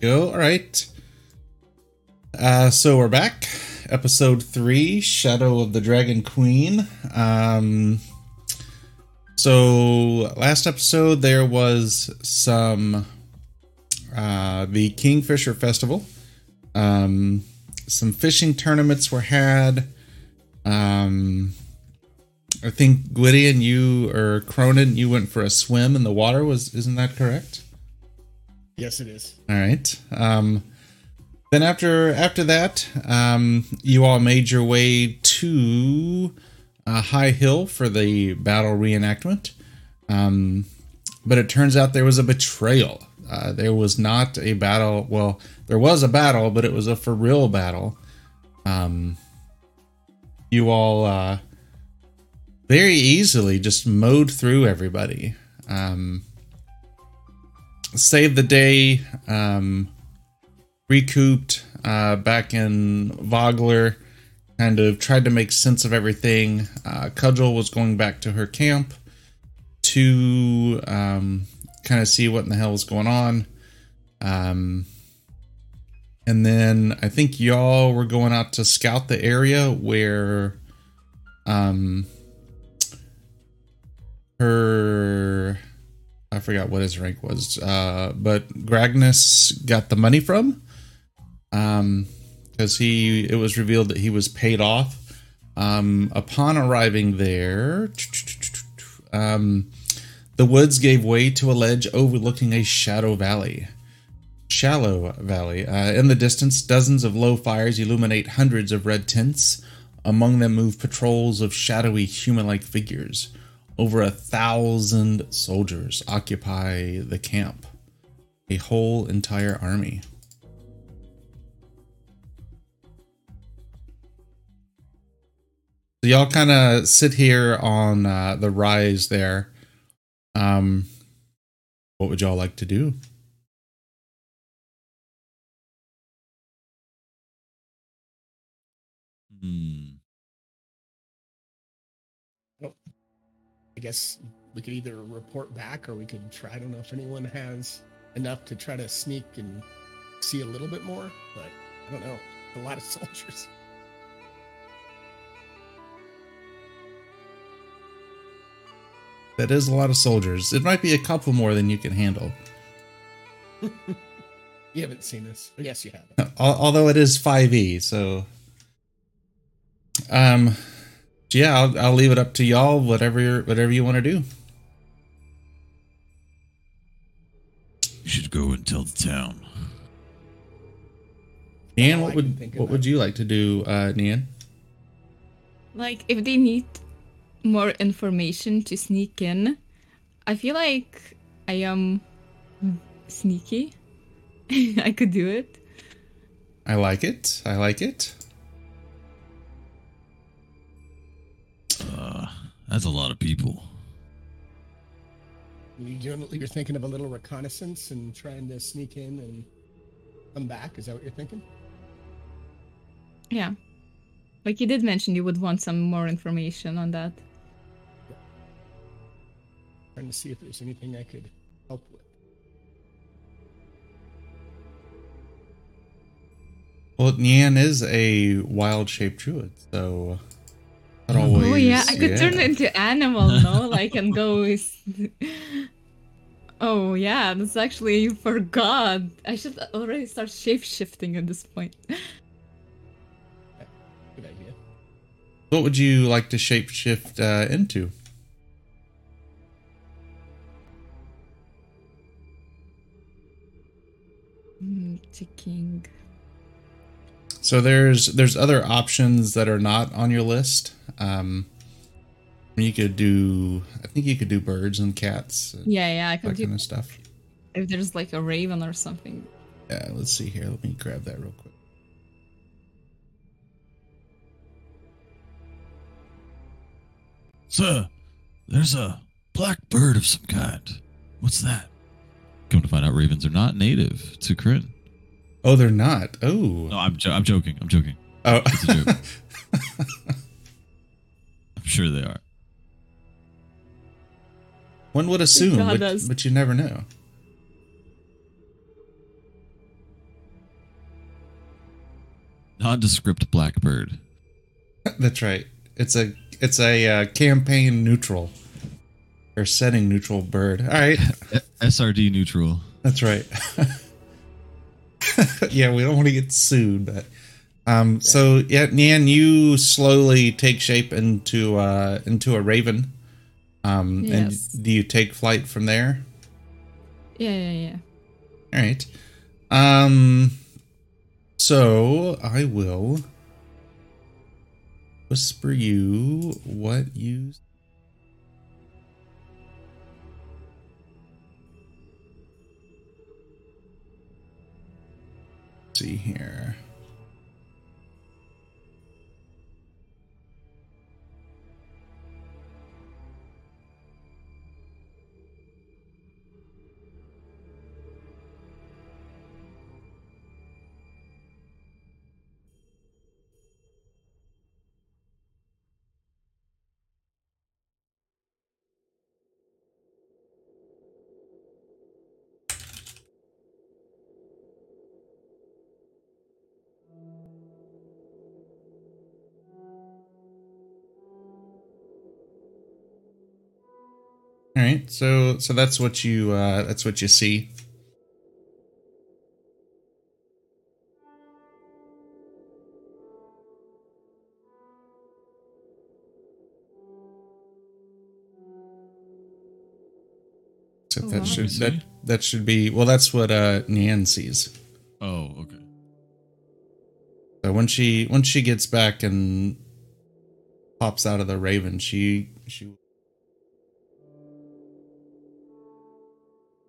Go. All right. Uh, so we're back. Episode three, Shadow of the Dragon Queen. Um, so last episode there was some uh, the Kingfisher Festival. Um, some fishing tournaments were had. Um, I think Gwydion, you or Cronin, you went for a swim in the water. Was isn't that correct? Yes, it is. All right. Um, then after after that, um, you all made your way to a High Hill for the battle reenactment. Um, but it turns out there was a betrayal. Uh, there was not a battle. Well, there was a battle, but it was a for real battle. Um, you all uh, very easily just mowed through everybody. Um, saved the day. Um, recouped uh, back in Vogler. Kind of tried to make sense of everything. Uh, Cudgel was going back to her camp to um, kind of see what in the hell was going on. Um, and then I think y'all were going out to scout the area where um, her I forgot what his rank was, uh, but Gragnus got the money from, um, because he it was revealed that he was paid off. Um, upon arriving there, um, the woods gave way to a ledge overlooking a shadow valley. Shallow valley. Uh, in the distance, dozens of low fires illuminate hundreds of red tents. Among them move patrols of shadowy human-like figures. Over a thousand soldiers occupy the camp, a whole entire army. So y'all kind of sit here on uh, the rise there. Um, what would y'all like to do? Hmm. I guess we could either report back or we could try. I don't know if anyone has enough to try to sneak and see a little bit more, but I don't know. A lot of soldiers. That is a lot of soldiers. It might be a couple more than you can handle. you haven't seen this. Yes, you have. Although it is 5e, so um yeah, I'll, I'll leave it up to y'all whatever whatever you want to do. You should go and tell the town. Nian, what would what would you like to do, uh Nian? Like if they need more information to sneak in. I feel like I am sneaky. I could do it. I like it. I like it. That's a lot of people. You doing, you're thinking of a little reconnaissance and trying to sneak in and come back. Is that what you're thinking? Yeah. Like you did mention you would want some more information on that. Trying to see if there's anything I could help with. Well, Nian is a wild shaped druid, so always, oh yeah, I could yeah. turn into animal, no? like and go. oh yeah, that's actually you forgot. I should already start shape shifting at this point. Good idea. What would you like to shape shift uh, into? ticking. So there's there's other options that are not on your list. Um, you could do, I think you could do birds and cats. And yeah, yeah, I could that do kind of stuff. If there's like a raven or something. Yeah, let's see here. Let me grab that real quick. Sir, there's a black bird of some kind. What's that? Come to find out, ravens are not native to Krynn. Oh, they're not. Oh. No, I'm, jo- I'm joking. I'm joking. Oh. It's a joke. I'm sure they are. One would assume, but, but, you never know. nondescript blackbird. That's right. It's a it's a uh, campaign neutral or setting neutral bird. All right, SRD neutral. that's right. yeah, we don't want to get sued, but um. So yeah, Nian, you slowly take shape into uh into a raven. Um, Yes. and do you take flight from there? Yeah, yeah, yeah. All right. Um. So I will whisper you what you. See here. So so that's what you uh that's what you see. So Oh, that should that that should be well that's what uh Nian sees. Oh, okay. So when she once she gets back and pops out of the raven, she she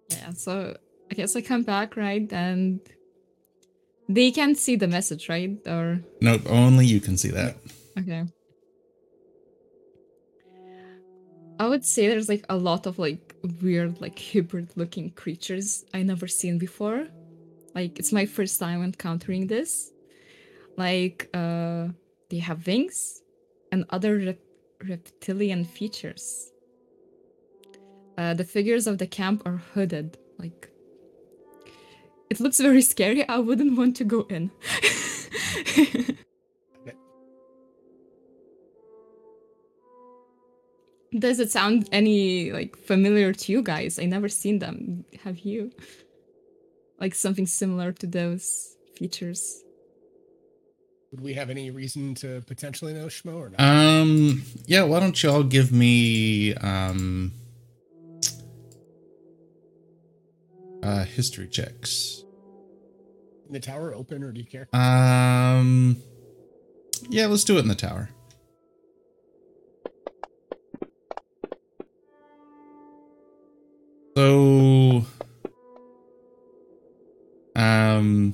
Yeah, so I guess I come back, right? And they can't see the message, right? Or nope, only you can see that. okay. I would say there's like a lot of like weird, like hybrid looking creatures I never seen before. Like it's my first time encountering this. Like uh they have wings and other rep- reptilian features. Uh, the figures of the camp are hooded. Like, it looks very scary. I wouldn't want to go in. Does it sound any like familiar to you guys? I never seen them. Have you? Like something similar to those features? Would we have any reason to potentially know Schmo or not? Um yeah, why don't y'all give me um uh history checks. In the tower open, or do you care? Um yeah, let's do it in the tower. So um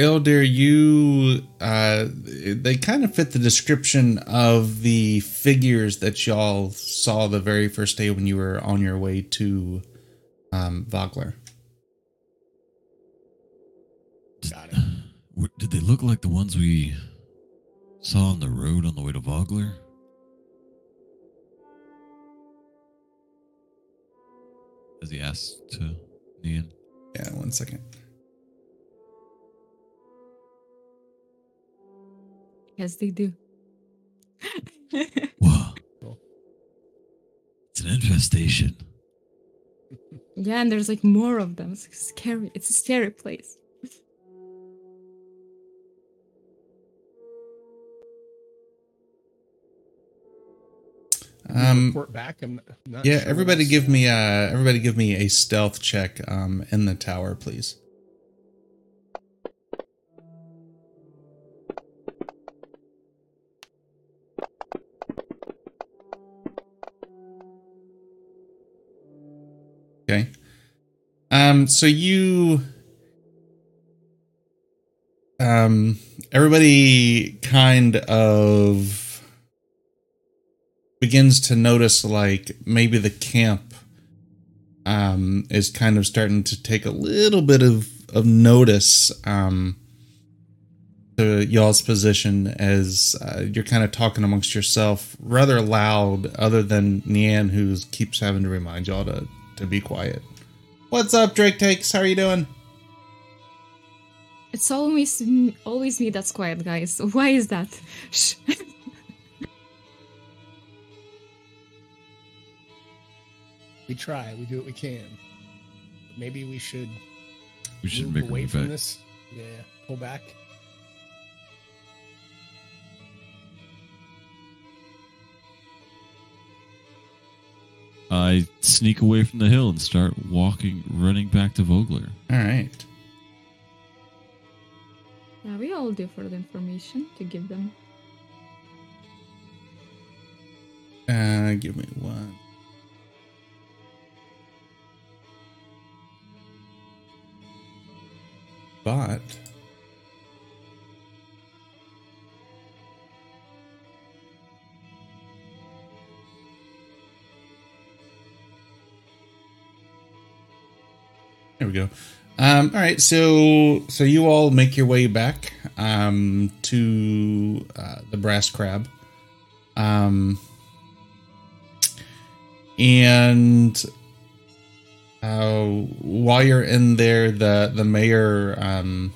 Ildir, you uh they kind of fit the description of the figures that y'all saw the very first day when you were on your way to um Vogler. Got it. Did they look like the ones we saw on the road on the way to Vogler? As he asked to Nian. Yeah, one second. Yes, they do. Whoa. Cool. It's an infestation. yeah, and there's like more of them. It's scary. It's a scary place. Um report back. I'm not- yeah, sure everybody give me uh everybody give me a stealth check um in the tower, please. Um so you um everybody kind of begins to notice like maybe the camp um is kind of starting to take a little bit of of notice um to y'all's position as uh, you're kind of talking amongst yourself rather loud other than Nian who keeps having to remind y'all to to be quiet. What's up Drake Takes? How are you doing? It's always always me that's quiet, guys. Why is that? Shh. We try. We do what we can. Maybe we should We should move make away a move from back. this. Yeah, pull back. I sneak away from the hill and start walking, running back to Vogler. All right. yeah, we all do for the information to give them. Uh, give me one. But there we go. Um, all right, so so you all make your way back um, to uh, the brass crab. Um, and uh, while you're in there, the the mayor um,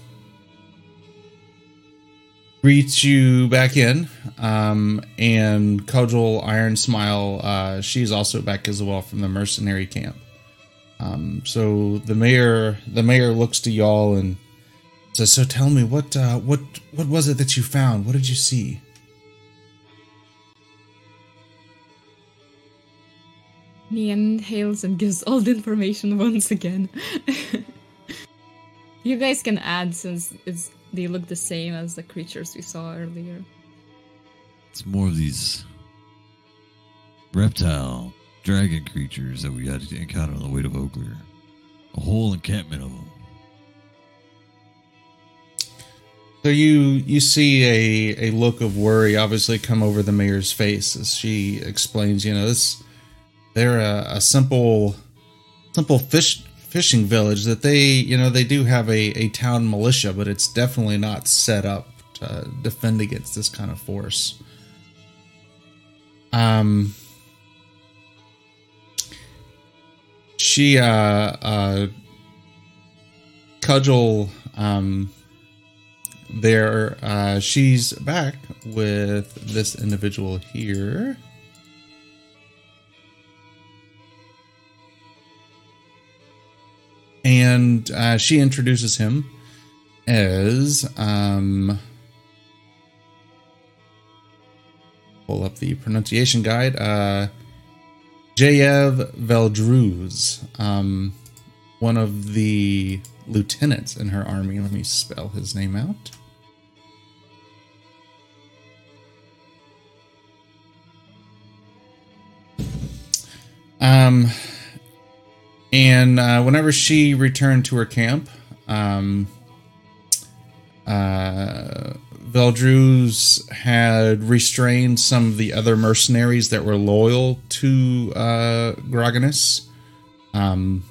greets you back in, um, and Cudgel Iron Smile. Uh, she's also back as well from the mercenary camp. Um, so the mayor the mayor looks to y'all and says, "So tell me what uh, what what was it that you found? What did you see?" Nian hails and gives all the information once again. you guys can add since it's they look the same as the creatures we saw earlier. It's more of these reptile, dragon creatures that we had to encounter on the way to Vogler. A whole encampment of them. So you you see a, a look of worry obviously come over the mayor's face as she explains, you know, this they're a, a simple simple fish fishing village that they you know they do have a, a town militia, but it's definitely not set up to defend against this kind of force. Um she uh uh cudgel um there uh she's back with this individual here. And uh, she introduces him as um pull up the pronunciation guide uh Jayev Veldruz, um, one of the lieutenants in her army. Let me spell his name out. Um, and uh, whenever she returned to her camp, um, uh, Veldruz had restrained some of the other mercenaries that were loyal to uh. Um,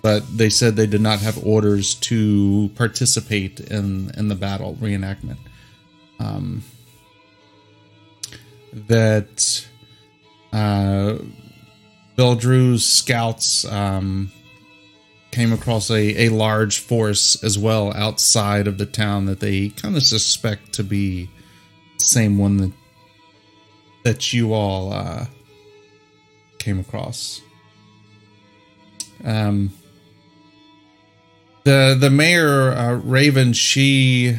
but they said they did not have orders to participate in, in the battle reenactment. Um, that uh, Veldruz's scouts um, came across a, a large force as well outside of the town that they kind of suspect to be the same one that that you all uh, came across. Um, the the mayor uh, Raven she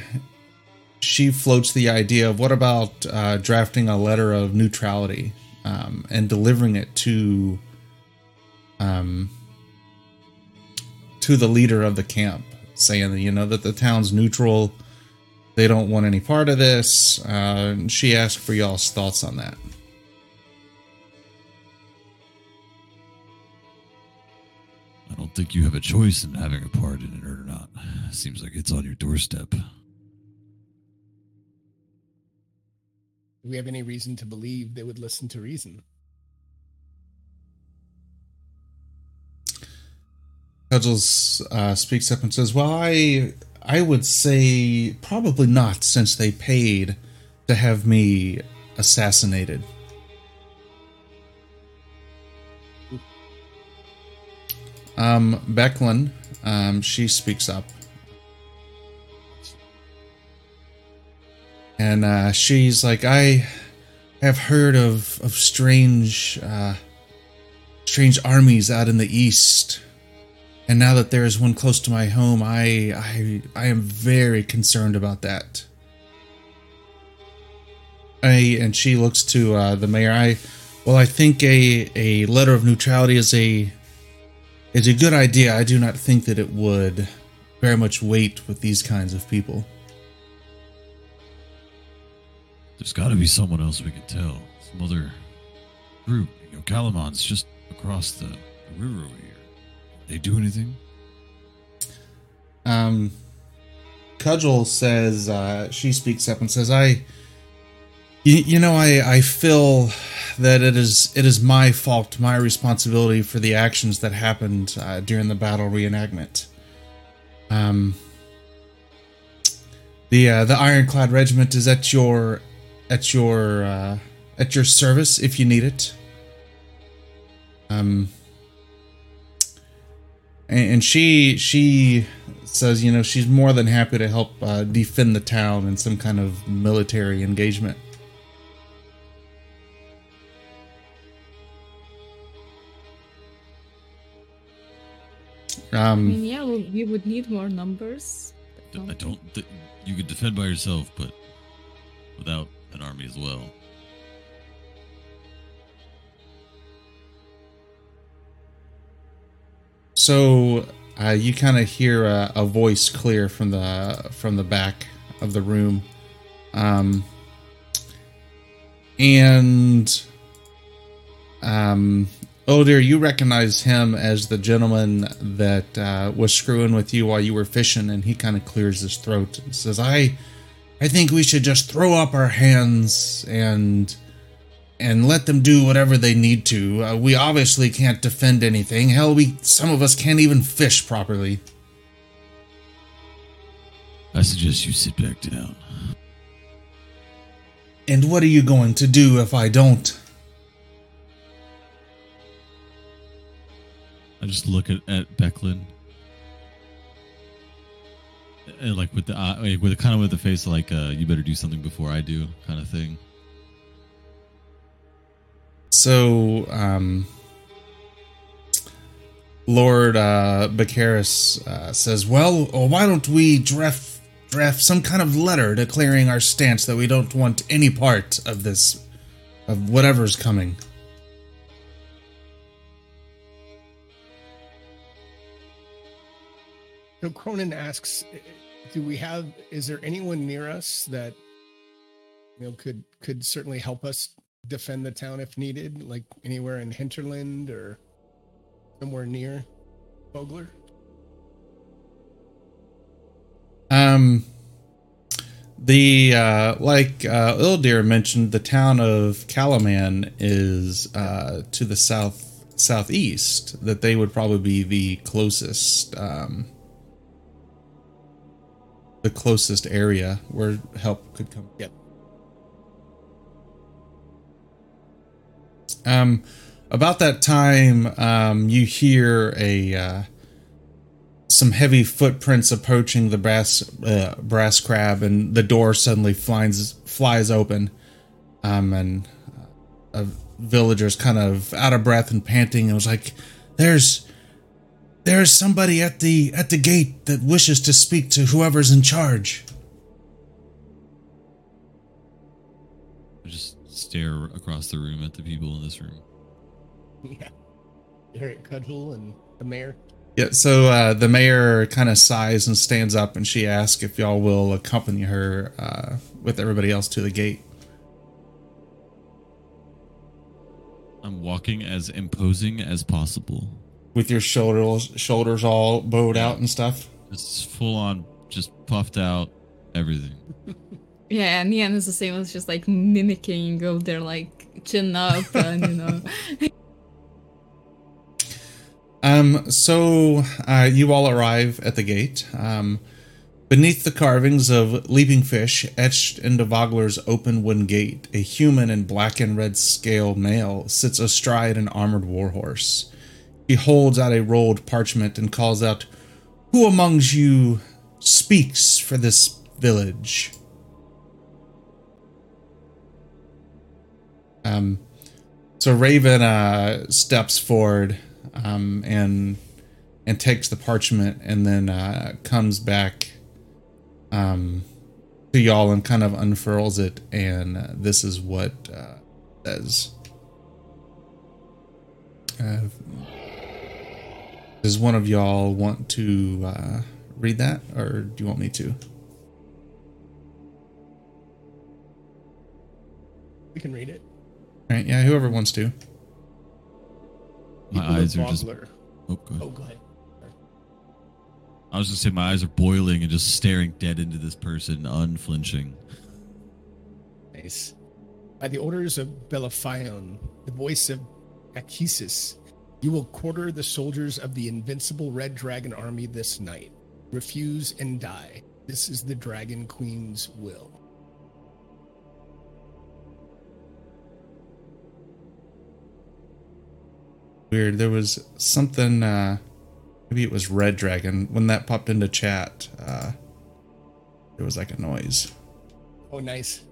she floats the idea of what about uh, drafting a letter of neutrality um, and delivering it to um, to the leader of the camp, saying you know that the town's neutral, they don't want any part of this. Uh, and she asked for y'all's thoughts on that. I don't think you have a choice in having a part in it or not. Seems like it's on your doorstep. Do we have any reason to believe they would listen to reason? Cudgels uh, speaks up and says, "Well, I I would say probably not, since they paid to have me assassinated." Um, Becklin, um, she speaks up. and uh, she's like, I have heard of of strange uh, strange armies out in the east, and now that there is one close to my home, I I I am very concerned about that. I and she looks to uh, the mayor. I well, I think a a letter of neutrality is a is a good idea. I do not think that it would very much weight with these kinds of people. There's got to be someone else we can tell. Some other group. You know, Kalaman's just across the, the river over here. They do anything? Um, Cudgel says uh, she speaks up and says, "I, you, you know, I I feel that it is it is my fault, my responsibility for the actions that happened uh, during the battle reenactment. Um, the uh, the Ironclad Regiment is at your at your uh, at your service if you need it. Um, and, and she she says, you know, she's more than happy to help uh, defend the town in some kind of military engagement. I Um, mean, yeah, we we would need more numbers. D- I don't. Th- you could defend by yourself, but without an army as well. So uh, you kind of hear a, a voice clear from the from the back of the room, um, and um, oh dear, you recognize him as the gentleman that uh, was screwing with you while you were fishing, and he kind of clears his throat and says, "I, I think we should just throw up our hands and." And let them do whatever they need to. Uh, we obviously can't defend anything. Hell, we some of us can't even fish properly. I suggest you sit back down. And what are you going to do if I don't? I just look at, at Becklin. And like with the eye, like with kind of with the face like uh, you better do something before I do kind of thing. So, um, Lord uh, Becaris uh, says, "Well, uh, why don't we draft draft some kind of letter declaring our stance that we don't want any part of this, of whatever's coming." So Cronin asks, "Do we have? Is there anyone near us that you know could could certainly help us defend the town if needed? Like anywhere in Hinterland or somewhere near Vogler?" Um, the uh, like uh, Ildir mentioned, the town of Kalaman is uh, to the south southeast. That they would probably be the closest, um, the closest area where help could come. Yep. Um, about that time, um, you hear a uh, some heavy footprints approaching the brass uh, brass crab, and the door suddenly flies flies open, um, and uh, a villager's kind of out of breath and panting. and was like, "There's there's somebody at the at the gate that wishes to speak to whoever's in charge." Just stare across the room at the people in this room. Yeah, Eric Cudgel and the mayor. Yeah, so uh, the mayor kind of sighs and stands up, and she asks if y'all will accompany her uh, with everybody else to the gate. I'm walking as imposing as possible. With your shoulders shoulders all bowed out and stuff. It's full on, just puffed out, everything. Yeah, and Ian is the same as just like mimicking of their like chin up and you know. Um, so uh, you all arrive at the gate. Um, beneath the carvings of leaping fish etched into Vogler's open wooden gate, a human in black and red scale mail sits astride an armored warhorse. He holds out a rolled parchment and calls out, Who amongst you speaks for this village? Um, so Raven uh, steps forward um, and and takes the parchment and then uh, comes back um, to y'all and kind of unfurls it. And uh, this is what uh, says. Uh, does one of y'all want to uh, read that, or do you want me to? We can read it. All right, yeah, whoever wants to. My People eyes are just. Vogler- Oh, go ahead. Oh, go ahead. I was just saying my eyes are boiling and just staring dead into this person, unflinching. Nice. By the orders of Belophion, the voice of Takhisis, you will quarter the soldiers of the invincible Red Dragon army this night. Refuse and die. This is the Dragon Queen's will. Weird. There was something. Uh, maybe it was Red Dragon when that popped into chat. Uh, there was like a noise. Oh, nice.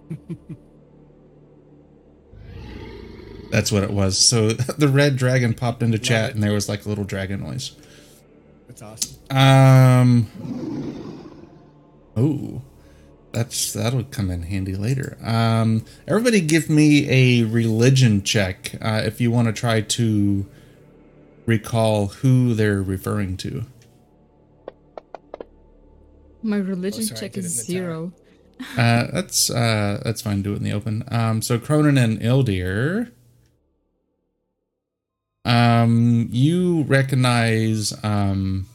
That's what it was. So the Red Dragon popped into chat, and there was like a little dragon noise. That's awesome. Um. Oh, that's that'll come in handy later. Um, everybody, give me a religion check uh, if you want to try to recall who they're referring to. My religion Oh, sorry, check did it is in the tower. zero. Uh, that's uh, that's fine. Do it in the open. Um, so Cronin and Ildir. Um, you recognize um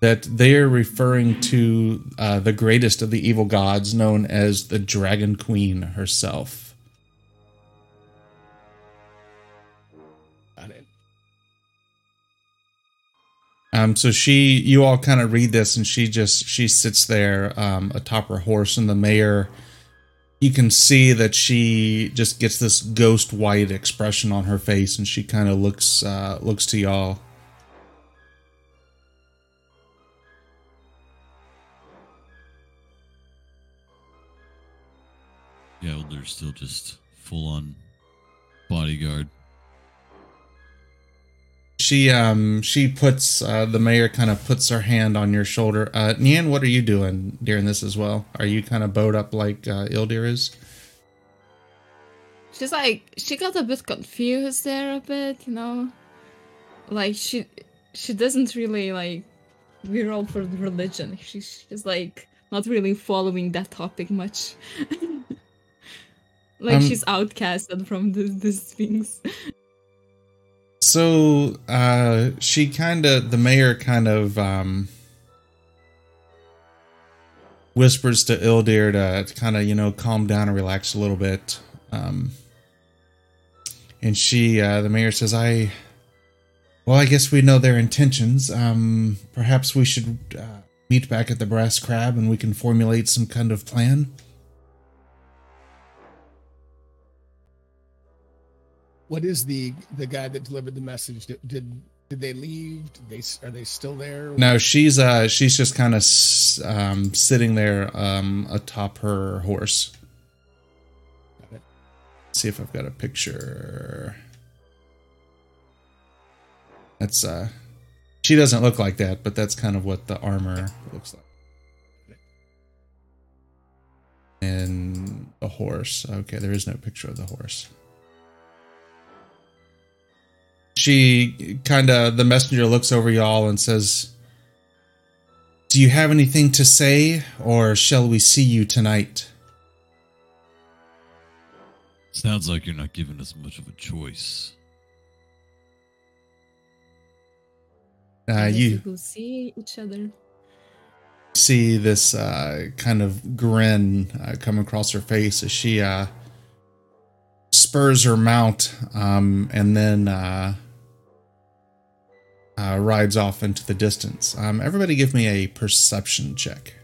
that they're referring to uh, the greatest of the evil gods, known as the Dragon Queen herself. Um, so she, you all kind of read this, and she just she sits there um, atop her horse, and the mayor, you can see that she just gets this ghost white expression on her face, and she kind of looks uh, looks to y'all. Yeah, well, they're still just full on bodyguard. She um she puts uh, the mayor kind of puts her hand on your shoulder. Uh, Nian, what are you doing during this as well? Are you kind of bowed up like uh, Ildir is? She's like she got a bit confused there a bit, you know. Like she she doesn't really like we're all for the religion. She's she's like not really following that topic much. like Um, she's outcasted from this these things. So uh she kind of the mayor kind of um whispers to Ildir to, to kind of you know calm down and relax a little bit. Um and she uh the mayor says I well I guess we know their intentions. Um perhaps we should uh, meet back at the brass crab and we can formulate some kind of plan. What is the the guy that delivered the message? Did did, did they leave? Did they are they still there? No, she's uh she's just kind of um sitting there um atop her horse. Got it. see if I've got a picture. That's uh she doesn't look like that, but that's kind of what the armor looks like. And the horse. Okay, there is no picture of the horse. She kind of the messenger looks over y'all and says, "Do you have anything to say or shall we see you tonight?" Sounds like you're not giving us much of a choice. Uh, you we will see each other. see this uh, kind of grin uh, come across her face as she uh, spurs her mount um, and then uh, rides off into the distance. Um, everybody, give me a perception check.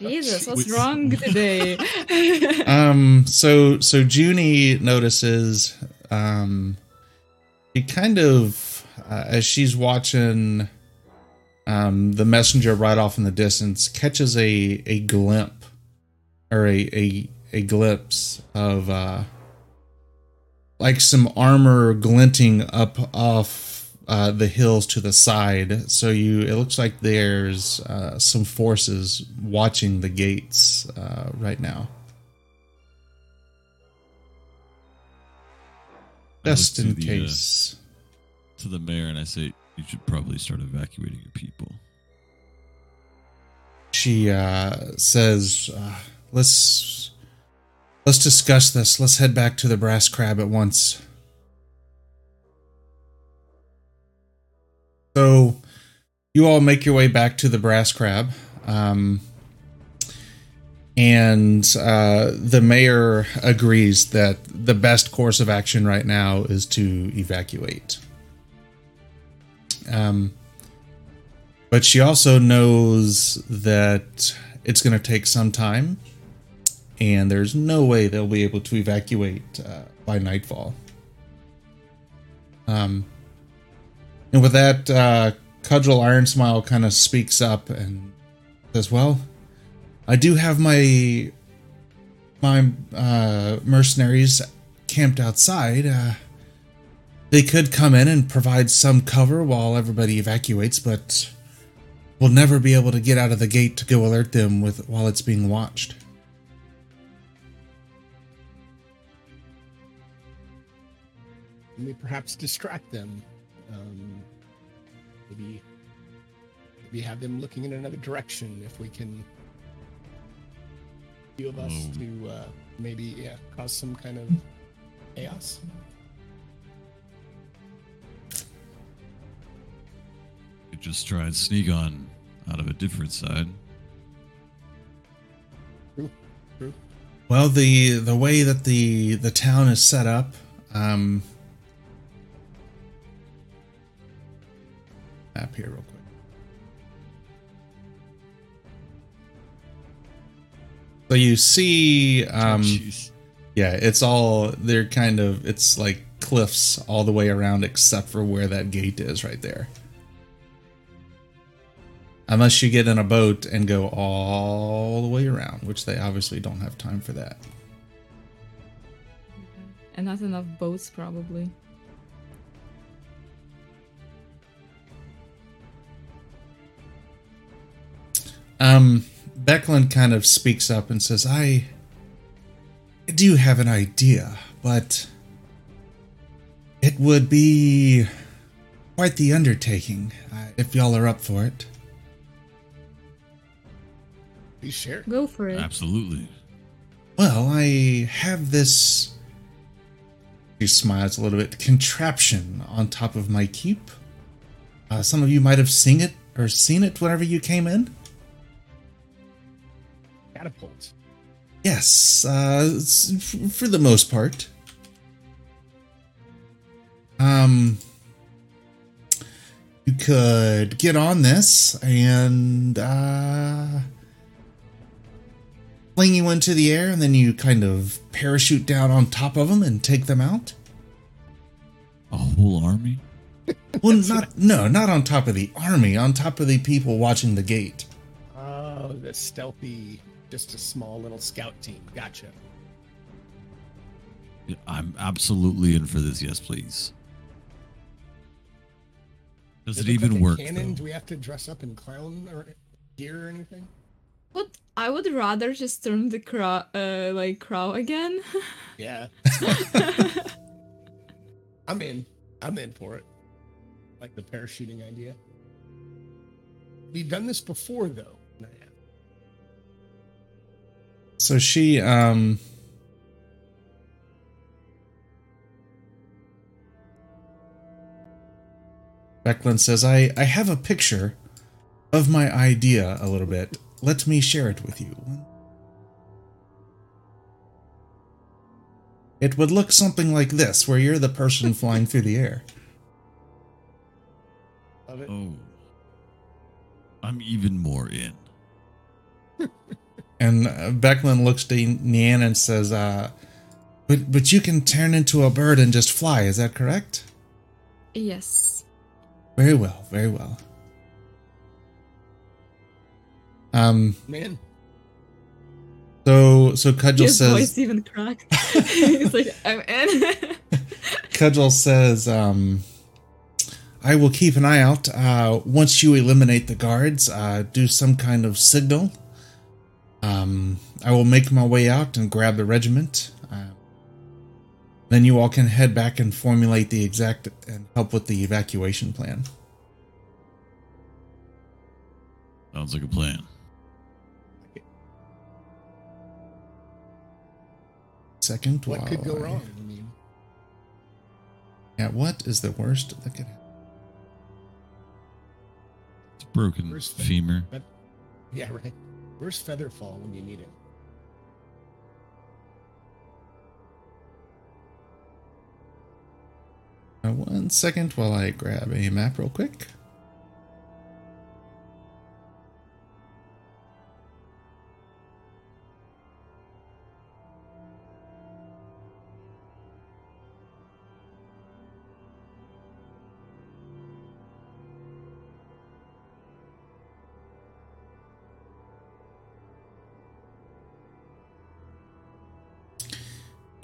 Jesus, what's wrong today? Um, so so Junie notices um, she kind of uh, as she's watching um, the messenger right off in the distance catches a a glimp or a a, a glimpse of uh, like some armor glinting up off uh, the hills to the side. So you, it looks like there's uh, some forces watching the gates uh, right now. I Just to in the, uh, case. to the mayor and I say, you should probably start evacuating your people. she uh, says, uh, "Let's let's discuss this. Let's head back to the Brass Crab at once." So, you all make your way back to the Brass Crab, um, and uh, the mayor agrees that the best course of action right now is to evacuate. Um, but she also knows that it's going to take some time and there's no way they'll be able to evacuate uh, by nightfall um, and with that uh, cudgel iron smile kind of speaks up and says well i do have my my uh, mercenaries camped outside uh, they could come in and provide some cover while everybody evacuates but We'll never be able to get out of the gate to go alert them with while it's being watched. Maybe perhaps distract them. Um, maybe, maybe have them looking in another direction if we can. Few of us Oh. to uh, maybe yeah cause some kind of chaos. You just try and sneak on out of a different side. True, true. Well, the the way that the the town is set up, um, map here real quick. So you see, um, Jeez. yeah, it's all they're kind of it's like cliffs all the way around except for where that gate is right there. Unless you get in a boat and go all the way around, which they obviously don't have time for that. And not enough boats, probably. Um, Becklin kind of speaks up and says, I do have an idea, but it would be quite the undertaking uh, if y'all are up for it. Please share. Go for it. Absolutely. Well, I have this. She smiles a little bit. Contraption on top of my keep. Uh, some of you might have seen it or seen it whenever you came in. Catapult. Yes, uh, for the most part. Um, you could get on this and uh, fling you into the air, and then you kind of parachute down on top of them and take them out. A whole army? Well, not no, not on top of the army, on top of the people watching the gate. Oh, the stealthy, just a small little scout team. Gotcha. I'm absolutely in for this. Yes, please. Does Does it look like even a work? Cannon? though? Do we have to dress up in clown or gear or anything? But I would rather just turn the crow, uh, like crow again. Yeah. I'm in. I'm in for it. Like the parachuting idea. We've done this before, though. So she um Becklin says, I, I have a picture of my idea a little bit. Let me share it with you. It would look something like this, where you're the person flying through the air. Love it. Oh. I'm even more in. And uh, Becklin looks to Nian and says, uh, but, but you can turn into a bird and just fly, is that correct? yes. Very well, very well. Um, Man, so so Cudgel His says voice even cracked. He's like, I'm in. Cudgel says, um, I will keep an eye out. Uh, once you eliminate the guards, uh, do some kind of signal. Um, I will make my way out and grab the regiment. Uh, then you all can head back and formulate the exact and help with the evacuation plan. Sounds like a plan. Second, what could go I- wrong? I mean, Yeah, what is the worst that could happen? It's a broken Where's the- femur. yeah, right. Where's Featherfall when you need it? Uh, one second while I grab a map real quick.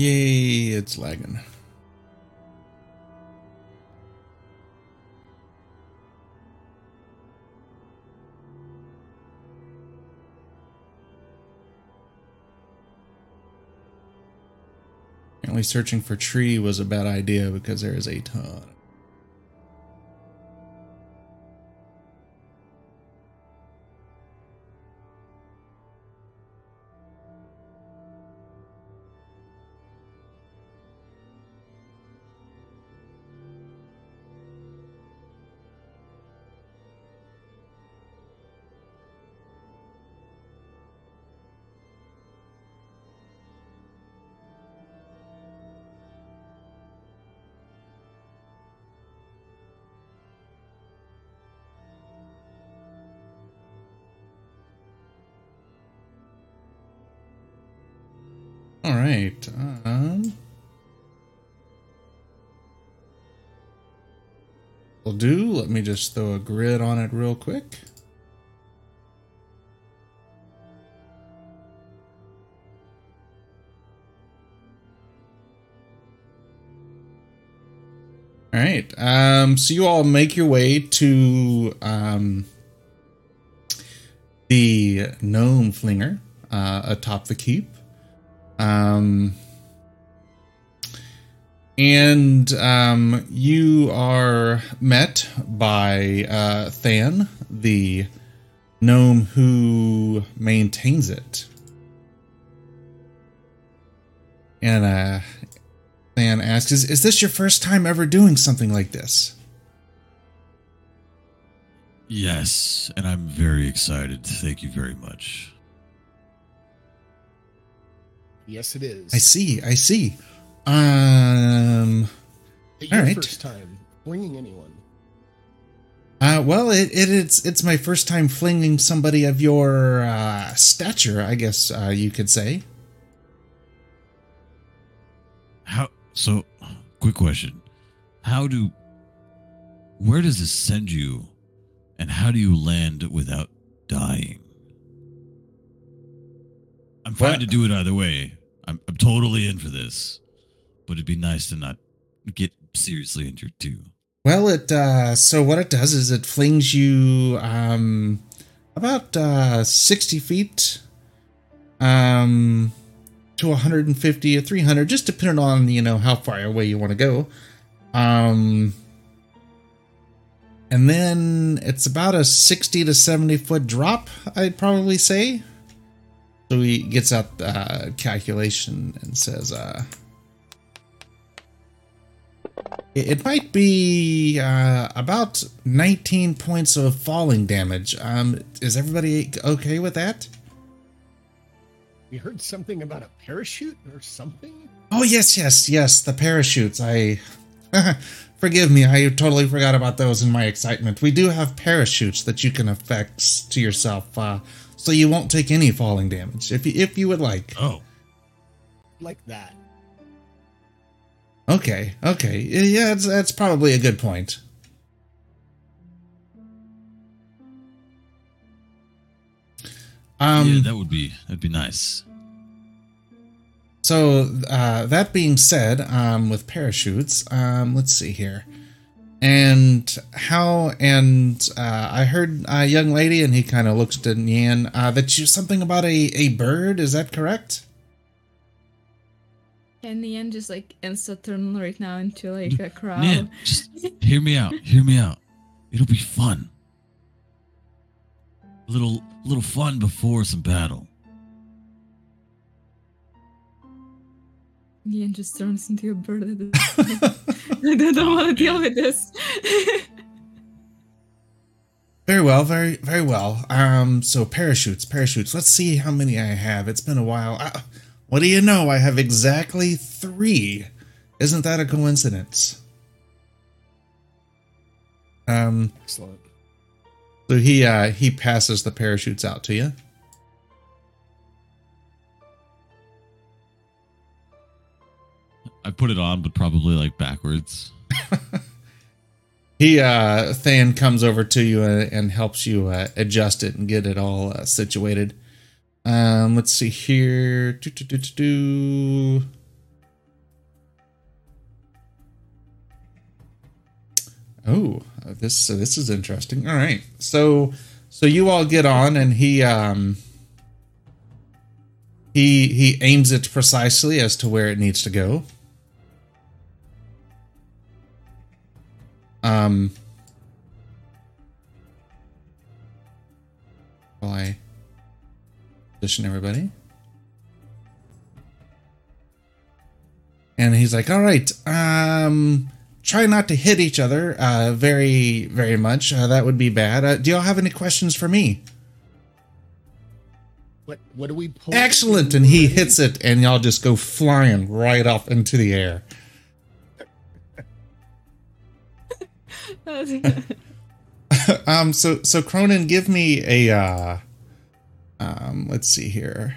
Yay, it's lagging. Apparently, searching for tree was a bad idea because there is a ton. Just throw a grid on it real quick. All right. Um, so you all make your way to um, the gnome flinger uh, atop the keep. Um, and um, you are met by uh, Than, the gnome who maintains it. And uh, Than asks, is, is this your first time ever doing something like this? Yes, and I'm very excited. Thank you very much. Yes, it is. I see, I see. Um, Your all right. first time bringing anyone. Uh, well, it, it it's it's my first time flinging somebody of your uh, stature, I guess uh, you could say. How? So, quick question: How do? Where does this send you, and how do you land without dying? I'm fine What? to do it either way. I'm, I'm totally in for this, but it'd be nice to not get seriously injured too. Well, it uh, so what it does is it flings you um, about uh, sixty feet, um, to 150 or 300, just depending on you know how far away you want to go. Um, and then it's about a 60 to 70 foot drop, I'd probably say. So he gets out uh, calculation and says, uh, it, might be uh, about 19 points of falling damage. Um, is everybody okay with that? We heard something about a parachute or something. Oh yes, yes, yes. The parachutes. I forgive me. I totally forgot about those in my excitement. We do have parachutes that you can affect to yourself, uh, so you won't take any falling damage if you, if you would like. Oh, Like that. Okay, okay. Yeah, that's, that's probably a good point. Um, yeah, that would be that'd be nice. So uh, that being said, um, with parachutes, um, let's see here, and how and uh, I heard a young lady, and he kind of looks to Nian uh, that you something about a a bird. Is that correct? Can the end just like insta turn right now into like a crowd? Man, just hear me out. Hear me out. It'll be fun. A little little fun before some battle. Ian just turns into a bird. at this. I don't want to deal with this. Very well, very very well. Um, so parachutes, parachutes. Let's see how many I have. It's been a while. Uh, what do you know? I have exactly three. Isn't that a coincidence? Um, Excellent. so he uh he passes the parachutes out to you. I put it on, but probably like backwards. He uh Than comes over to you and, and helps you uh, adjust it and get it all uh, situated. Um, let's see here. Do, do, do, do, do. Oh, uh, this uh, this is interesting. All right, so so you all get on, and he um he he aims it precisely as to where it needs to go. Um. I position everybody. And he's like, all right, um, try not to hit each other uh, very, very much. Uh, that would be bad. Uh, do y'all have any questions for me? What what do we pull? Excellent. And he hits it, and y'all just go flying right off into the air. um so so cronin give me a uh um let's see here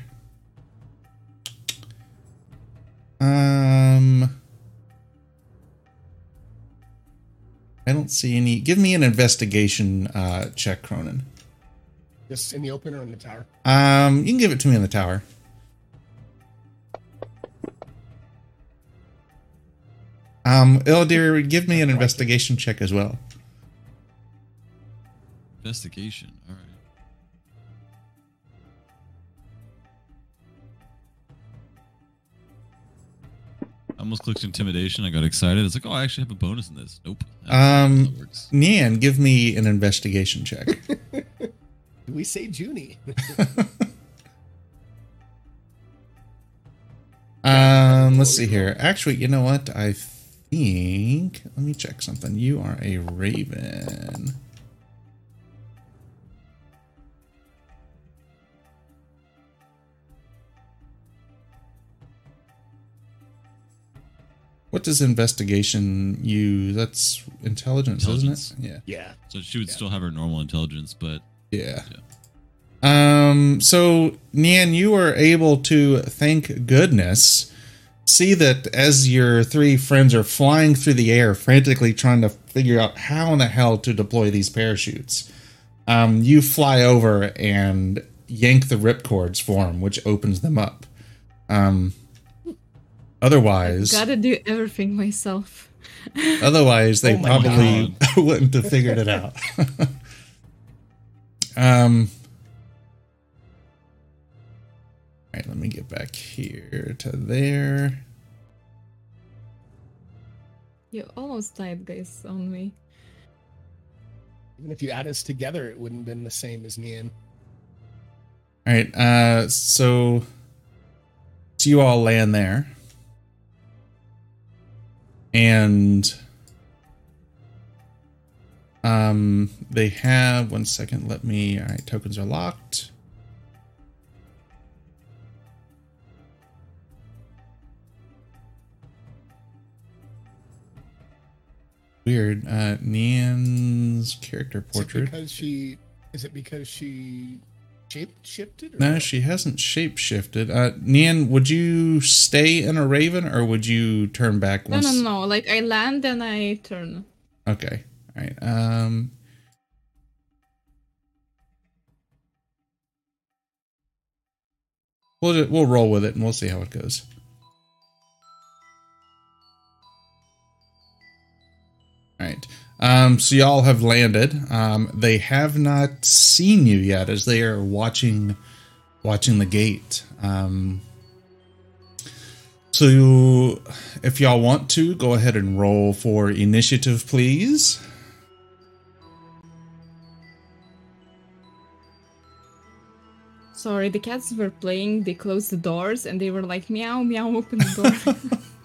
um i don't see any give me an investigation uh check cronin Just in the open or in the tower? um you can give it to me in the tower um ildir give me an investigation check as well Investigation. All right. I almost clicked intimidation. I got excited. It's like, oh, I actually have a bonus in this. Nope. That's Um, that. Nian, give me an investigation check. Do we say Junie? um, let's see here. Actually, you know what? I think. Let me check something. You are a raven. What does investigation use? That's intelligence, Intelligence. isn't it? Yeah. yeah. So she would Yeah. still have her normal intelligence, but Yeah. Um, so Nian, you are able to, thank goodness, see that as your three friends are flying through the air, frantically trying to figure out how in the hell to deploy these parachutes. Um, you fly over and yank the ripcords for them, which opens them up. Um, otherwise, i Gotta do everything myself. Otherwise, they Oh probably wouldn't have figured it out. um. All right, let me get back here to there. You almost died, guys, on me. Even if you add us together, it wouldn't have been the same as Nian. All right, uh, so, so you all land there, and um, they have one second. Let me. All right, tokens are locked. Weird. Uh, Nian's character Is it portrait. because she is it because she shape shifted? No, what? she hasn't shape shifted. Uh, Nian, would you stay in a raven or would you turn back No, once? no, no. no. Like I land and I turn. Okay. All right. Um. We'll ju- we'll roll with it and we'll see how it goes. All right. Um, so y'all have landed. Um, they have not seen you yet, as they are watching watching the gate. Um, so, if y'all want to, go ahead and roll for initiative, please. Sorry, the cats were playing. They closed the doors and they were like, meow, meow, open the door.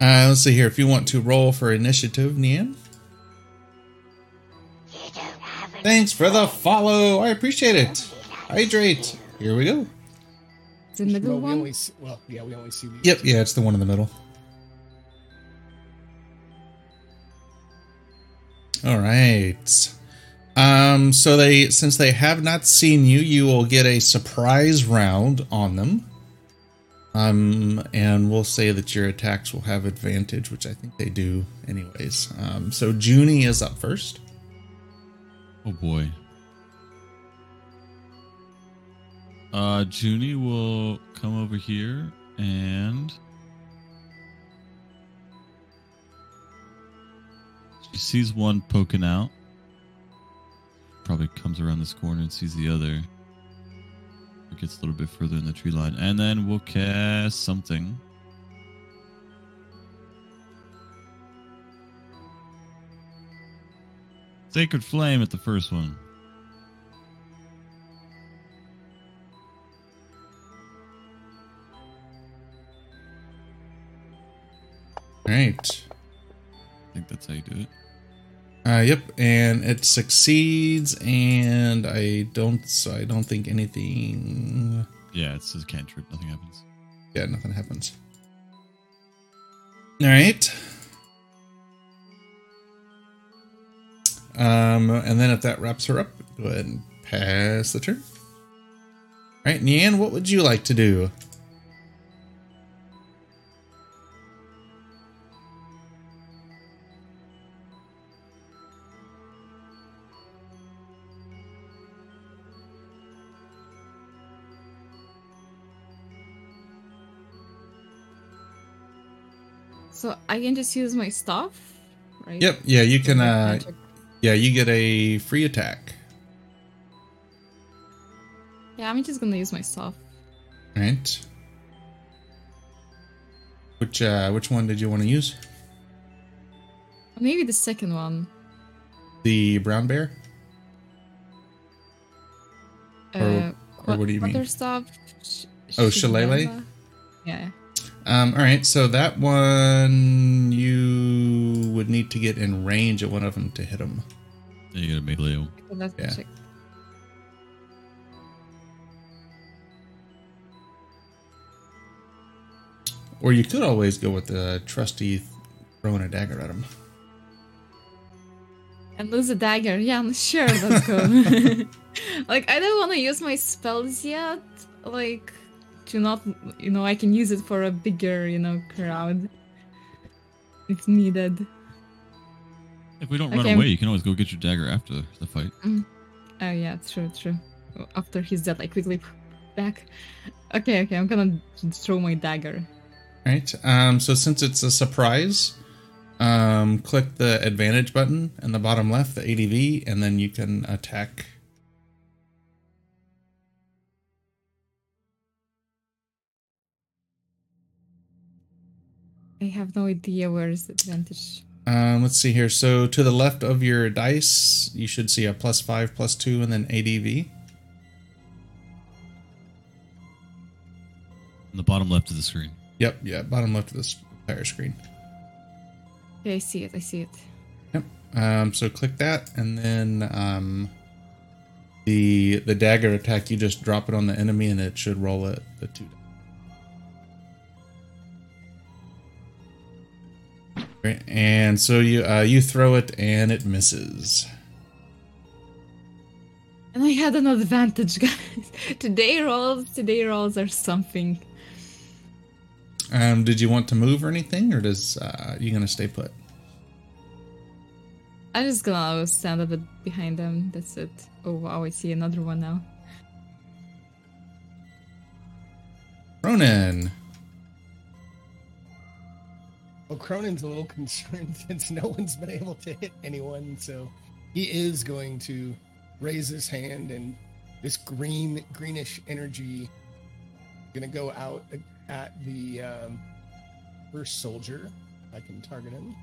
Uh, let's see here. If you want to roll for initiative, Nian. Thanks for the follow. I appreciate it. Hydrate. Here we go. the middle Well, we one. only see, well, yeah, we only see the Yep, yeah, it's the one in the middle. All right. Um, so they since they have not seen you, you will get a surprise round on them. Um, and we'll say that your attacks will have advantage, which I think they do anyways. Um, so Junie is up first. Oh boy. Uh, Junie will come over here and she sees one poking out. Probably comes around this corner and sees the other. Or gets a little bit further in the tree line, and then we'll cast something. Sacred Flame at the first one. Right. I think that's how you do it. Uh, yep, and it succeeds, and I don't. So I don't think anything. Yeah, it's a cantrip. Nothing happens. Yeah, nothing happens. All right. Um, and then if that wraps her up, go ahead and pass the turn. All right, Nian, what would you like to do? So I can just use my stuff, right? Yep, yeah, you can. Uh, yeah, you get a free attack. Yeah, I'm just gonna use my stuff. All right. Which uh, which one did you want to use? Maybe the second one. The brown bear. Or- uh, or what do you mean? Stuff. Sh- Oh, shillelagh? Yeah. Um, all right, so that one you would need to get in range of one of them to hit them. Then you got a melee. So let's Yeah. check. Or you could always go with the trusty throwing a dagger at him. And lose a dagger. Yeah, I'm sure, let's go. like, I don't want to use my spells yet. Like, to not, you know, I can use it for a bigger, you know, crowd. If needed. If we don't run away, you can always go get your dagger after the fight. Oh, yeah, true, true. After he's dead, i quickly back. Okay, okay, I'm gonna throw my dagger. right Um, so since it's a surprise, um, click the advantage button in the bottom left, the ADV, and then you can attack. I have no idea where is the advantage. Um, let's see here. So to the left of your dice, you should see a plus five, plus two, and then ADV. On the bottom left of the screen. Yep, yeah, bottom left of this entire screen. Okay, I see it, I see it. Yep. Um, so click that, and then um, the the dagger attack. You just drop it on the enemy, and it should roll it the two. And so you uh, you throw it, and it misses. And I had an advantage, guys. today rolls, today rolls are something. Um, did you want to move or anything, or does uh, you gonna stay put? I'm just gonna stand a bit behind them. That's it. Oh wow, I see another one now. Cronin. Well, Cronin's a little concerned since no one's been able to hit anyone, so he is going to raise his hand, and this green, greenish energy gonna go out at the um, first soldier. I can target him.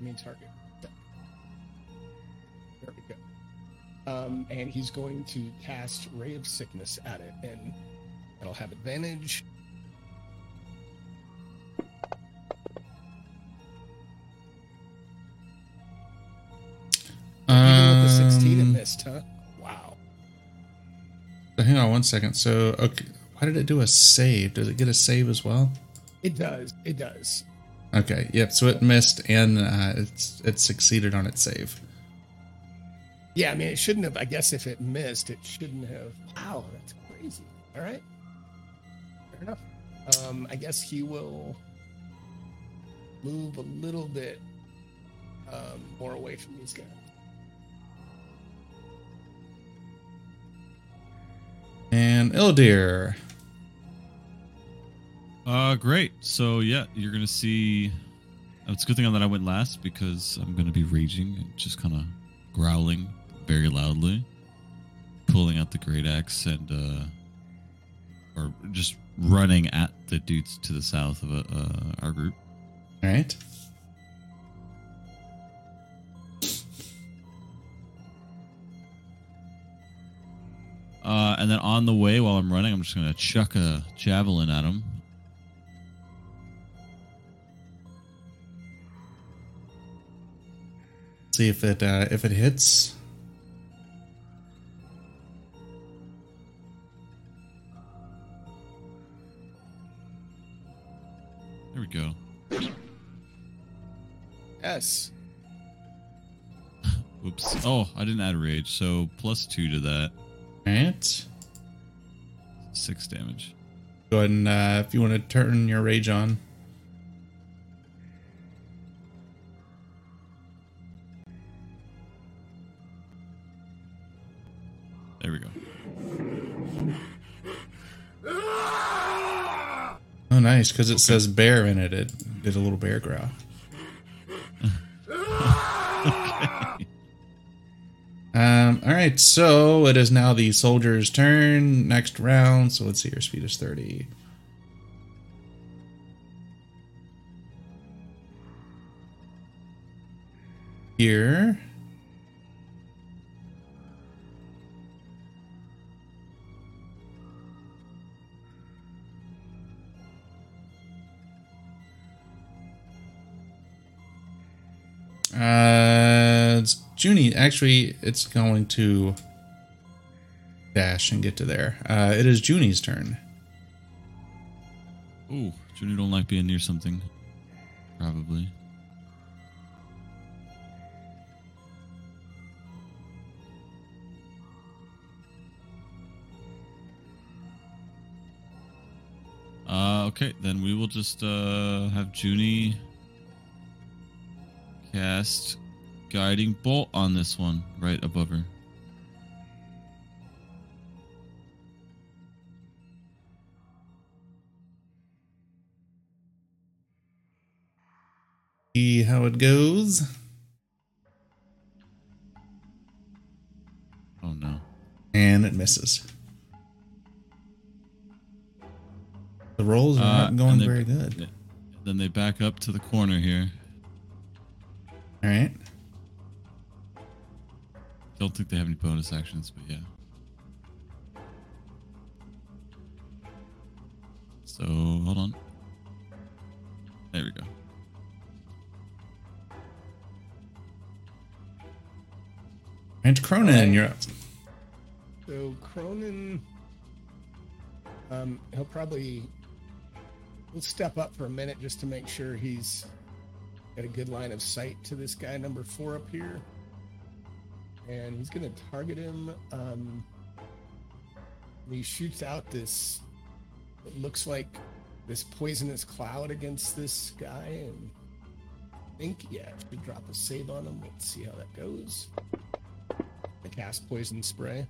Mean, target. There we go. Um, and he's going to cast Ray of Sickness at it, and that'll have advantage. 16 it missed, huh? Wow. Hang on one second. So, okay, why did it do a save? Does it get a save as well? It does. It does. Okay, yep. So it missed and uh, it's it succeeded on its save. Yeah, I mean, it shouldn't have. I guess if it missed, it shouldn't have. Wow, that's crazy. All right. Fair enough. Um, I guess he will move a little bit um, more away from these guys. And Ildir. Uh, great. So yeah, you're gonna see. It's a good thing that I went last because I'm gonna be raging and just kind of growling very loudly, pulling out the great axe and uh, or just running at the dudes to the south of uh, our group. All right. Uh, and then on the way, while I'm running, I'm just gonna chuck a javelin at him. See if it uh, if it hits. There we go. Yes. Whoops. Oh, I didn't add rage, so plus two to that. All right. Six damage. Go ahead and uh, if you want to turn your rage on. There we go. Oh, nice, because it says bear in it. It did a little bear growl. Um, all right, so it is now the soldier's turn. Next round. So let's see, your speed is 30. Here. Uh, Junie. Actually, it's going to dash and get to there. Uh, it is Junie's turn. Oh, Junie don't like being near something. Probably. Uh, okay, then we will just uh, have Junie cast Guiding Bolt on this one right above her. See how it goes. Oh no. And it misses. The rolls are Uh, not going they- very good. Then they back up to the corner here. All right. Don't think they have any bonus actions, but yeah. So hold on. There we go. And Cronin, Alright. you're up. So Cronin, um, he'll probably he'll step up for a minute just to make sure he's got a good line of sight to this guy number four up here, and he's gonna target him. Um, he shoots out this. It looks like this poisonous cloud against this guy, and think, yeah, if we drop a save on him, let's see how that goes. I cast poison spray.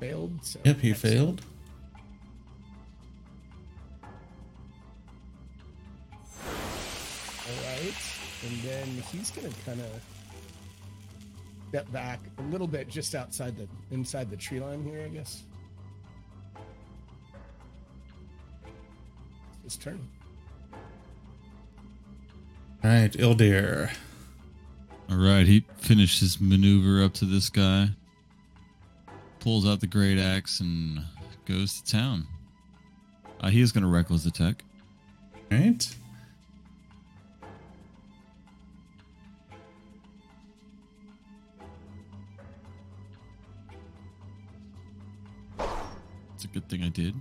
Failed. So Yep, he failed. All right, and then he's gonna kind of step back a little bit, just outside the inside the tree line here, I guess. His turn. All right, Ildir. All right, he finished his maneuver up to this guy, pulls out the great axe, and goes to town. Uh, he is going to reckless attack. All right. It's a good thing I did.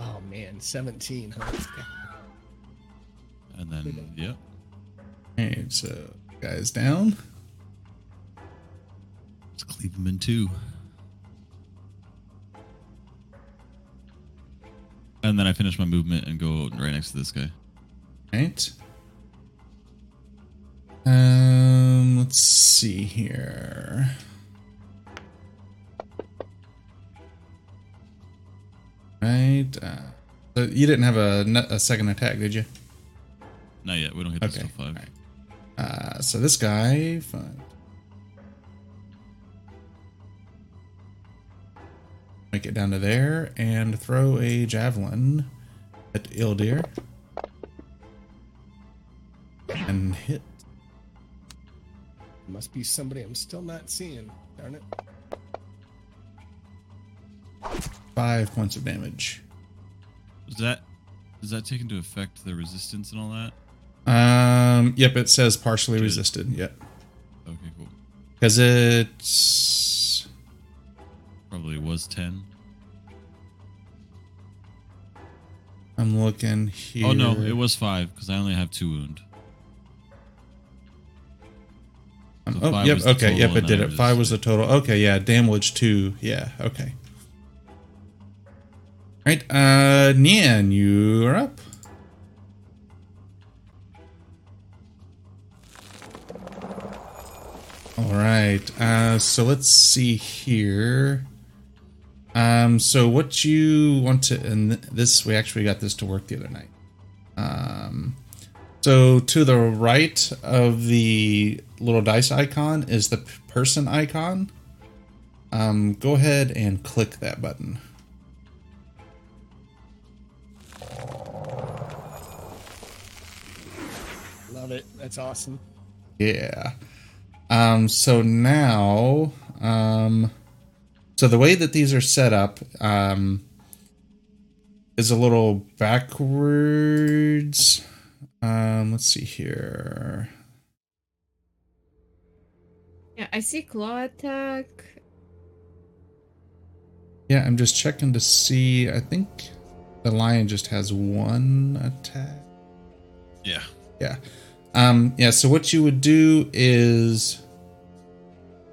Oh man, seventeen. Huh? And then, yep. All right, so guys down. Let's cleave him in two. And then I finish my movement and go right next to this guy. All right. Um, let's see here. Right. Uh, so you didn't have a, a second attack, did you? Not yet. We don't hit this Okay. till five. Alright. Uh, so this guy, fine. Make it down to there and throw a javelin at Ildir. And hit. Must be somebody I'm still not seeing. Darn it. Five points of damage. Does that does that take into effect the resistance and all that? Um, yep, it says partially Good. resisted. Yep. Okay, cool. Because it's. Probably was ten. I'm looking here. Oh no, it was five because I only have two wound. So oh, yep. Okay. Yep. It did it. Five was the total. Okay. Yeah. Damage two. Yeah. Okay. Right. Uh, Nian, you are up. All right. Uh, so let's see here. Um, so what you want to, and this, we actually got this to work the other night. Um, so to the right of the little dice icon is the person icon. Um, go ahead and click that button. Love it. That's awesome. Yeah. Um, so now, um, so the way that these are set up, um, is a little backwards. Um, let's see here. Yeah, I see claw attack. Yeah, I'm just checking to see. I think the lion just has one attack. Yeah. Yeah. Um, yeah, so what you would do is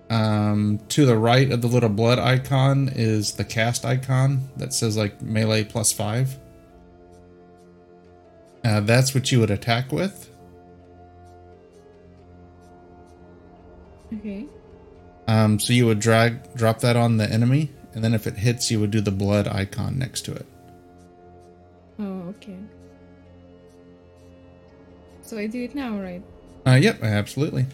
um, to the right of the little blood icon is the cast icon that says like melee plus five. Uh, that's what you would attack with. Okay. Um, so you would drag drop that on the enemy, and then if it hits, you would do the blood icon next to it. Oh, okay. So I do it now, right? Uh, yep, absolutely.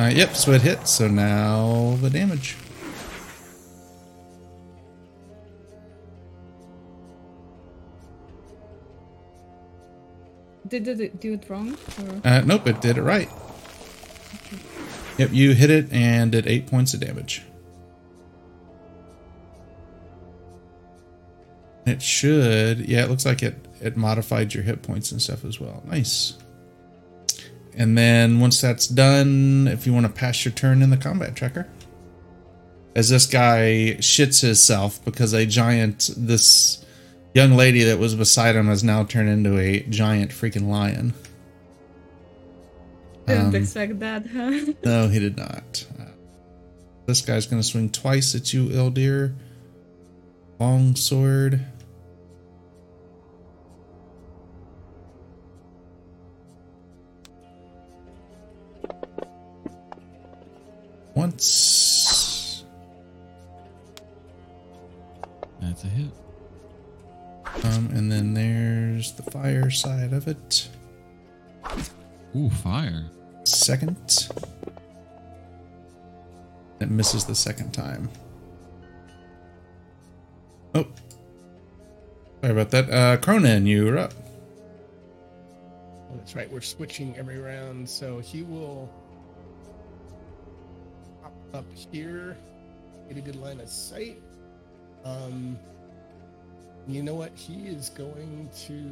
Uh, yep, so it hit. So now the damage. Did it do it wrong? Uh, nope, it did it right. Yep, you hit it and did eight points of damage. It should, yeah, it looks like it it modified your hit points and stuff as well. Nice. And then once that's done, if you want to pass your turn in the combat tracker, as this guy shits himself because a giant, this young lady that was beside him has now turned into a giant freaking lion. Didn't Um, expect that, huh? No, he did not. Uh, this guy's going to swing twice at you, Ildir. Long sword. Once. That's a hit. Um, and then there's the fire side of it. Ooh, fire. Second. It misses the second time. Oh. Sorry about that. Uh, Cronin, you're up. Oh, that's right. We're switching every round, so he will pop up here, get a good line of sight. Um, you know what? He is going to,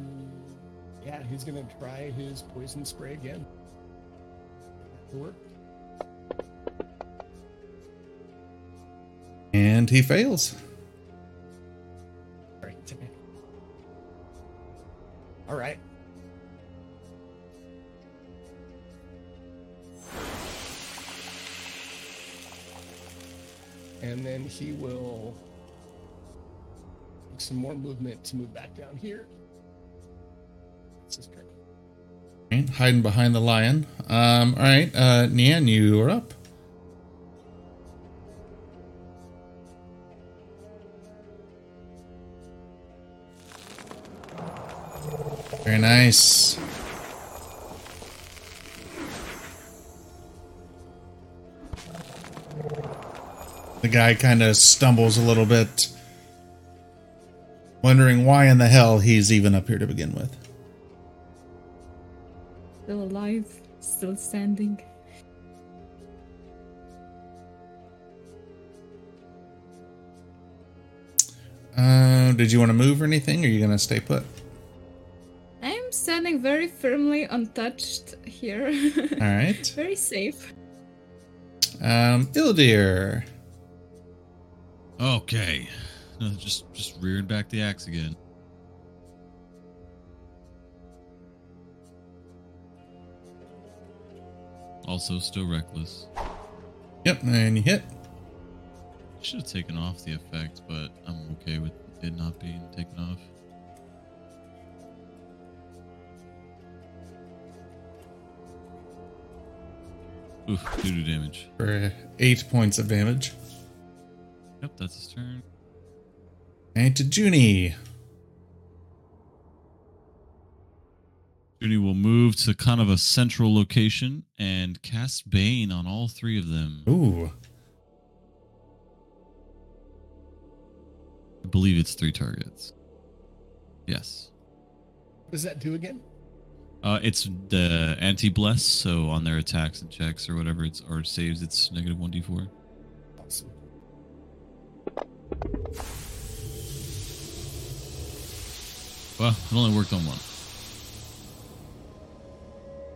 yeah, he's going to try his poison spray again. Work. And he fails. Right. All right. And then he will make some more movement to move back down here. That's his turn. Right, hiding behind the lion. Um, all right, uh, Nian, you are up. Very nice. The guy kind of stumbles a little bit, wondering why in the hell he's even up here to begin with. Still alive, still standing. Uh, did you want to move or anything? Or are you gonna stay put? I'm standing very firmly untouched here. All right. very safe. Um, Ildir. Okay. No, just just rearing back the axe again. Also still reckless. Yep, and you hit. Should have taken off the effect, but I'm okay with it not being taken off. Oof, doo doo damage. for eight points of damage. Yep, that's his turn. And to Junie. Junie will move to kind of a central location and cast Bane on all three of them. Ooh. I believe it's three targets. Yes. What does that do again? Uh, it's the anti bless, so on their attacks and checks or whatever it's or saves, it's negative one d four. Well, it only worked on one.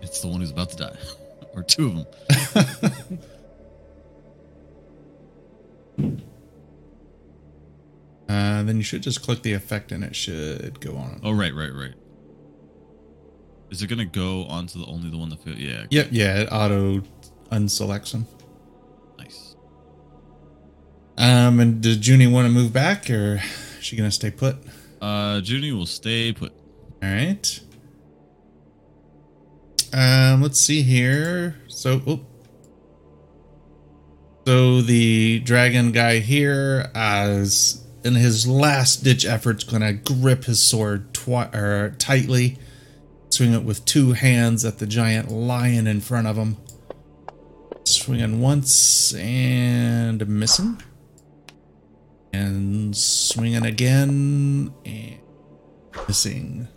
It's the one who's about to die, or two of them. Uh, then you should just click the effect and it should go on. Oh, right, right, right. Is it gonna go onto the only the one that fit? Yeah. Yep, yeah, it auto unselects them. Um, and did Junie want to move back or is she gonna stay put? Uh, Junie will stay put. All right. Um, let's see here. So, oh. so the dragon guy here, as in his last ditch efforts, gonna grip his sword twi- or tightly, swing it with two hands at the giant lion in front of him. Swinging once and missing, and swinging again and missing.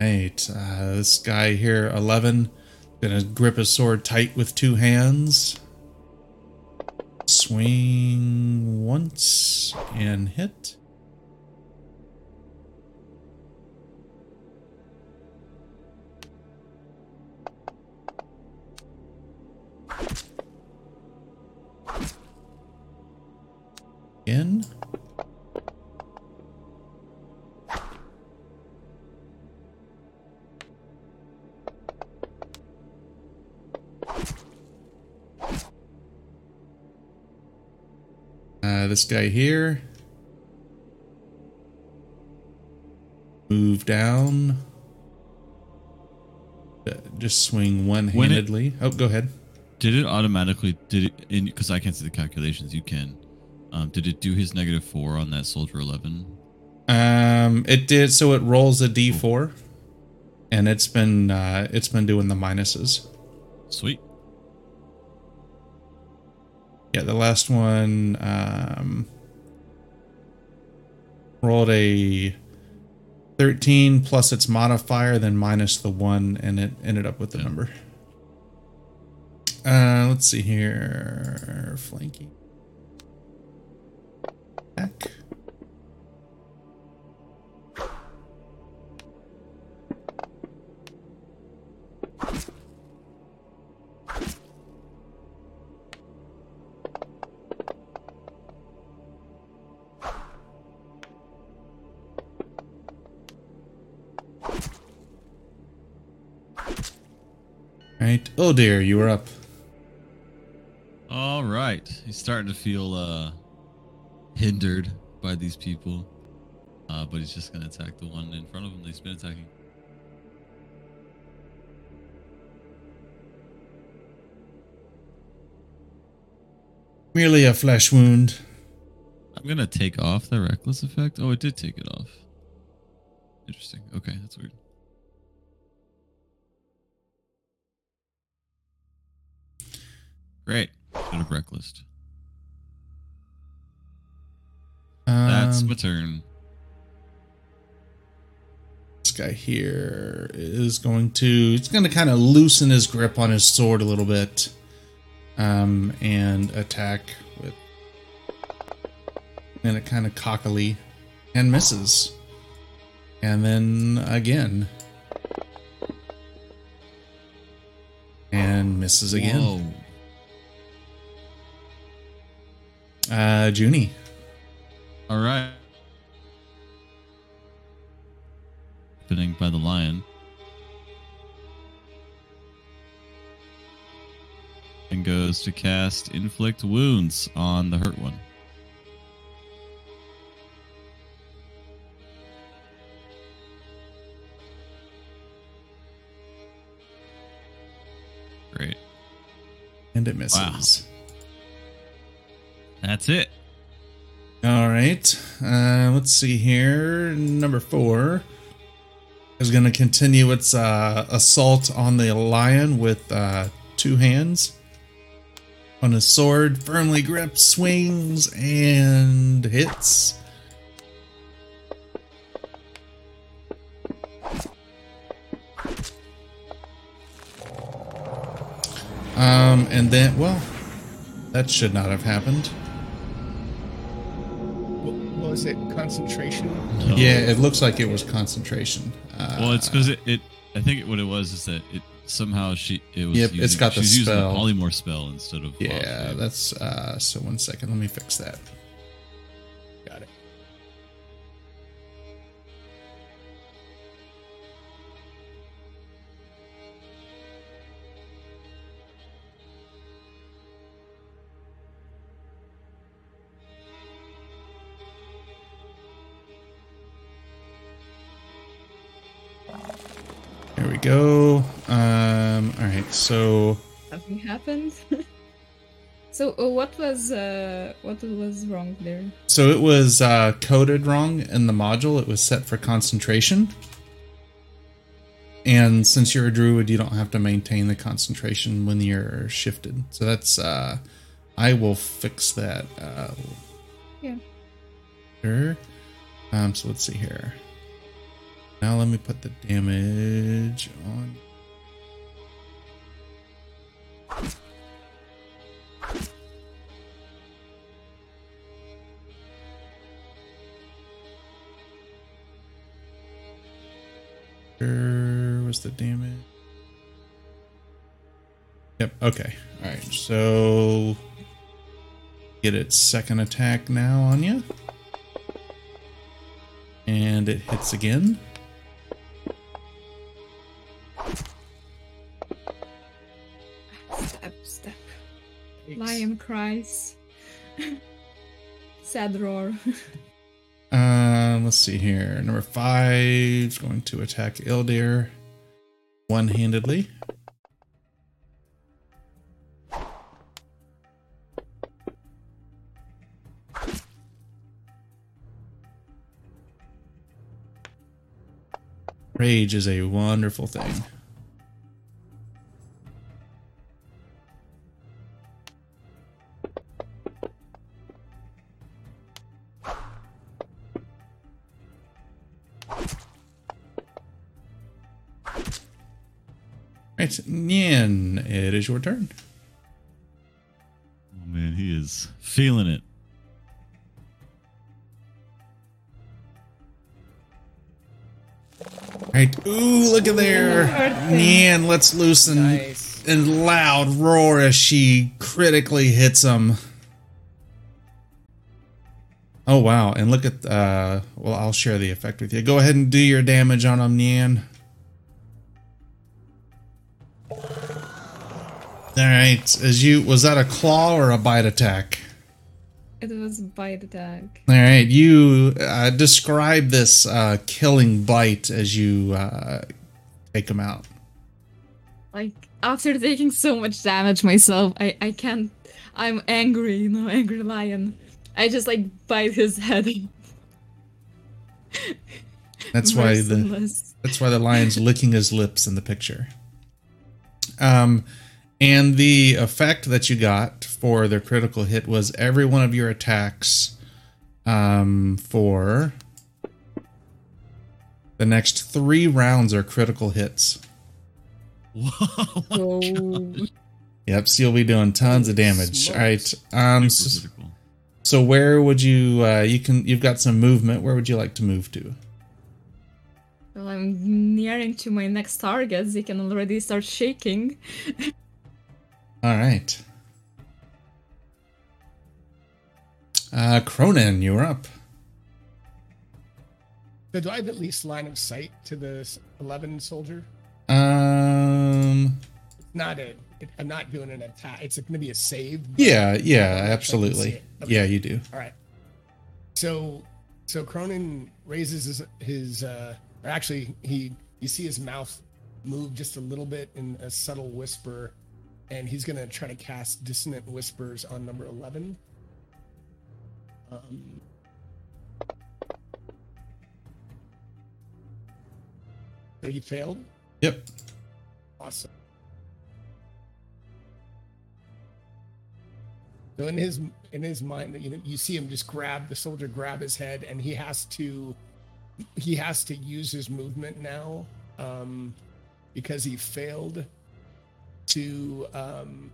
Right, uh, this guy here, 11, gonna grip his sword tight with two hands. Swing once and hit. This guy here. Move down. Uh, Just swing one handedly. Oh, go ahead. Did it automatically? Did it? Because I can't see the calculations. You can. Um, did it do his negative four on that soldier eleven? Um, it did. So it rolls a d4, and it's been uh, it's been doing the minuses. Sweet. Yeah, the last one um, rolled a 13 plus its modifier, then minus the one, and it ended up with the number. Uh, let's see here. Flanking. Back. Oh dear, you were up. All right. He's starting to feel uh hindered by these people. Uh, but he's just gonna attack the one in front of him that he's been attacking. Merely a flesh wound. I'm gonna take off the reckless effect. Oh, it did take it off. Interesting. Okay, that's weird. Great. Should have reckless. That's Um, my turn. this guy here is going to he's going to kind of loosen his grip on his sword a little bit um and attack with and it kind of cockily and misses and then again and misses again Whoa. Uh junie All right. Happening by the lion. And goes to cast inflict wounds on the hurt one. Great. and it misses That's it. All right. Uh, let's see here. Number four is going to continue its uh, assault on the lion with uh, two hands. On his sword, firmly grips, swings, and hits. Um, and then, well, that should not have happened. What was it? Concentration? No. Yeah, it looks like it was concentration. Uh, Well, it's because it, it. I think what it was is that it somehow she it was. Yep, it's using, got the she's using a polymorph spell instead of. yeah, that's uh. So one second, let me fix that. Go. Um. All right. So Nothing happened. so uh, what was uh, what was wrong there? so it was uh, coded wrong in the module. It was set for concentration. And since you're a druid, you don't have to maintain the concentration when you're shifted. So that's uh I will fix that. Uh Yeah. Sure. Um so let's see here. Now let me put the damage on. Where was the damage? Yep. Okay. All right. So get its second attack now on you, and it hits again. Cries. Sad roar. Um, let's see here. Number five going to attack Ildir one-handedly. Rage is a wonderful thing. Right, Nian, it is your turn. Oh man, he is feeling it. Right, ooh, look at there. Nian lets loose and, Nice. and loud roar as she critically hits him. Oh wow, and look at uh well I'll share the effect with you. Go ahead and do your damage on him, Nian. Alright, as you was that a claw or a bite attack? it was bite attack. All right, you uh, describe this uh, killing bite as you uh, take him out. Like after taking so much damage myself, I I can't. I'm angry, you know, angry lion. I just like bite his head. That's why the that's why the lion's licking his lips in the picture. Um, and the effect that you got for the critical hit was every one of your attacks, um, for the next three rounds are critical hits. Whoa. Oh, Yep, so you'll be doing tons of damage. Smokes. All right. Um, Super s- critical. So where would you uh you can you've got some movement. Where would you like to move to? well, I'm nearing to my next targets. You can already start shaking. All right. Uh Cronin, you're up. So do I have at least line of sight to the 11 soldier? Um Not a. It, I'm not doing an attack. It's going to be a save. yeah, yeah, I can see absolutely. Okay. Yeah, you do. All right. So, so Cronin raises his, his uh, or actually, he you see his mouth move just a little bit in a subtle whisper, and he's gonna try to cast dissonant whispers on number eleven. Um, so he failed. Yep. Awesome. So in his in his mind, you know, you see him just grab the soldier, grab his head, and he has to he has to use his movement now um, because he failed to um,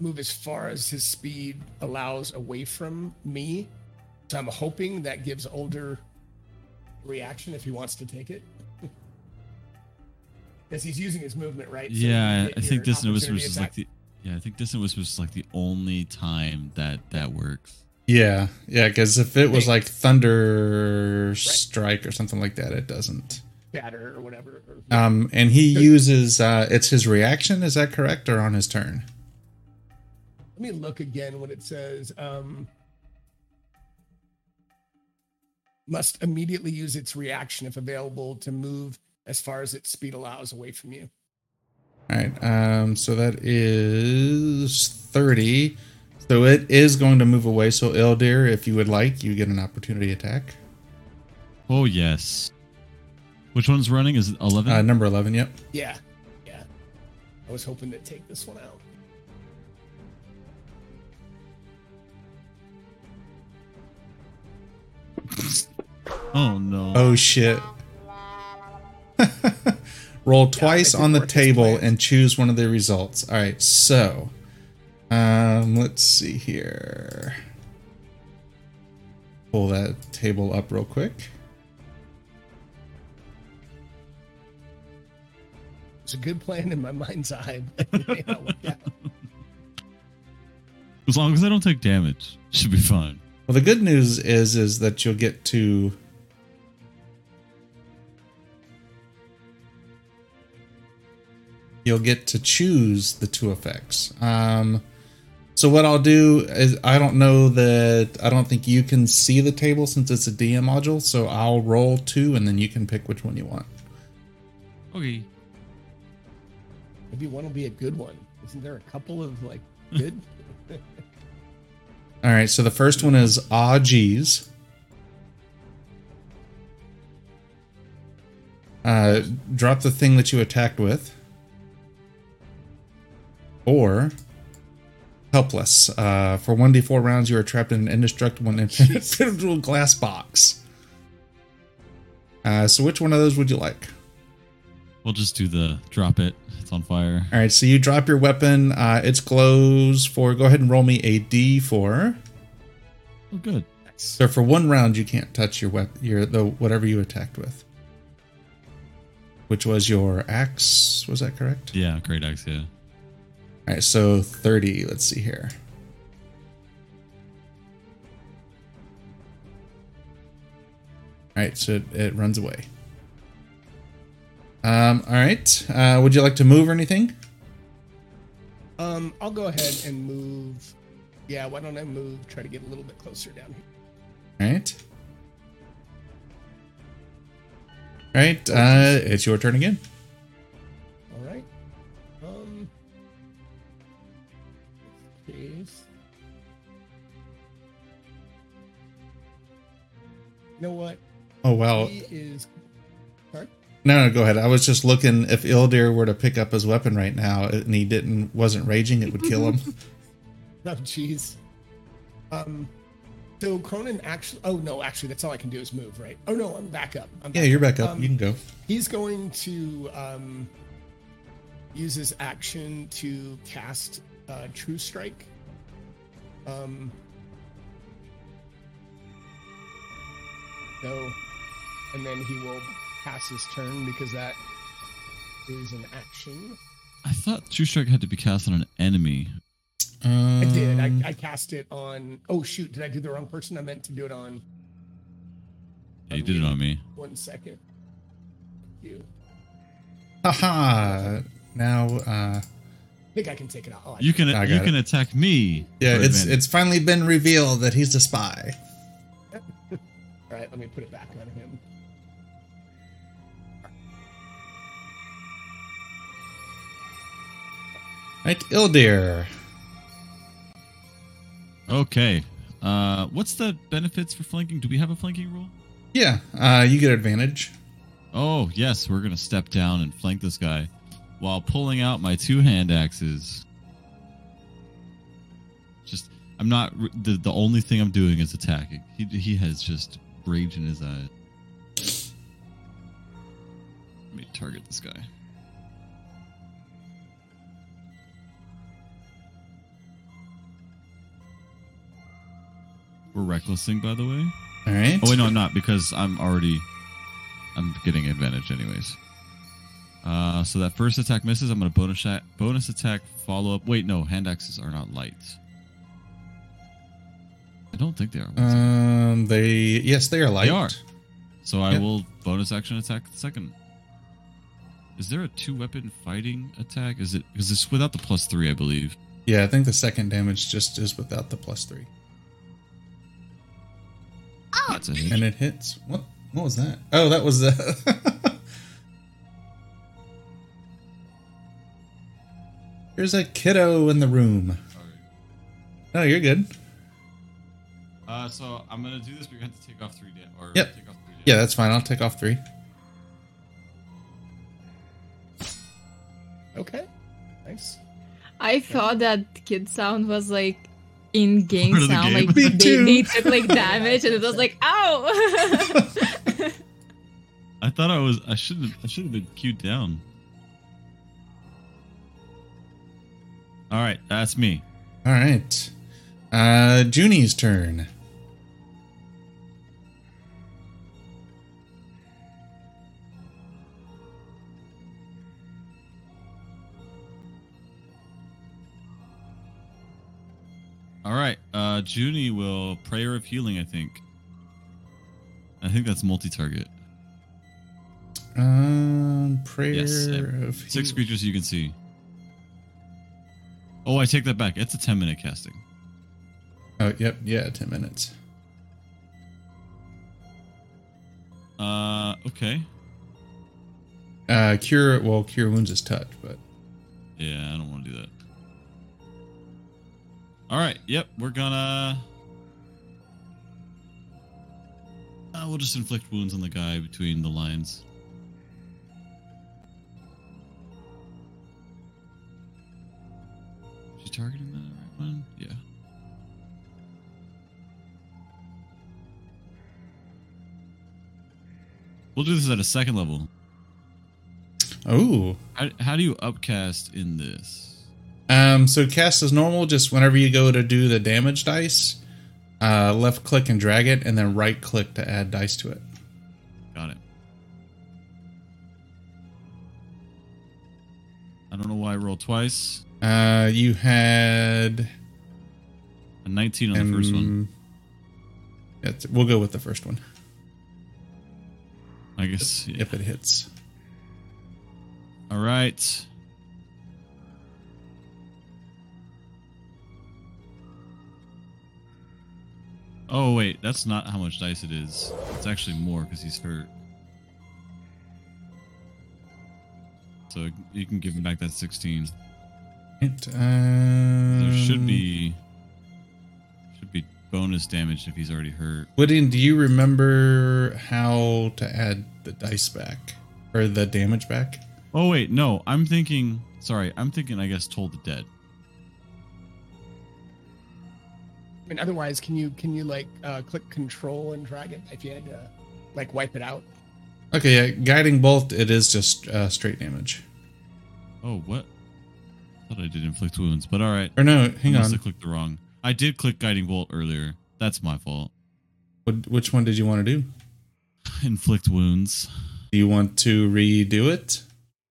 move as far as his speed allows away from me. So I'm hoping that gives older reaction if he wants to take it. Because he's using his movement, right? So yeah, I think Dissonant opportunity Whispers is like the yeah, I think Dissonant Whispers is like the only time that that works. Yeah, yeah, because if it was like Thunder Strike or something like that, it doesn't. Batter or whatever. Um, and he uses uh, it's his reaction. Is that correct, or on his turn? Let me look again what it says. Um, must immediately use its reaction if available to move as far as its speed allows away from you. All right. Um, so that is thirty. So it is going to move away. So Ildir, if you would like, you get an opportunity attack. Oh yes. Which one's running? Is it eleven? Uh, number eleven. Yep. Yeah, yeah. I was hoping to take this one out. oh no. Oh shit. Roll twice didn't on the table and choose one of the results. All right. So, um, let's see here. Pull that table up real quick. It's a good plan in my mind's eye. but it may not work out. As long as I don't take damage, should be fine. Well, the good news is is that you'll get to you'll get to choose the two effects. Um, So what I'll do is I don't know that I don't think you can see the table since it's a DM module. So I'll roll two, and then you can pick which one you want. Okay. Maybe one will be a good one. Isn't there a couple of like good? All right. So the first one is ah geez. Uh, drop the thing that you attacked with, or helpless. Uh, for one d four rounds, you are trapped in an indestructible and impenetrable glass box. Uh, so which one of those would you like? We'll just do the drop it. It's on fire. All right, so you drop your weapon. Uh, it glows for. Go ahead and roll me a d4. Oh, good. So for one round, you can't touch your weapon, your the whatever you attacked with, which was your axe. Was that correct? Yeah, great axe. Yeah. All right, so thirty. Let's see here. All right, so it, it runs away. Um. All right. Uh, would you like to move or anything? Um, I'll go ahead and move. Yeah, why don't I move? Try to get a little bit closer down here. All right. All right. Uh, it's your turn again. All right. Um. Case. You know what? Oh well. He is. No, no, go ahead. I was just looking if Ildir were to pick up his weapon right now and he didn't wasn't raging, it would kill him. Oh, jeez. Um. So Cronin actually. Oh no, actually, that's all I can do is move, right? Oh no, I'm back up. I'm yeah, you're back up. Um, you can go. He's going to um, use his action to cast uh, True Strike. Um, so, and then he will pass his turn because that is an action. I thought True Strike had to be cast on an enemy. Um, I did. I, I cast it on. Oh shoot! Did I do the wrong person? I meant to do it on. Yeah, you did it on me. One second. Thank you. haha. Now, uh, I think I can take it out. Oh, You can I got you it. can attack me. yeah, it's it's finally been revealed that he's a spy. All right, let me put it back on him. Right, Ildir. okay. Uh, what's the benefits for flanking? Do we have a flanking rule? Yeah, uh, you get advantage. Oh yes, we're gonna step down and flank this guy while pulling out my two hand axes. Just, I'm not. The the only thing I'm doing is attacking. He he has just rage in his eyes. Let me target this guy. We're recklessing, by the way. All right. Oh wait, no, I'm not because I'm already I'm getting advantage anyways. Uh, so that first attack misses. I'm gonna bonus shot, bonus attack follow up. Wait, no, hand axes are not light. I don't think they are. Um, they yes, they are light. They are. So I Yep. will bonus action attack the second. Is there a two weapon fighting attack? Is it because it's without the plus three, I believe. Yeah, I think the second damage just is without the plus three, That's a hit. and it hits. What? What was that? Oh, that was the. There's a kiddo in the room. No, you're good. Uh, so I'm gonna do this, but you're gonna have to take off three damage. Or Yep. take off three damage. Yeah, that's fine. I'll take off three. Okay. Nice. I thought that kid sound was like in game Part sound, game. like Me they, too. they took like damage, and it was like, ow! I thought I was. I should have. I should have been queued down. All right, that's me. All right. Uh, Junie's turn. All right, uh, Junie will prayer of healing. I think. I think that's multi-target. Um, prayer Yes, of Six heal- creatures you can see. Oh, I take that back. It's a 10 minute casting. Oh, yep, yeah, ten minutes. Uh, okay. Uh, cure. Well, cure wounds is touch, but Yeah, I don't want to do that. All right. Yep. We're gonna. Uh, we'll just inflict wounds on the guy between the lines. Is she targeting the right one? Yeah. We'll do this at a second level. oh, How, how do you upcast in this? Um, so cast as normal. Just whenever you go to do the damage dice, uh, left click and drag it, and then right click to add dice to it. Got it. I don't know why I rolled twice. Uh, you had A 19 on the first one. we'll go with the first one I guess. yeah. if it hits. All right. Oh wait, that's not how much dice it is. It's actually more because he's hurt. So you can give him back that 16. It, uh, There should be should be bonus damage if he's already hurt. Woodin, do you remember how to add the dice back or the damage back? Oh wait, no, I'm thinking. Sorry, I'm thinking. I guess told the dead. I mean, otherwise, can you can you like uh, click Control and drag it if you had to like wipe it out? Okay, yeah, guiding bolt. It is just uh, straight damage. Oh what? Thought I did inflict wounds, but all right. Or no, I hang must on. have clicked the wrong. I did click guiding bolt earlier. That's my fault. What, which one did you want to do? Inflict wounds. Do you want to redo it?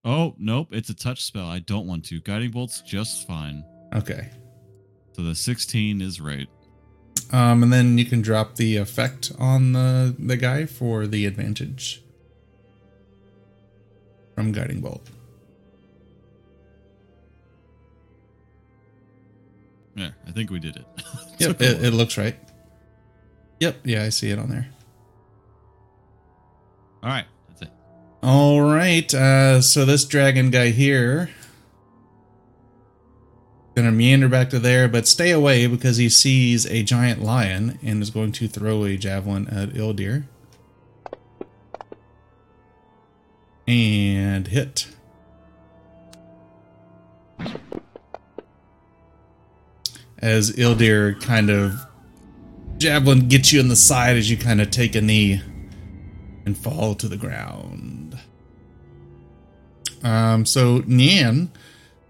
Oh nope, it's a touch spell. I don't want to. Guiding bolt's just fine. Okay. So the 16 is right. Um, and then you can drop the effect on the the guy for the advantage from guiding bolt. Yeah, I think we did it. Yep, it, it looks right. Yep, yeah, I see it on there. All right, that's it. All right. Uh, so this dragon guy here gonna meander back to there, but stay away because he sees a giant lion and is going to throw a javelin at Ildir. And hit. As Ildir kind of javelin gets you in the side as you kind of take a knee and fall to the ground. Um, so Nian,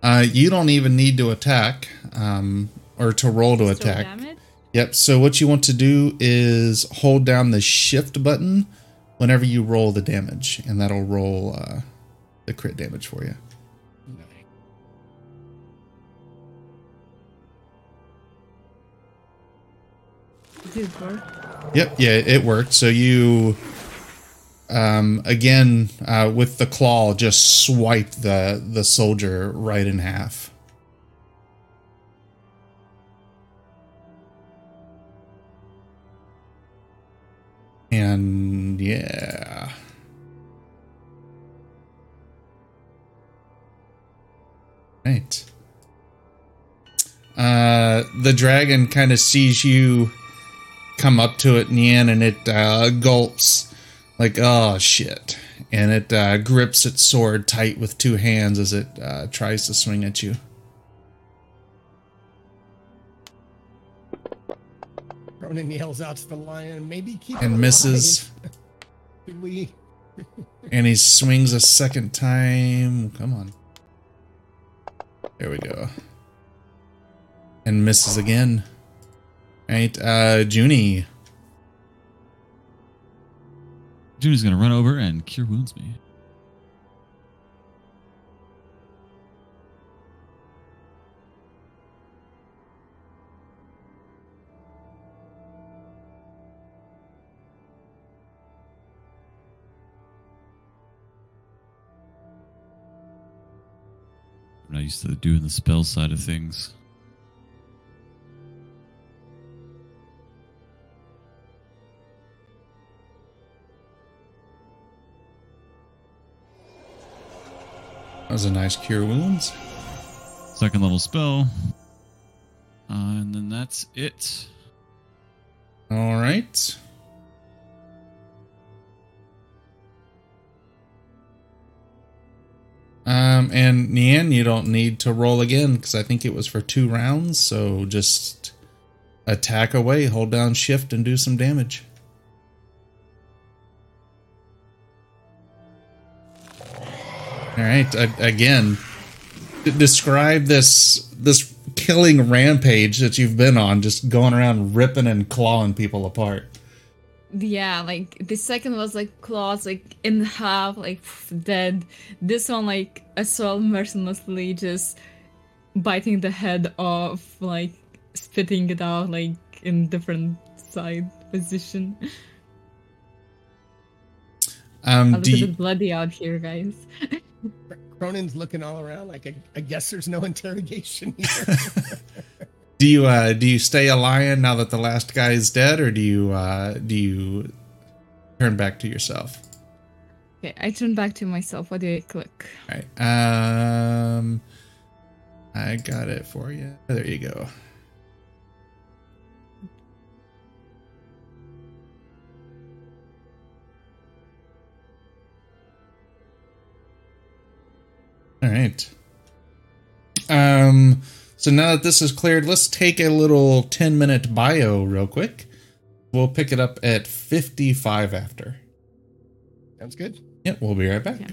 uh, you don't even need to attack, um, or to roll to So attack. damage? Yep. So what you want to do is hold down the shift button whenever you roll the damage, and that'll roll uh, the crit damage for you. Did it work? Yep. Yeah, it worked. So you, um, again, uh, with the claw, just swipe the the soldier right in half. And yeah. Right. Uh, the dragon kind of sees you come up to it, Nian, and it uh, gulps like, oh shit. And it uh, grips its sword tight with two hands as it uh, tries to swing at you. Ronan yells out to the lion, maybe keep And misses. we? And he swings a second time. Come on. There we go. And misses again. Right, uh, Junie. Junie's gonna run over and cure wounds me. I'm not used to doing the spell side of things. Was a nice cure wounds. Second level spell. Uh, and then that's it. All right. Um, and Nian, you don't need to roll again because I think it was for two rounds. So just attack away, hold down shift, and do some damage. All right. again, describe this this killing rampage that you've been on, just going around ripping and clawing people apart. Yeah, like the second was like claws like in half, like dead. This one like I saw mercilessly just biting the head off, like spitting it out like in different side position. Um, A little bit bloody out here, guys. Cronin's looking all around like I, I guess there's no interrogation here. do you uh, do you stay a lion now that the last guy is dead, or do you uh, do you turn back to yourself? Okay, I turn back to myself. What do I click? All right. Um, I got it for you. There you go. All right. Um, so now that this is cleared, let's take a little 10 minute bio real quick. We'll pick it up at 55 after. Sounds good. Yep, we'll be right back. Yeah.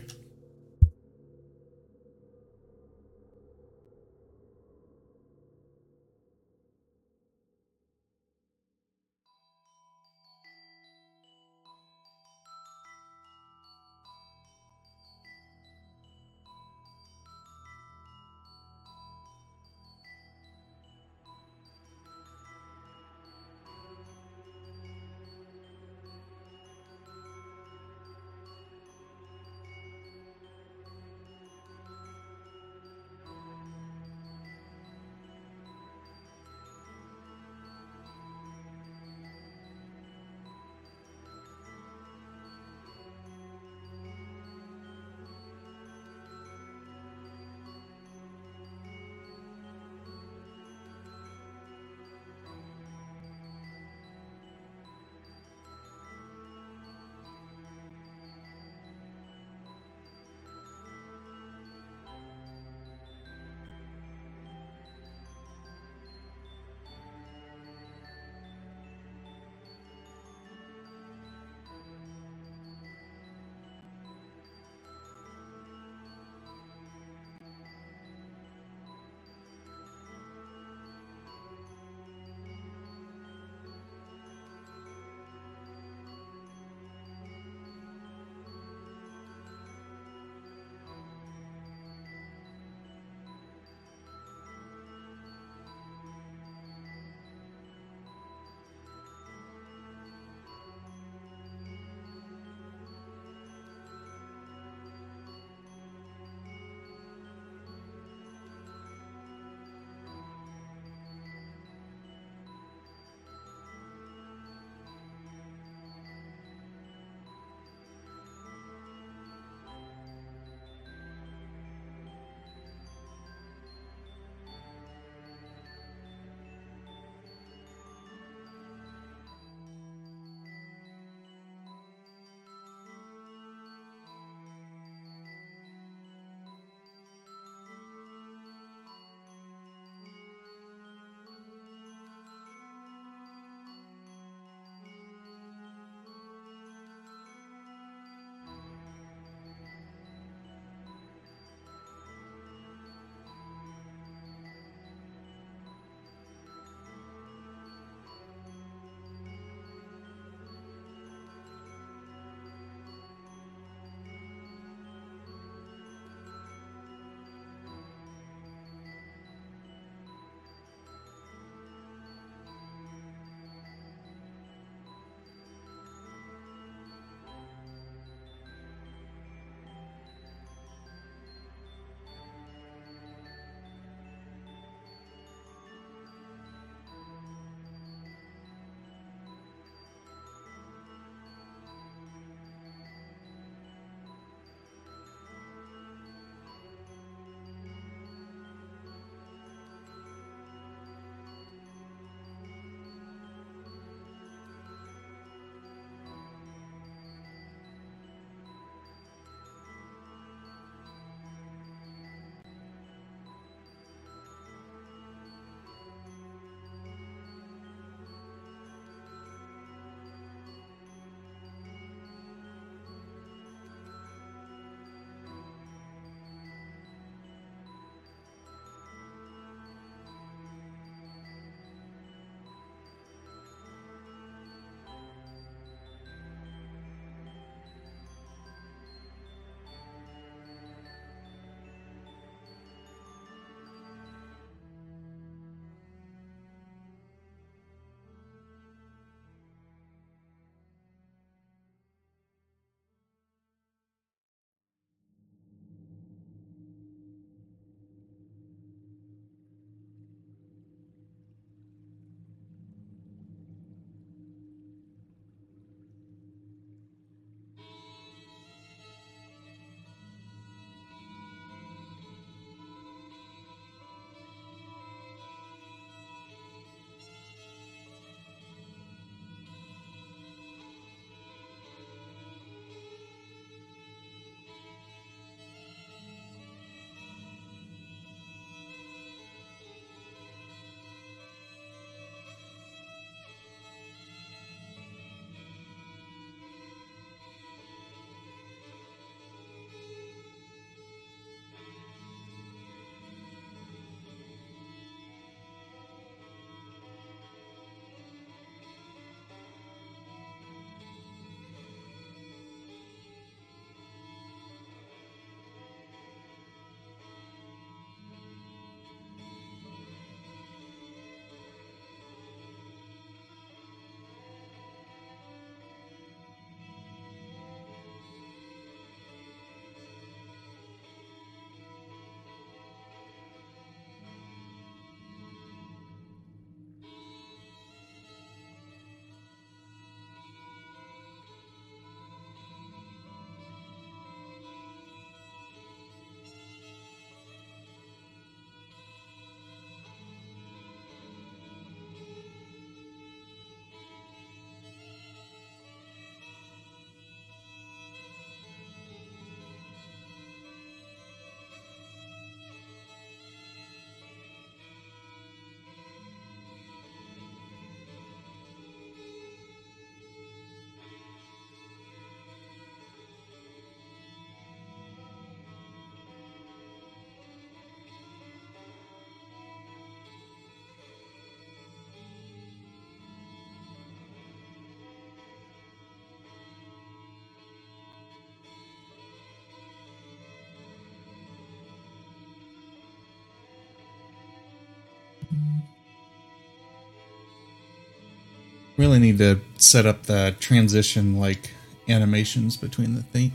Really need to set up the transition like animations between the thing.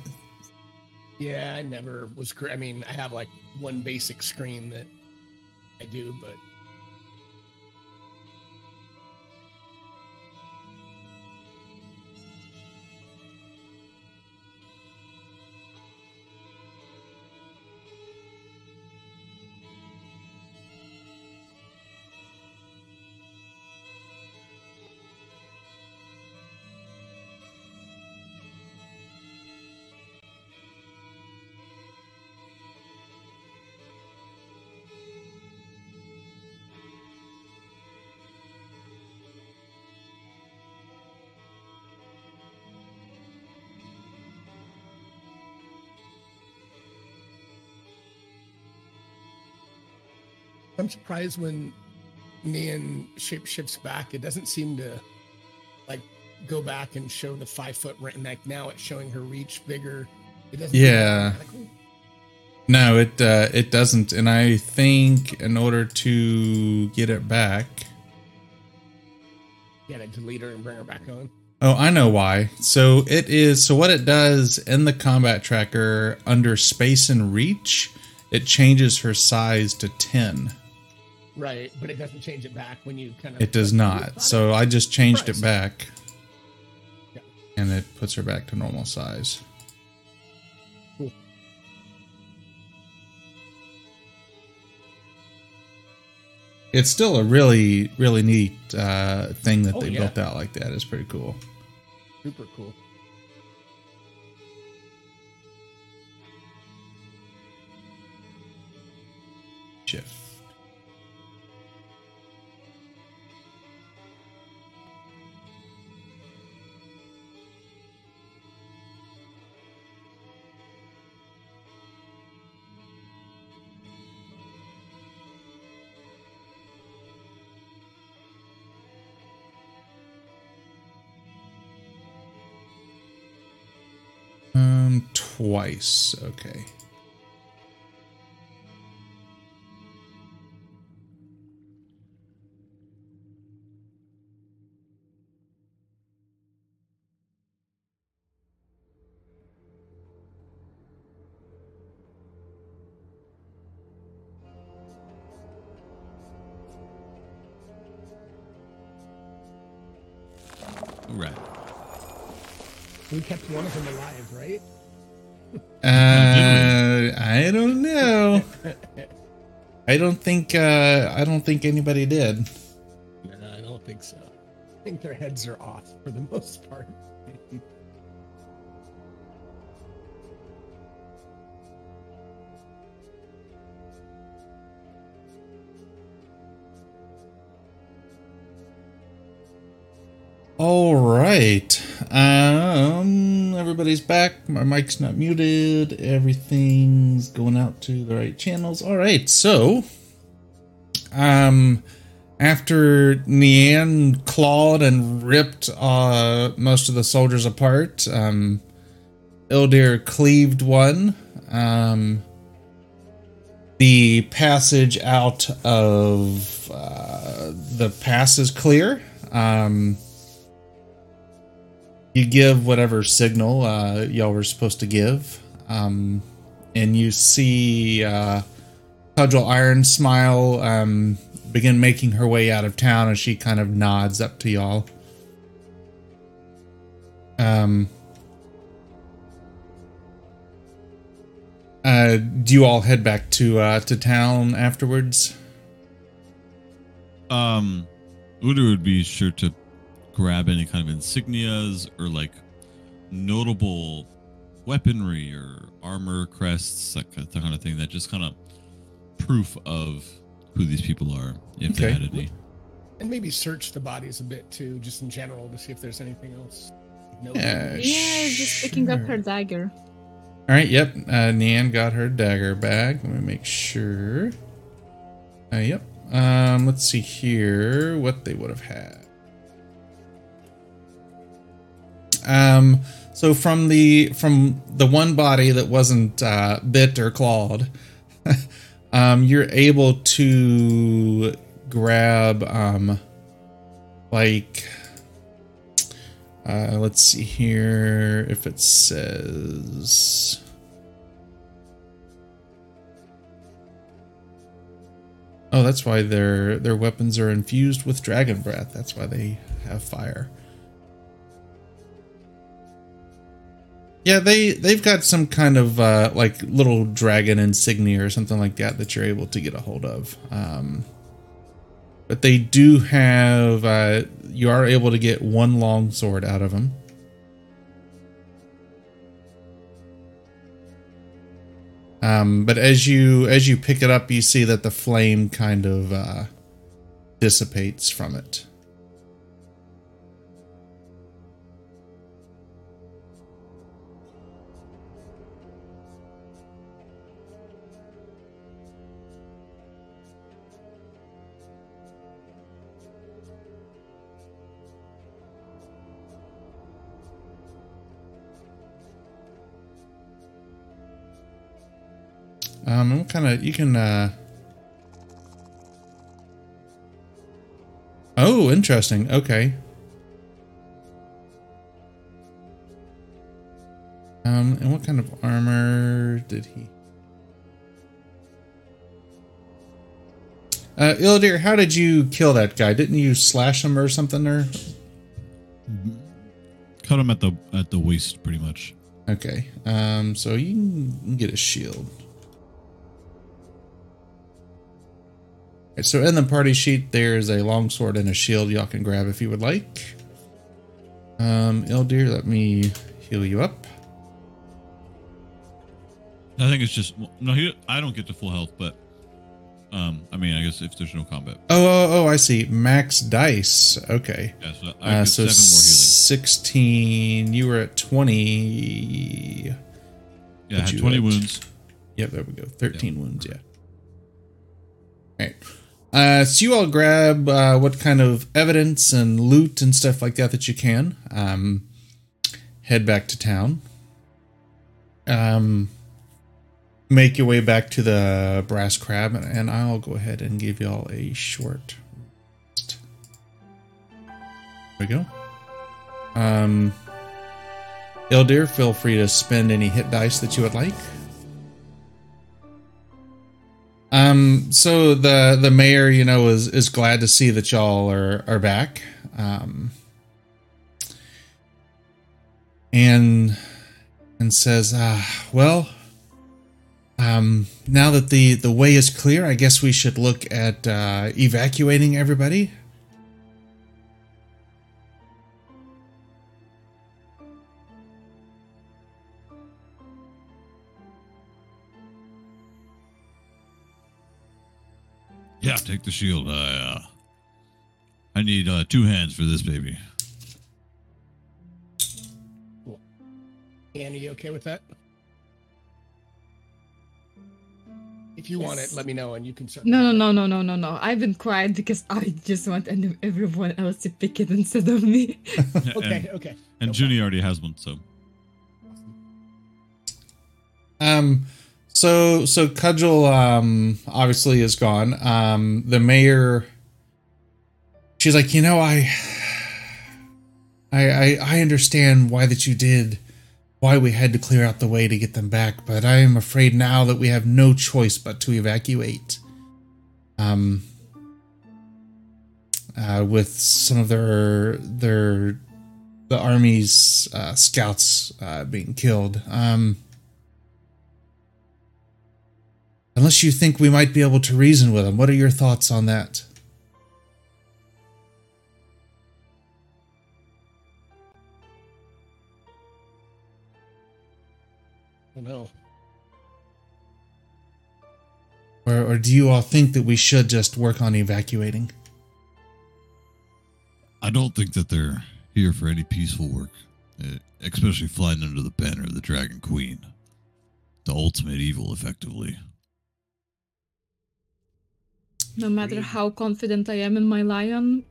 Yeah, I never was. I mean, I have like one basic screen that I do, but I'm surprised when Nian shape shifts back, it doesn't seem to like go back and show the five foot right like now it's showing her reach bigger. It doesn't Yeah. No, it uh, it doesn't, and I think in order to get it back, You gotta delete her and bring her back on. oh, I know why. So it is. So what it does in the combat tracker under space and reach, it changes her size to ten. Right, but it doesn't change it back when you kind of It does not. So I just changed it back, Yeah. and it puts her back to normal size. Cool. It's still a really, really neat uh, thing that Oh, they yeah. built out like that. It's pretty cool. super cool. Shift. Twice. Okay. Right. We kept one of them alive, right? I don't think. Uh, I don't think anybody did. No, I don't think so. I think their heads are off for the most part. Right. Um, everybody's back. My mic's not muted. Everything's going out to the right channels. All right. So, um, after Nian clawed and ripped uh most of the soldiers apart, um, Ildir cleaved one. Um, the passage out of uh, the pass is clear. Um, you give whatever signal uh, y'all were supposed to give, um, and you see uh, Cudgel Ironsmile um, begin making her way out of town as she kind of nods up to y'all. Um, uh, do you all head back to uh, to town afterwards? Um, Udo would be sure to grab any kind of insignias or like notable weaponry or armor crests, that, kind of thing. That just kind of proof of who these people are, if they had any. And maybe search the bodies a bit too, just in general, to see if there's anything else. No. Yeah, Yeah, just picking up her dagger. All right. Yep. Uh, Nian got her dagger bag. Let me make sure. Uh, yep. Um, let's see here what they would have had. Um, so from the from the one body that wasn't uh, bit or clawed, um, you're able to grab um like uh let's see here if it says Oh, that's why their their weapons are infused with dragon breath. That's why they have fire. Yeah, they they've got some kind of uh, like little dragon insignia or something like that that you're able to get a hold of. Um, but they do have uh, you are able to get one long sword out of them. Um, but as you as you pick it up, you see that the flame kind of uh, dissipates from it. Um, what kind of you can? uh Oh, interesting. Okay. Um, and what kind of armor did he? Uh, Ildir, how did you kill that guy? Didn't you slash him or something? Or Cut him at the at the waist, pretty much. okay. Um, so you can get a shield. So in the party sheet, there's a longsword and a shield y'all can grab if you would like. Um, Ildir, let me heal you up. I think it's just no. He, I don't get to full health, but um, I mean, I guess if there's no combat, Oh, oh, oh, I see. Max dice. Okay. yeah. So I Uh, so seven 16. You were at 20. Yeah, twenty wounds. Yep, there we go. 13 wounds, yeah. All right. Uh, so you all grab uh, what kind of evidence and loot and stuff like that that you can. Um, head back to town. Um, make your way back to the brass crab, and, and I'll go ahead and give y'all a short. rest. There we go. Um, feel free to spend any hit dice that you would like. Um, so the the mayor, you know, is is glad to see that y'all are are back. Um, and and says, ah, well, um, now that the the way is clear, I guess we should look at uh, evacuating everybody. Yeah, take the shield. I, uh, I need uh, two hands for this baby. Anne, are you okay with that? If you want it, let me know and you can start. No, no, no, no, no, no, no. I've been quiet because I just want everyone else to pick it instead of me. Okay, and, okay. and No Junie already has one, so Um, so so Cudgel um obviously is gone. Um, the mayor. She's like, you know, I, I, I, I understand why that you did, why we had to clear out the way to get them back, but I am afraid now that we have no choice but to evacuate. Um, uh, with some of their their the army's uh, scouts uh, being killed. Um. Unless you think we might be able to reason with them, what are your thoughts on that? I don't know. Or, or do you all think that we should just work on evacuating? I don't think that they're here for any peaceful work, uh, especially flying under the banner of the Dragon Queen, the ultimate evil, effectively. No matter how confident I am in my lion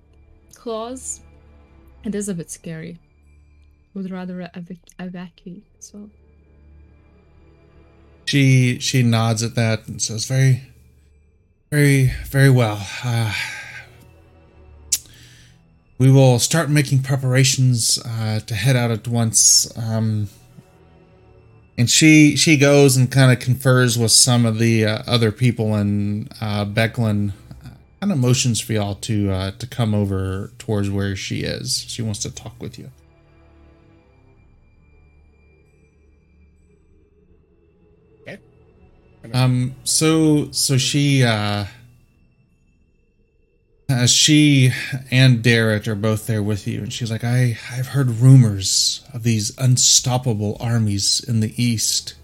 claws, it is a bit scary. Would rather evac- evacuate as well. She she nods at that and says, "Very, very, very well. Uh, we will start making preparations uh, to head out at once. Um, and she she goes and kind of confers with some of the uh, other people, and uh, Becklin kind of motions for y'all to uh, to come over towards where she is. She wants to talk with you. Okay. Um. So so she uh, uh she and Darrett are both there with you, and she's like, I I've heard rumors of these unstoppable armies in the east.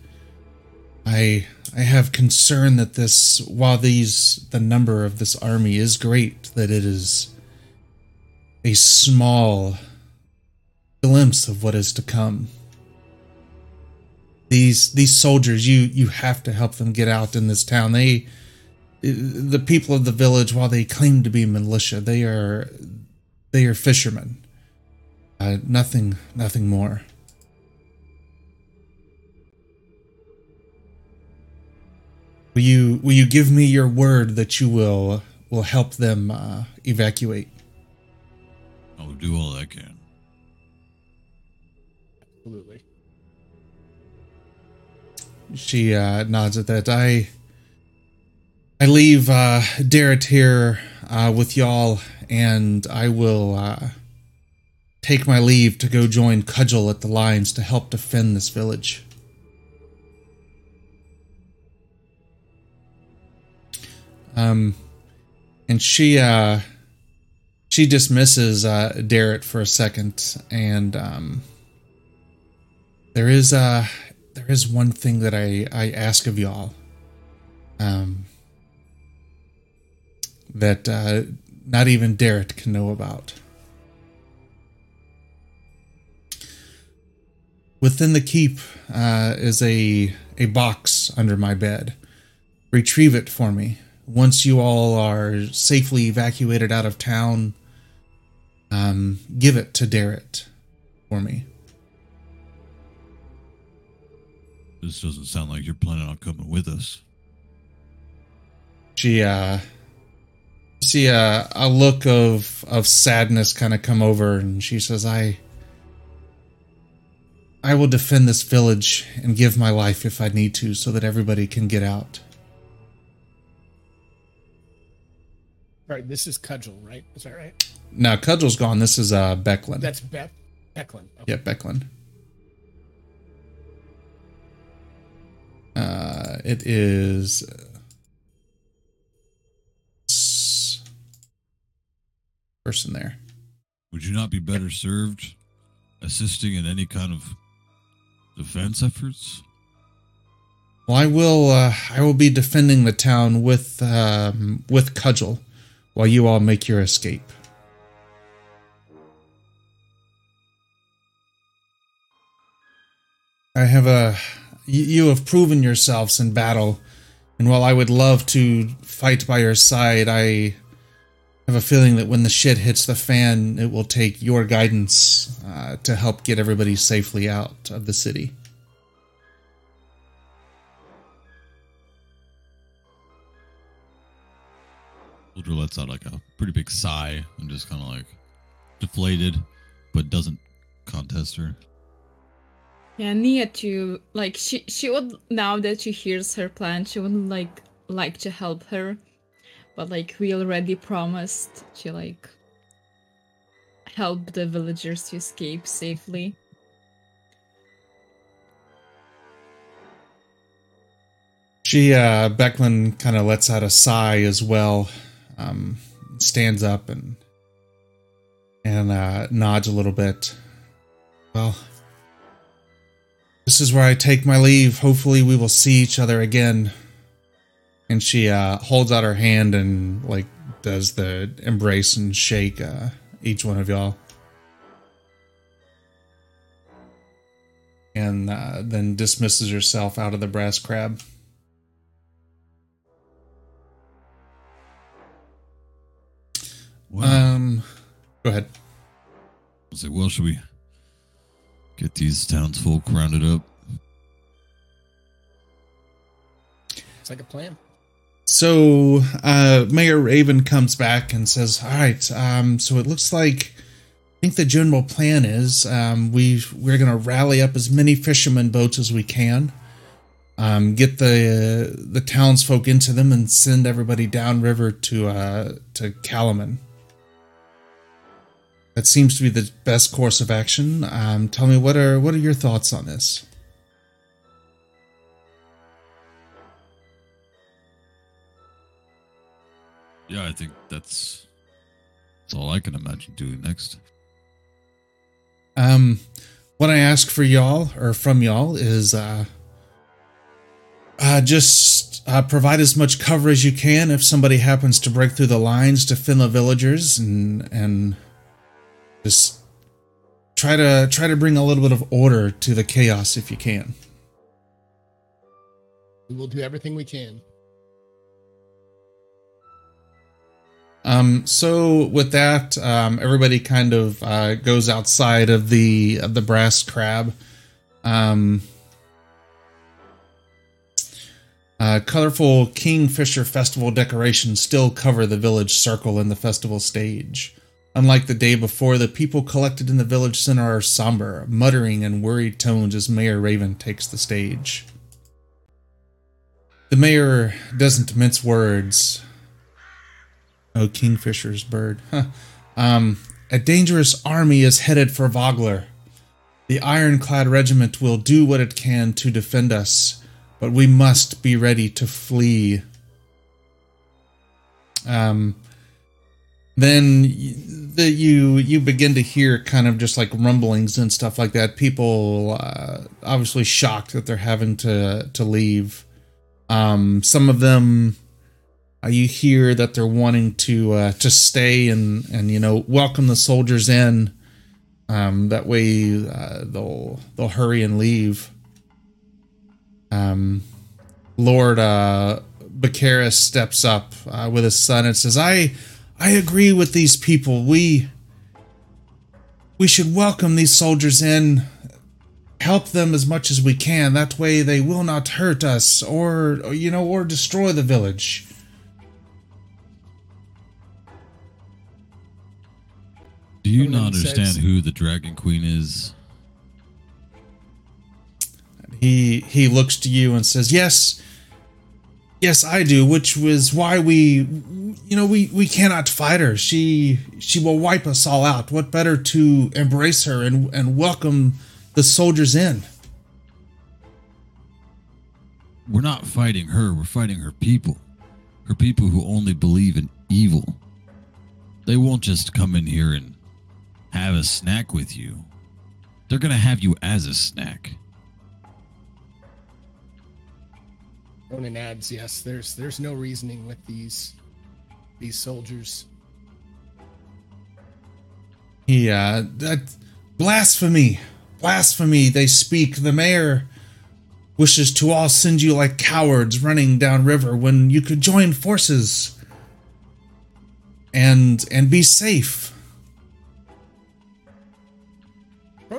I I have concern that this while these the number of this army is great, that it is a small glimpse of what is to come. These these soldiers, you you have to help them get out in this town. They the people of the village, while they claim to be militia, they are they are fishermen. Uh, nothing nothing more. Will you will you give me your word that you will will help them uh, evacuate? I will do all I can. Absolutely. She uh, nods at that. I I leave uh, Darrett here uh, with y'all, and I will uh, take my leave to go join Cudgel at the lines to help defend this village. Um, and she uh, she dismisses uh, Darrett for a second, and um, there is uh there is one thing that I I ask of y'all, um, that uh, not even Darrett can know about. Within the keep uh, is a a box under my bed. Retrieve it for me once you all are safely evacuated out of town, um, give it to Darrett for me. This doesn't sound like you're planning on coming with us. She uh see a, a look of of sadness kind of come over and she says i i will defend this village and give my life if i need to so that everybody can get out Right. This is Cudgel, right? Is that right? now cudgel's gone this is uh becklin That's Beth Becklin. Okay. yeah becklin uh it is person there Would you not be better served assisting in any kind of defense efforts? Well, I will. Uh, I will be defending the town with um, with cudgel, while you all make your escape. I have a. You, you have proven yourselves in battle, and while I would love to fight by your side, I have a feeling that when the shit hits the fan, it will take your guidance uh, to help get everybody safely out of the city. Uldra lets out like a pretty big sigh and just kind of like deflated, but doesn't contest her. Yeah, Nia too. Like she, she would now that she hears her plan, she would like like to help her, but like we already promised to like help the villagers to escape safely. She, uh, Becklin kind of lets out a sigh as well, um, stands up and, and, uh, nods a little bit. Well, this is where I take my leave. Hopefully we will see each other again. And she, uh, holds out her hand and, like, does the embrace and shake, uh, each one of y'all. And, uh, then dismisses herself out of the brass crab. Well, Um, go ahead. I was like, well, should we get these townsfolk rounded up? It's like a plan. So, uh, Mayor Raven comes back and says, "All right, um, so it looks like I think the general plan is um, we we're going to rally up as many fishermen boats as we can, um, get the the townsfolk into them, and send everybody downriver to uh, to Kalaman. That seems to be the best course of action. Um, tell me what are what are your thoughts on this? Yeah, I think that's that's all I can imagine doing next. Um, what I ask for y'all or from y'all is uh, uh, just uh, provide as much cover as you can if somebody happens to break through the lines to Finla villagers and and just try to try to bring a little bit of order to the chaos if you can. We will do everything we can. Um, so with that, um, everybody kind of uh, goes outside of the of the brass crab. Um, uh, colorful Kingfisher Festival decorations still cover the village circle and the festival stage. Unlike the day before, the people collected in the village center are somber, muttering in worried tones as Mayor Raven takes the stage. The mayor doesn't mince words. Oh, Kingfisher's bird. Huh. Um, a dangerous army is headed for Vogler. The ironclad regiment will do what it can to defend us, but we must be ready to flee. Um, then you you begin to hear kind of just like rumblings and stuff like that. People uh, obviously shocked that they're having to to leave. Um, some of them you hear that they're wanting to uh, to stay and and you know welcome the soldiers in. Um, that way uh, they'll they'll hurry and leave. Um, Lord uh, steps up uh, with his son and says, "I I agree with these people. We we should welcome these soldiers in." help them as much as we can that way they will not hurt us or, or you know or destroy the village Do you not understand says- who the Dragon Queen is? he he looks to you and says yes yes i do which was why we you know we we cannot fight her she she will wipe us all out what better to embrace her and and welcome the soldiers in We're not fighting her, we're fighting her people. Her people who only believe in evil. They won't just come in here and have a snack with you. They're going to have you as a snack. Ronan adds, yes, there's there's no reasoning with these these soldiers. Yeah, that blasphemy blasphemy they speak the mayor wishes to all send you like cowards running down river when you could join forces and and be safe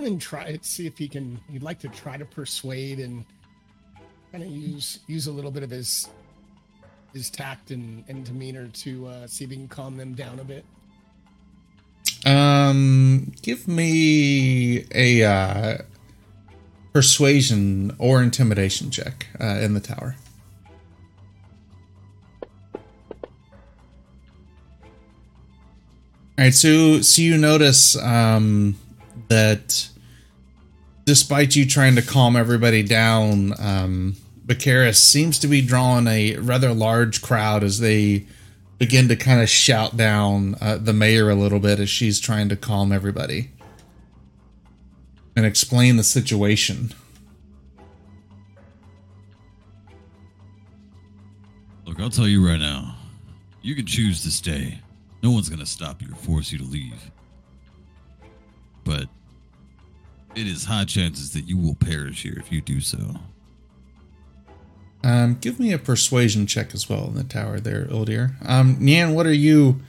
Ronan try see if he can he'd like to try to persuade and kind of use use a little bit of his his tact and, and demeanor to uh, see if he can calm them down a bit. Um, give me a uh, persuasion or intimidation check uh, in the tower. All right, so so you notice um, that despite you trying to calm everybody down, um, Bakaris seems to be drawing a rather large crowd as they begin to kind of shout down uh, the mayor a little bit as she's trying to calm everybody and explain the situation. Look, I'll tell you right now. You can choose to stay. No one's going to stop you or force you to leave. But it is high chances that you will perish here if you do so. Um, give me a persuasion check as well in the tower there, Ildir. Um, Nian, what are you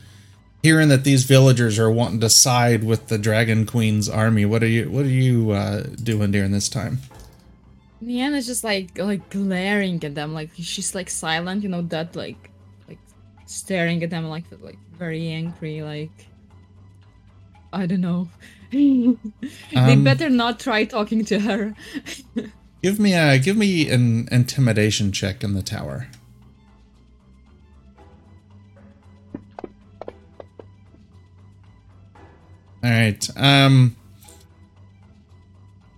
hearing that these villagers are wanting to side with the Dragon Queen's army? What are you What are you uh, doing during this time? Niana's just like like glaring at them, like she's like silent, you know, that like like staring at them like like very angry, like I don't know. they Um, better not try talking to her. Give me a give me an intimidation check in the tower. All right. Um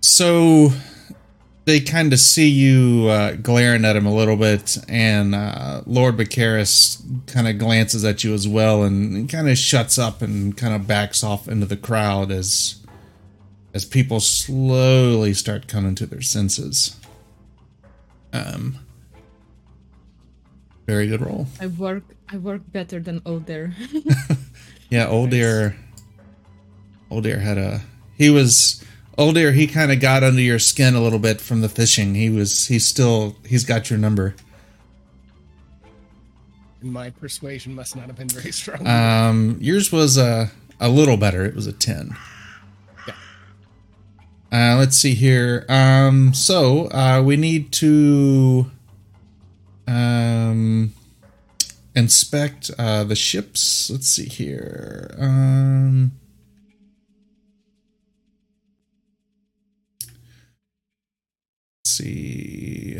so they kind of see you uh, glaring at him a little bit, and uh, Lord Bakaris kind of glances at you as well, and kind of shuts up and kind of backs off into the crowd as as people slowly start coming to their senses. Um, very good role. I work I work better than Older. Yeah, Old Deer. Old Deer had a. He was Old Deer. He kind of got under your skin a little bit from the fishing. He was. He's still. He's got your number. My persuasion must not have been very strong. Um, yours was a a little better. It was a ten. Yeah. Uh, let's see here. Um, so uh, we need to um inspect uh, the ships. Let's see here. Um. Let's see.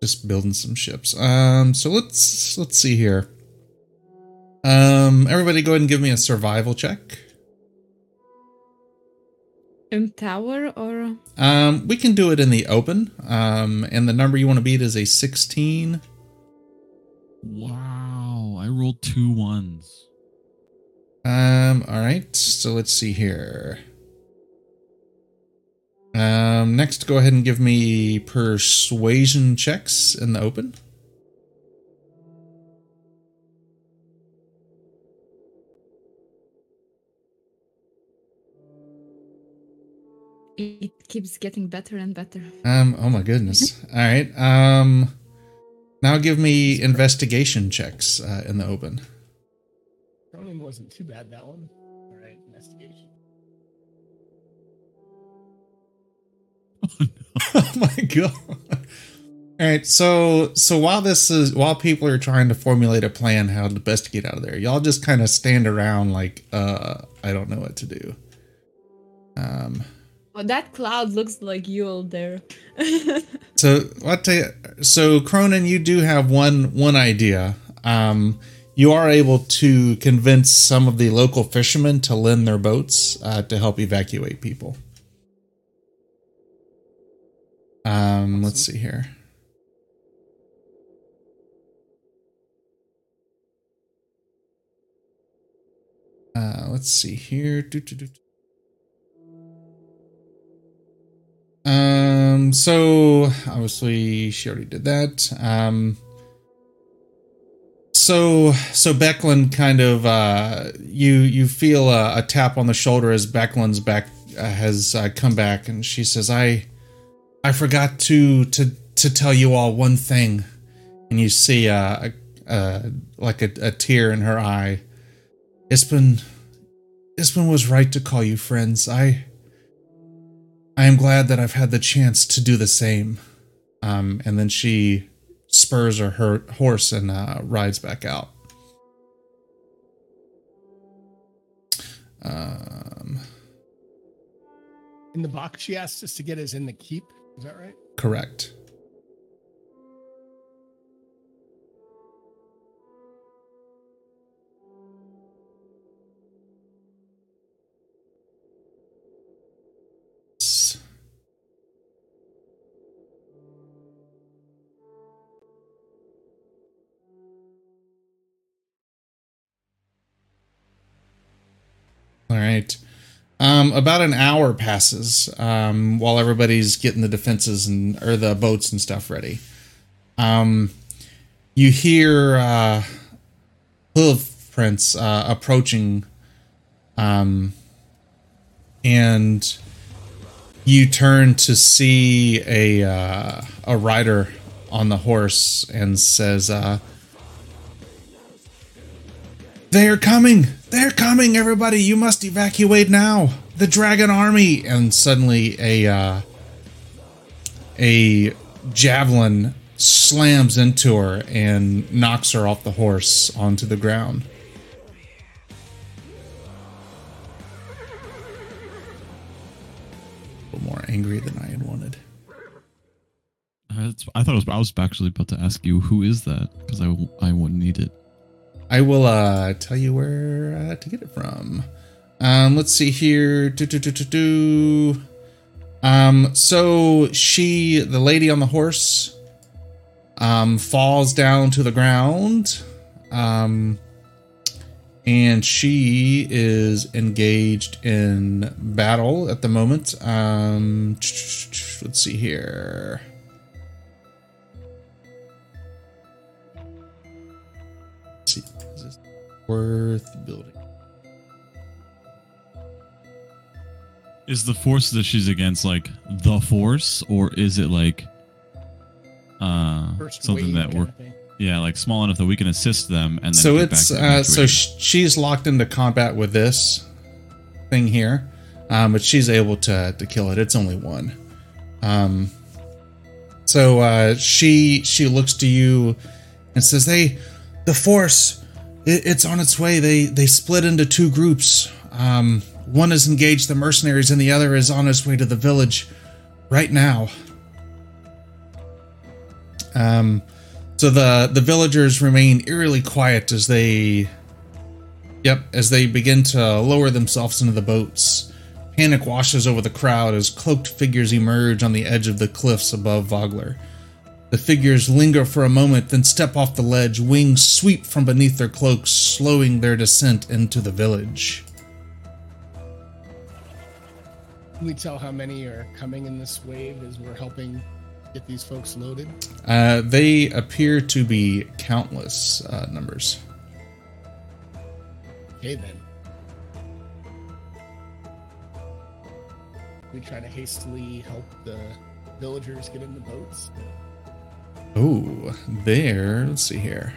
Just building some ships. Um, so let's let's see here. Um, everybody, go ahead and give me a survival check. In tower or Um, we can do it in the open. Um, and the number you want to beat is a sixteen. Wow, I rolled two ones. Um, all right. So let's see here. Um, next, go ahead and give me persuasion checks in the open. it keeps getting better and better. Um, oh my goodness. All right. Um, now give me investigation checks uh, in the open. Cronin wasn't too bad that one. All right, investigation. oh my god. All right, so so while this is while people are trying to formulate a plan how to best get out of there, y'all just kind of stand around like uh I don't know what to do. Um Oh, that cloud looks like you all there. so I'll you so Cronin, you do have one one idea. Um you are able to convince some of the local fishermen to lend their boats uh, to help evacuate people. Um, let's see here. Uh, let's see here. Doo, doo, doo. Um, so obviously she already did that. Um, so so Becklin kind of uh, you you feel a, a tap on the shoulder as Becklin's back uh, has uh, come back, and she says, "I I forgot to to to tell you all one thing," and you see uh, like a, a tear in her eye. Ispin Ispin was right to call you friends. I I am glad that I've had the chance to do the same. Um, and then she spurs her, her horse and uh, rides back out. Um, In the box she asked us to get is in the keep. Is that right? correct. All right. Um, about an hour passes um, while everybody's getting the defenses and or the boats and stuff ready. Um, you hear uh, hoof prints uh, approaching, um, and you turn to see a uh, a rider on the horse and says, uh, "They're coming! They're coming! Everybody, you must evacuate now! The dragon army!" And suddenly, a uh, a javelin slams into her and knocks her off the horse onto the ground. A little more angry than I had wanted. Uh, I thought was. I was actually about to ask you who is that because I I wouldn't need it. I will uh, tell you where uh, to get it from. Um, let's see here. Do, do, do, do, do. Um, so she, the lady on the horse, um, falls down to the ground. Um, and she is engaged in battle at the moment. Um, let's see here. Worth building? Is the force that she's against like the force, or is it like uh First something that we're yeah like small enough that we can assist them and then so it's back uh, so she's locked into combat with this thing here um, but she's able to to kill it. It's only one. Um so uh she she looks to you and says "Hey, the force it, it's on its way they they split into two groups um one has engaged the mercenaries and the other is on its way to the village right now um so the the villagers remain eerily quiet as they Yep, as they begin to lower themselves into the boats. Panic washes over the crowd as cloaked figures emerge on the edge of the cliffs above Vogler. The figures linger for a moment, then step off the ledge, wings sweep from beneath their cloaks, slowing their descent into the village. Can we tell how many are coming in this wave as we're helping get these folks loaded? Uh, they appear to be countless uh, numbers. Okay, then. We try to hastily help the villagers get in the boats. Oh, there. Let's see here.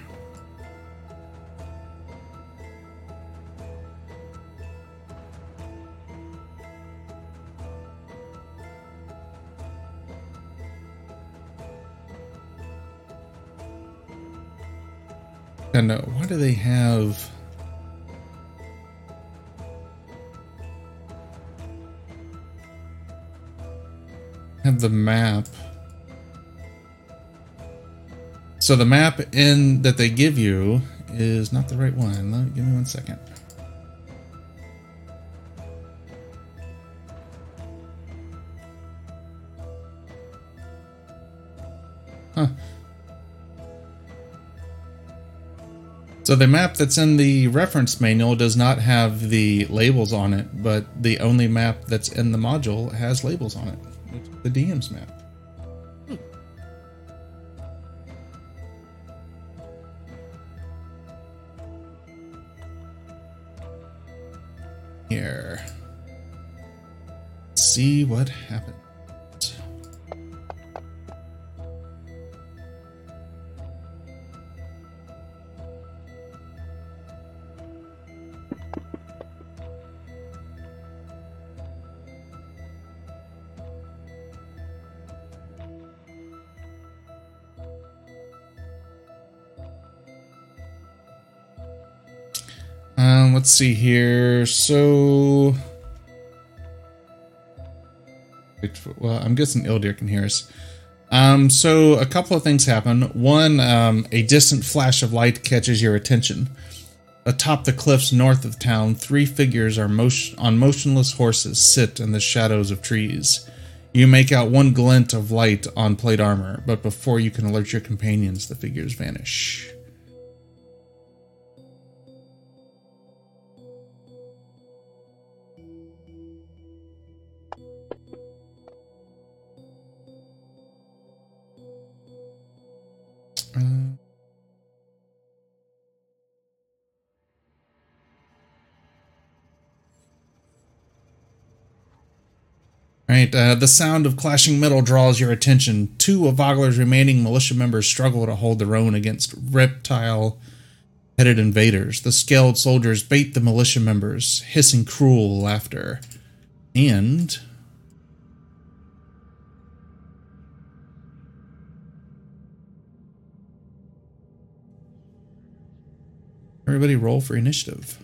And why do they have? Have the map. So the map in that they give you is not the right one. Give me one second. So the map that's in the reference manual does not have the labels on it, but the only map that's in the module has labels on it. It's the DM's map. Here. See what happens. Um, let's see here. So, well, I'm guessing Ildir can hear us. Um, so a couple of things happen. One, um, a distant flash of light catches your attention. Atop the cliffs north of town, three figures are motion- on motionless horses sit in the shadows of trees. You make out one glint of light on plate armor, but before you can alert your companions, the figures vanish. Right, uh, the sound of clashing metal draws your attention. Two of Vogler's remaining militia members struggle to hold their own against reptile headed invaders. The scaled soldiers bait the militia members, hissing cruel laughter. And Everybody roll for initiative.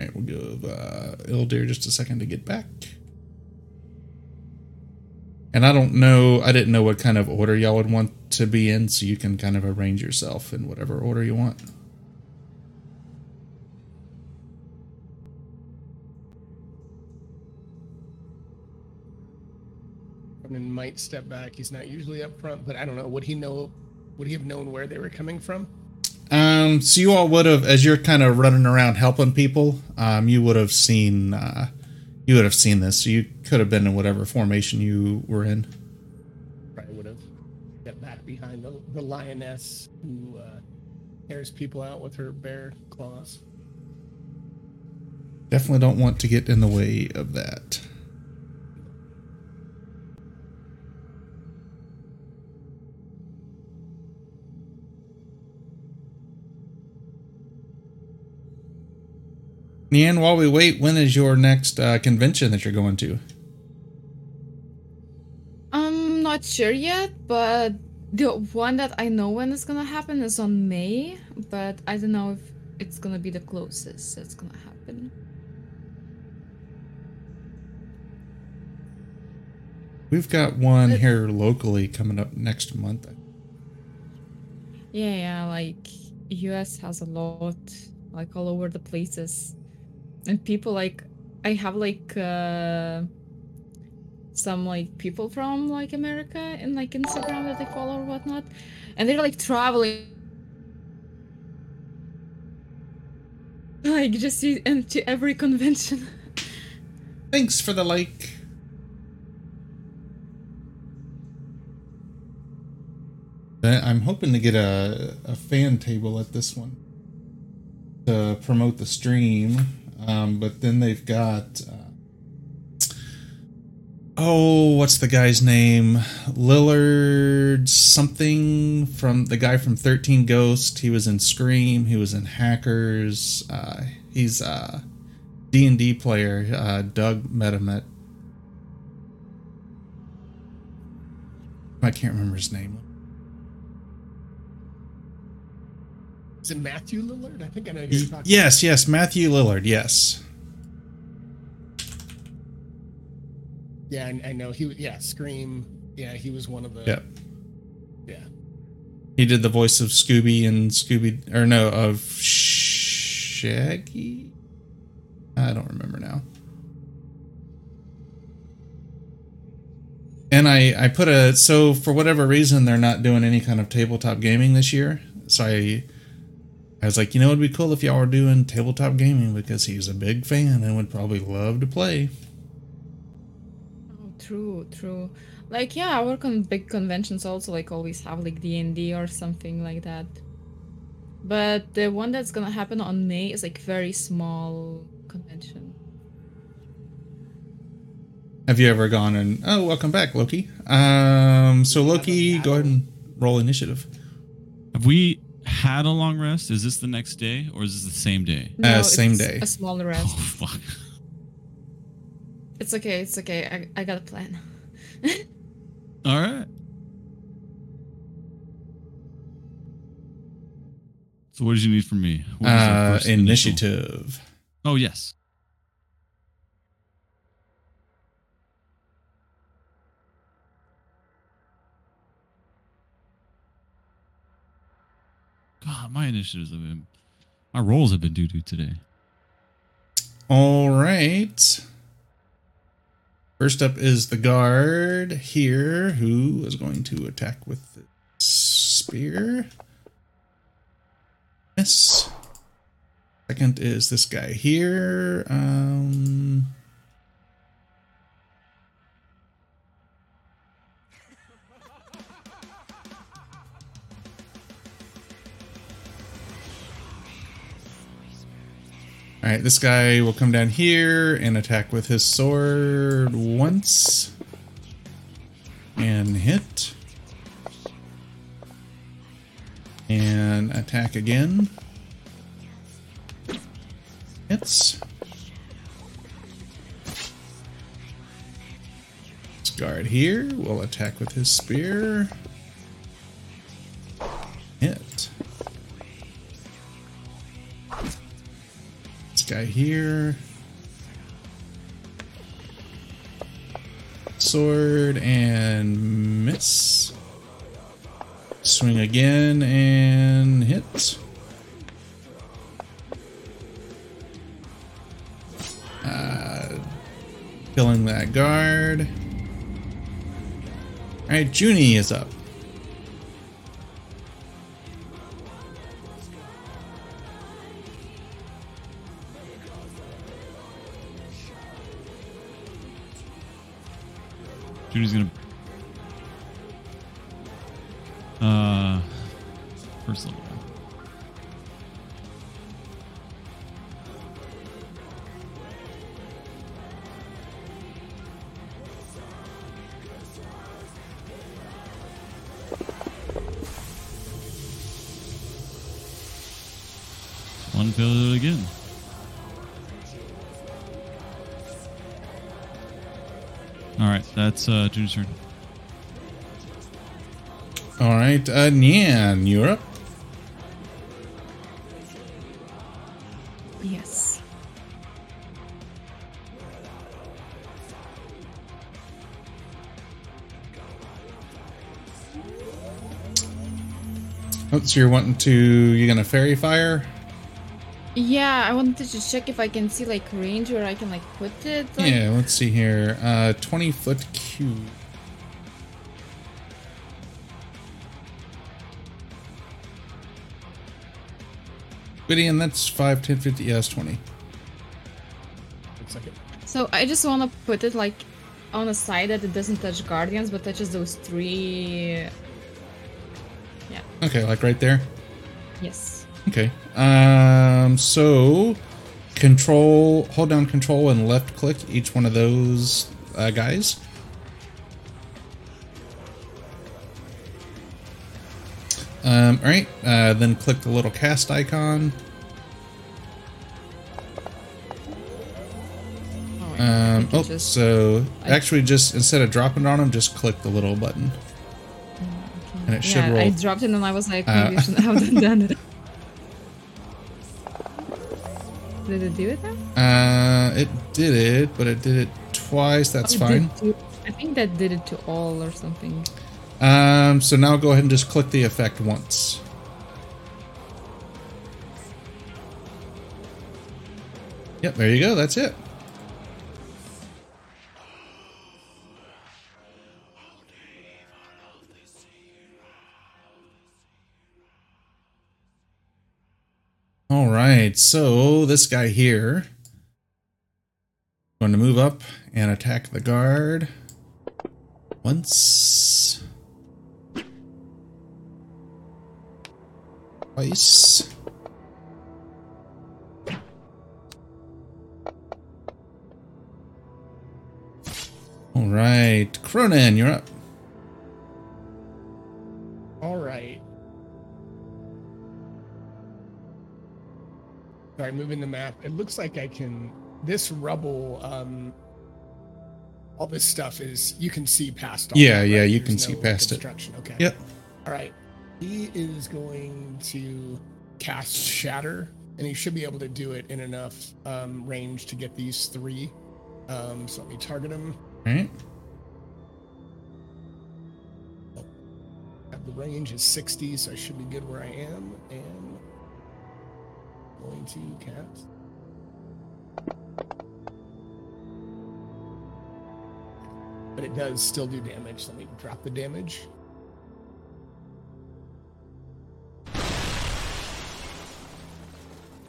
All right, we'll give uh, Ildir just a second to get back. And I don't know, I didn't know what kind of order y'all would want to be in, so you can kind of arrange yourself in whatever order you want. Conan might step back. He's not usually up front, but I don't know. Would he know? Would he have known where they were coming from? Um, so you all would have, as you're kind of running around helping people, um, you would have seen, uh, you would have seen this. So you could have been in whatever formation you were in. Probably would have stepped back behind the, the lioness who uh, tears people out with her bare claws. Definitely don't want to get in the way of that. Nian, while we wait, when is your next uh, convention that you're going to? I'm not sure yet, but the one that I know when it's gonna happen is on May, but I don't know if it's gonna be the closest that's gonna happen. We've got one It- here locally coming up next month. Yeah, yeah, like US has a lot, like all over the places. And people like I have like uh some like people from like America in like Instagram that I follow or whatnot. And they're like traveling like just to, and to every convention. Thanks for the like. I'm hoping to get a, a fan table at this one to promote the stream, um, but then they've got. Uh, oh, what's the guy's name? Lillard something from the guy from 13 Ghost. He was in Scream. He was in Hackers. Uh, he's uh, D&D player. Uh, Doug met him at I can't remember his name. Is it Matthew Lillard? I think I know who you're talking Yes, yes, Matthew Lillard. Yes, Yeah, I, I know. He yeah, Scream. Yeah, he was one of the. Yep. Yeah. he did the voice of Scooby and Scooby, or no, of Shaggy. I don't remember now. And I, I put a so for whatever reason they're not doing any kind of tabletop gaming this year. So I I was like, you know, it'd be cool if y'all were doing tabletop gaming because he's a big fan and would probably love to play. Oh, true, true. Like yeah, I work on big conventions also like always have like D&D or something like that. But the one that's gonna happen on May is like very small convention. Have you ever gone and oh, welcome back, Loki. Um, so Loki, go ahead and roll initiative. Have we had a long rest? Is this the next day or is this the same day? Uh, same it's day. A small Oh rest. fuck. It's okay, it's okay. I, I got a plan. All right. So what did you need from me? What was our Uh, initiative. Oh yes. God, my initiatives have been, my rolls have been doo doo today. All right. First up is the guard here, who is going to attack with the spear. Miss. Second is this guy here. Um, all right, this guy will come down here and attack with his sword once. and hit. And attack again. Hits. This guard here will attack with his spear. Hit. This guy here. Sword and miss. Swing again and hit. Uh, killing that guard. Alright, Junie is up. Judy's gonna. Uh, right, that's uh, Judy's turn. Alright, uh, Nian, you're up. Yes. Oh, so you're wanting to. You're gonna faerie fire? Yeah, I wanted to just check if I can see like range where I can like put it. Like, Yeah, let's see here. Uh, 20 foot cube. Gideon, that's 5, 10, 50. Yeah, that's 20. Looks. So I just want to put it like on a side that it doesn't touch guardians, but touches those three. Yeah. Okay, like right there. Yes. Okay. Um, so control, hold down control and left click each one of those uh, guys. All right. Uh, then click the little cast icon. Oh, Um, oh, just- so I- actually, just instead of dropping it on them, just click the little button, and it should yeah, I dropped it and I was like, Uh, maybe I shouldn't have done it. Did it do it now? Uh, it did it, but it did it twice. That's Oh, fine. did I think that did it to all or something. Um, so now go ahead and just click the effect once. Yep, there you go. That's it. All right, so this guy here going to move up and attack the guard once. Twice. All right, Cronin, you're up. All right. Sorry, moving the map. It looks like I can. This rubble, um, all this stuff is you can see past. All Yeah, that, yeah, you There's can see no past it. Okay. Yep. All right. He is going to cast Shatter, and he should be able to do it in enough um, range to get these three. Um, so let me target him. All right. The range is 60, so I should be good where I am. And going to cast. But it does still do damage. Let me drop the damage.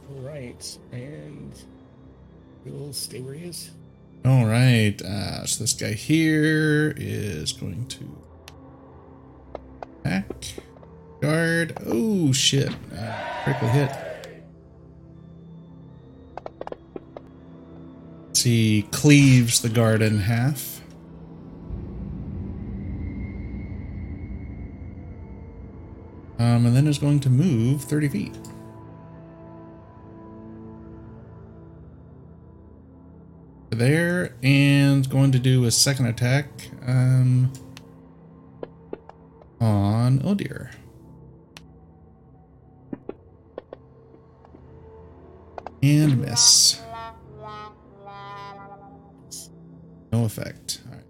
All right, and we'll stay where he is. All right, uh, so this guy here is going to attack, guard. Oh shit! Uh, critical hit. He cleaves the guard in half. Um, and then is going to move 30 feet. There and going to do a second attack um, on dear, And miss. No effect. All right.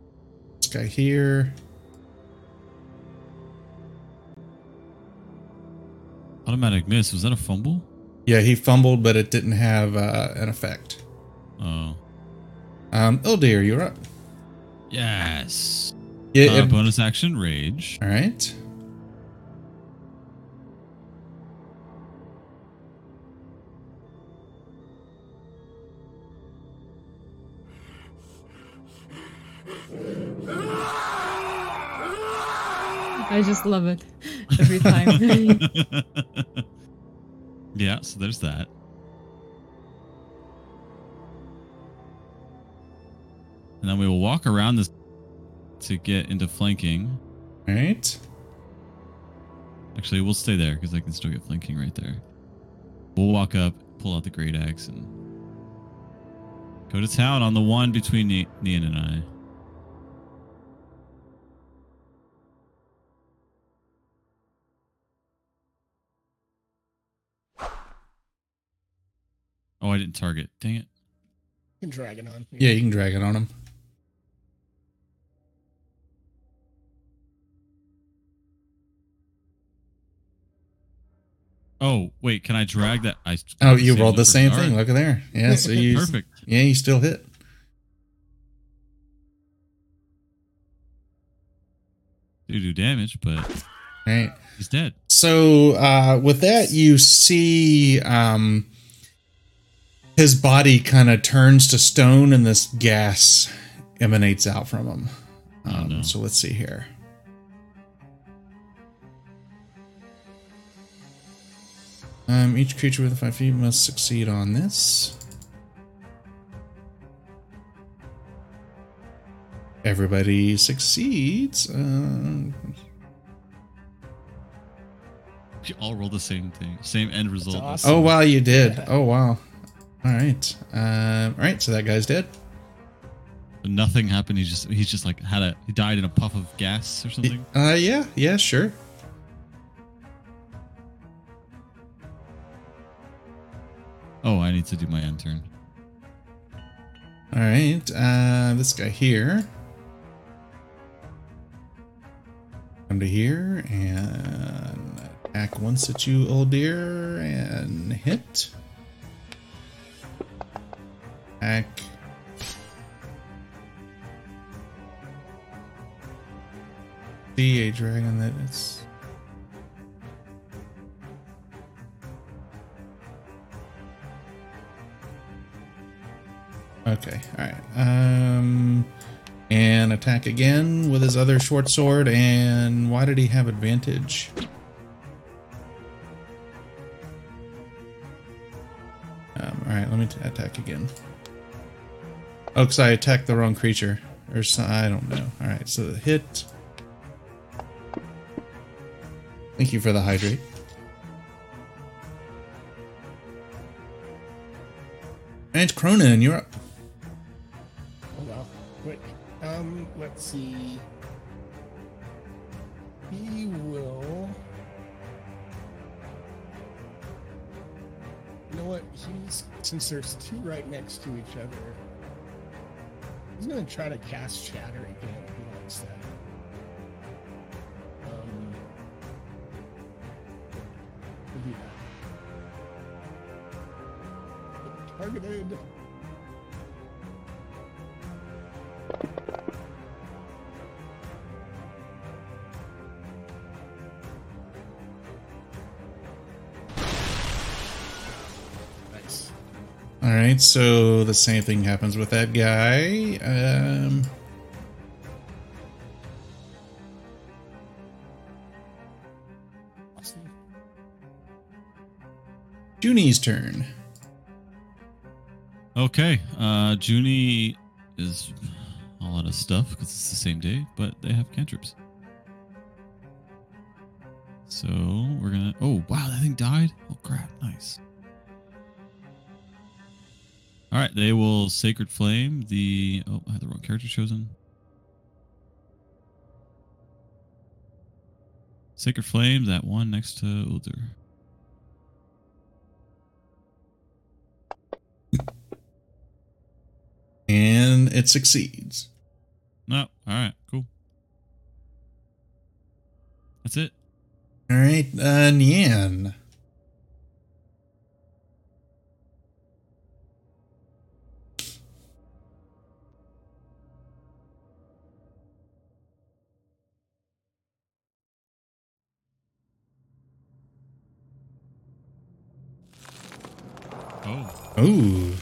This guy here. Automatic miss. Was that a fumble? Yeah, he fumbled, but it didn't have uh, an effect. Oh. Um, Ildir, you're up. Yes. Yeah. Uh, it- bonus action rage. all right. I just love it every time. yeah, so there's that. And then we will walk around this to get into flanking. All right. Actually, we'll stay there because I can still get flanking right there. We'll walk up, pull out the great axe, and go to town on the one between Ni- Nian and I. Oh, I didn't target. Dang it. can drag it on. Yeah, you can drag it on him. Oh, wait, can I drag that? I Oh, you rolled the same thing. right. Look at there. Yeah, so you Perfect. Yeah, you still hit. Do do damage, but right. he's dead. So uh, with that, you see um, his body kind of turns to stone, and this gas emanates out from him. Oh, Um, no. So let's see here. Um, each creature within five feet must succeed on this. Everybody succeeds. Uh, You all roll the same thing, same end result. awesome. Oh wow, you did. Yeah. Oh wow. All right. Um, all right. So that guy's dead. But nothing happened. He just he just like had a he died in a puff of gas or something. Uh, yeah, yeah, sure. Oh, I need to do my end turn. All right. Uh, this guy here. Come to here and attack once at you, Ildir, and hit. Attack. See a dragon that is. Okay, all right. Um, and attack again with his other short sword. And why did he have advantage? Um, all right, let me attack again. Oh, because I attacked the wrong creature, or I don't know. All right, so the hit. Thank you for the hydrate. And Cronin, you're up. Um, let's see. He will. You know what? He's since there's two right next to each other. He's gonna try to cast Shatter again. He likes that. Um, we'll do that. Targeted. Nice. All right, so the same thing happens with that guy. Um, Junie's turn. Okay, uh, Junie is all out of stuff because it's the same day, but they have cantrips. So we're gonna. Oh wow, that thing died. Oh crap! Nice. All right, they will sacred flame the. Oh, I had the wrong character chosen. Sacred flame that one next to Ildir. And it succeeds. No, all right, cool. That's it. All right, uh, Nian. Oh, Ooh,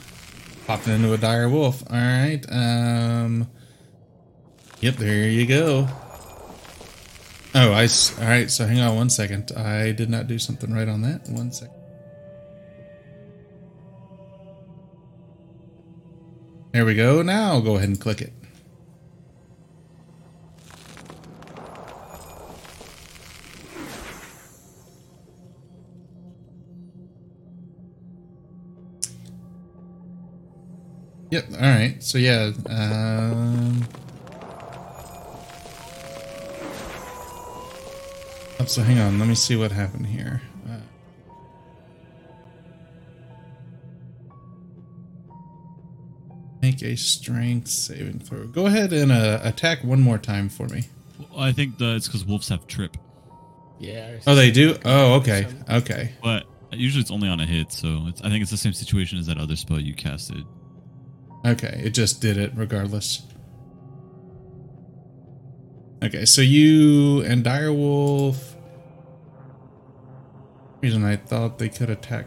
popped into a dire wolf. All right. Um. Yep, there you go. Oh, I. All right, So hang on one second. I did not do something right on that. One second. There we go. Now go ahead and click it. Yep. All right. So yeah. Um. So hang on. Let me see what happened here. Uh, make a strength saving throw. Go ahead and uh, attack one more time for me. Well, I think the, it's because wolves have trip, Yeah. Oh, they do. Oh, okay. Okay. but usually it's only on a hit. So it's, I think it's the same situation as that other spell you casted. Okay, it just did it regardless. Okay, so you and Direwolf. Reason I thought they could attack.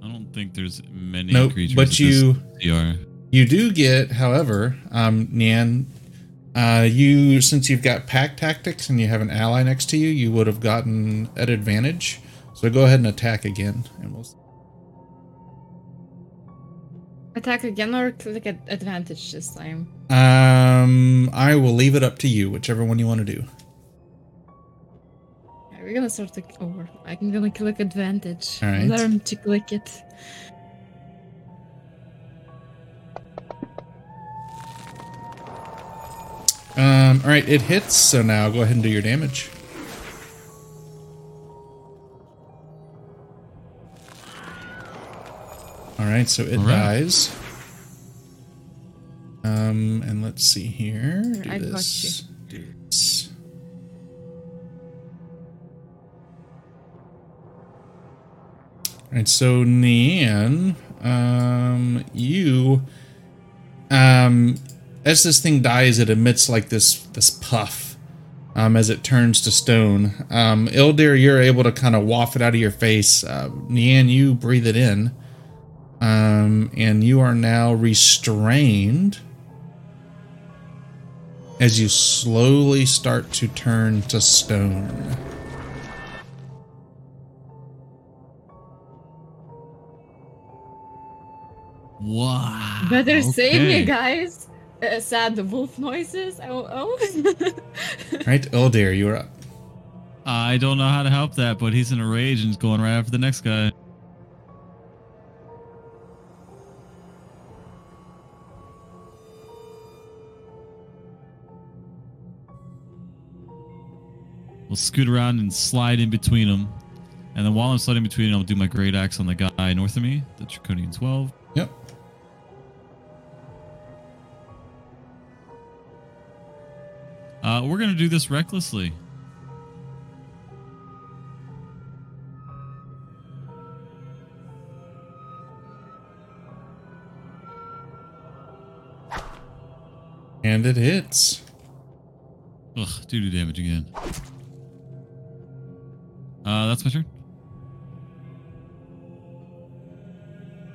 I don't think there's many Nope, creatures. but you CR. you do get, however, um, Nian, uh, you since you've got pack tactics and you have an ally next to you, you would have gotten at advantage. So go ahead and attack again, and we'll. Attack again or click at advantage this time? Um, I will leave it up to you, whichever one you want to do. Yeah, we're gonna start the over. I'm gonna click advantage. All right. Learn to click it. Um, all right, it hits. So now go ahead and do your damage. All right, so it All right. dies. Um, and let's see here. Do I got this. Do this. Right, so Nian, um, you, um, as this thing dies, it emits like this this puff, um, as it turns to stone. Um, Ildir, you're able to kind of waft it out of your face. Uh, Nian, you breathe it in, um, and you are now restrained as you slowly start to turn to stone. Wow. Better save me, guys. Uh, sad the wolf noises. Oh, oh. Right, Oh, dear. you're up. I don't know how to help that, but he's in a rage and he's going right after the next guy. We'll scoot around and slide in between them. And then while I'm sliding between them, I'll do my great axe on the guy north of me, the Draconian 12. Uh, we're going to do this recklessly. And it hits. Ugh, do do damage again. Uh, that's my turn.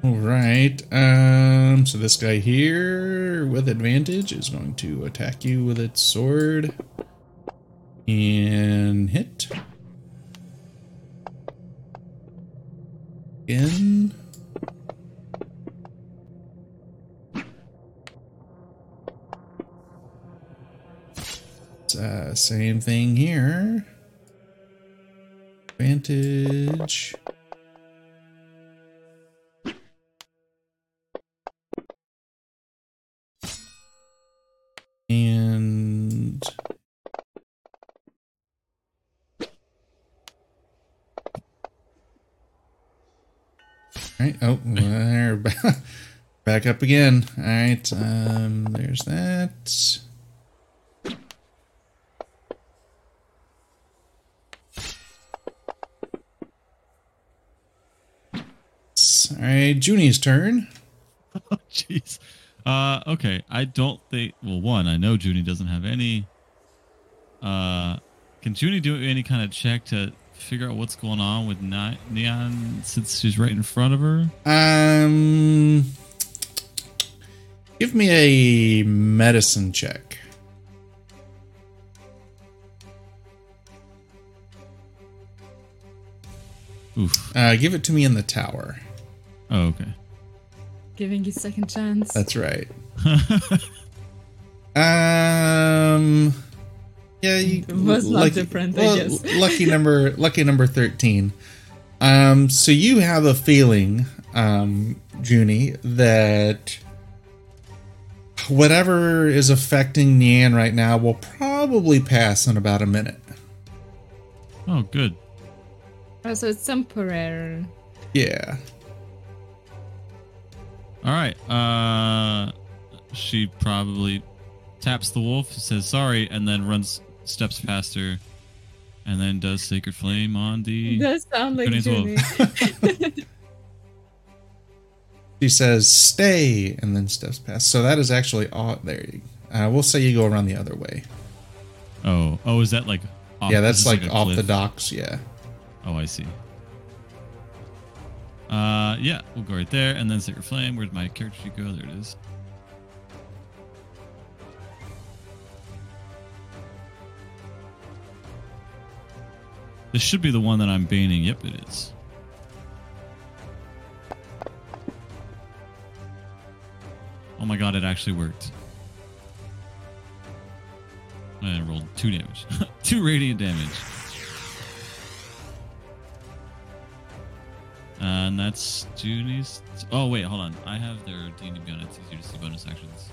All right. Um. So this guy here with advantage is going to attack you with its sword and hit. It's uh, same thing here. Advantage. And All right. Oh, we're back up again. All right. Um, there's that. All right, Junie's turn. Oh, jeez. Uh, okay. I don't think. Well, one, I know Junie doesn't have any. Uh, can Junie do any kind of check to figure out what's going on with Ni- Nian since she's right in front of her? Um, give me a medicine check. Oof. Uh, give it to me in the tower. Oh, okay. Giving you second chance. That's right. Um, yeah, you, It was not different, I guess. lucky number, lucky number thirteen. Um, so you have a feeling, um, Junie, that whatever is affecting Nian right now will probably pass in about a minute. oh, good. Oh, so it's temporary. Yeah. All right. Uh, she probably taps the wolf, says sorry, and then runs steps past her, and then does sacred flame on the. It does sound like Junie's Junie. She says, "Stay," and then steps past. So that is actually all. There, you. Uh, we'll say you go around the other way. Oh, oh, is that like? Off, yeah, that's this like, a off the cliff? docks. Yeah. Oh, I see. Uh, yeah, we'll go right there, and then sacred flame. Where'd my character sheet go? There it is. This should be the one that I'm baning. Yep, it is. Oh my god, it actually worked. I rolled two damage. two radiant damage. And that's Junie's. Oh, wait, hold on. I have their D&D Beyond. It's easier to see bonus actions.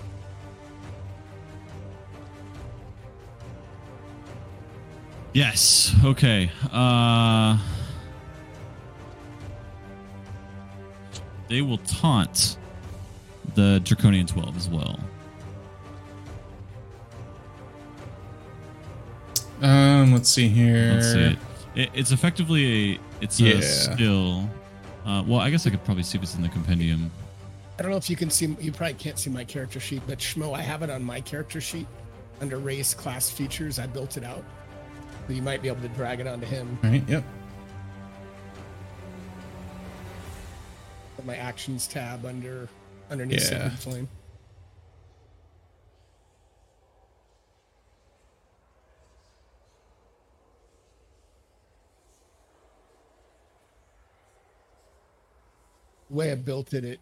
Yes. Okay. Uh, they will taunt the Draconian 12 as well. Um, let's see here. Let's see it. it. It's effectively a it's Yeah. a skill. Uh, well, I guess I could probably see if it's in the compendium. I don't know if you can see. You probably can't see my character sheet, but Schmo, I have it on my character sheet under race class features. I built it out, so you might be able to drag it onto him. All right. Yep. My actions tab under underneath Yeah. Flame. Way I built it, it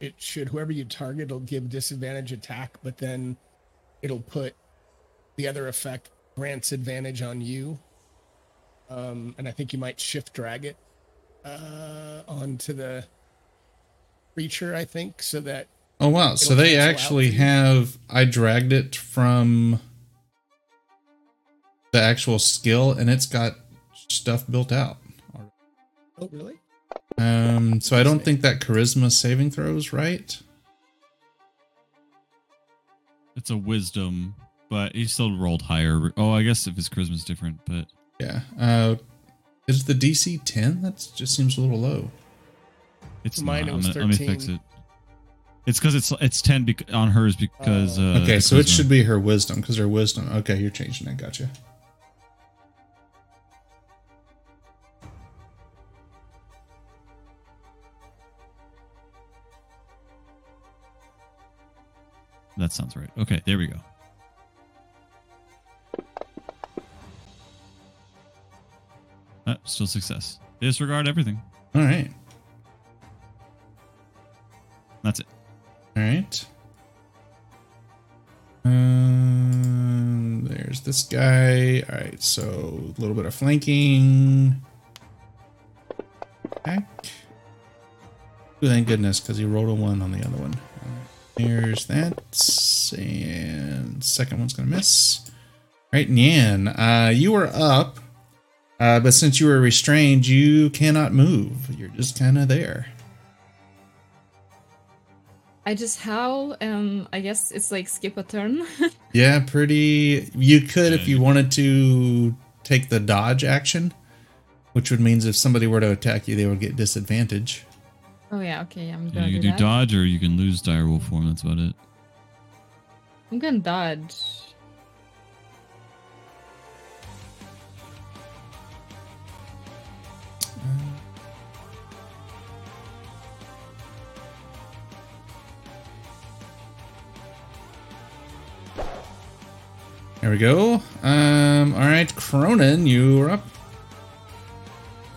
it should whoever you target will give disadvantage attack, but then it'll put the other effect grants advantage on you. Um, and I think you might shift drag it uh, onto the creature, I think, so that Oh wow! So they cancel out actually have. I dragged it from the actual skill, and it's got stuff built out. oh really? Um, so I don't think that charisma saving throws right. It's a wisdom, but he still rolled higher. Oh, I guess if his charisma's different, but Yeah. Uh, is the DC ten? That just seems a little low. it's Mine, not. it was I'm gonna, let me fix it. It's because it's it's ten bec- on hers because Oh. uh, okay, the so it should be her wisdom because her wisdom. Okay, you're changing it. Gotcha. That sounds right. Okay, there we go. Uh, still success. Disregard everything. All right. That's it. All right. Um, there's this guy. All right, so a little bit of flanking. Okay. Ooh, thank goodness, because he rolled a one on the other one. All right, Here's that. And second one's going to miss. All right, Nian, uh, you are up. Uh, but since you are restrained, you cannot move. You're just kind of there. I just howl, and I guess it's like skip a turn. Yeah, pretty. You could, if you wanted to, take the dodge action, which would means if somebody were to attack you, they would get disadvantage. Oh yeah, okay, I'm Yeah, gonna you do, can do that. dodge or you can lose dire wolf form. That's about it. I'm gonna dodge. There we go. Um. All right, Cronin, you are up.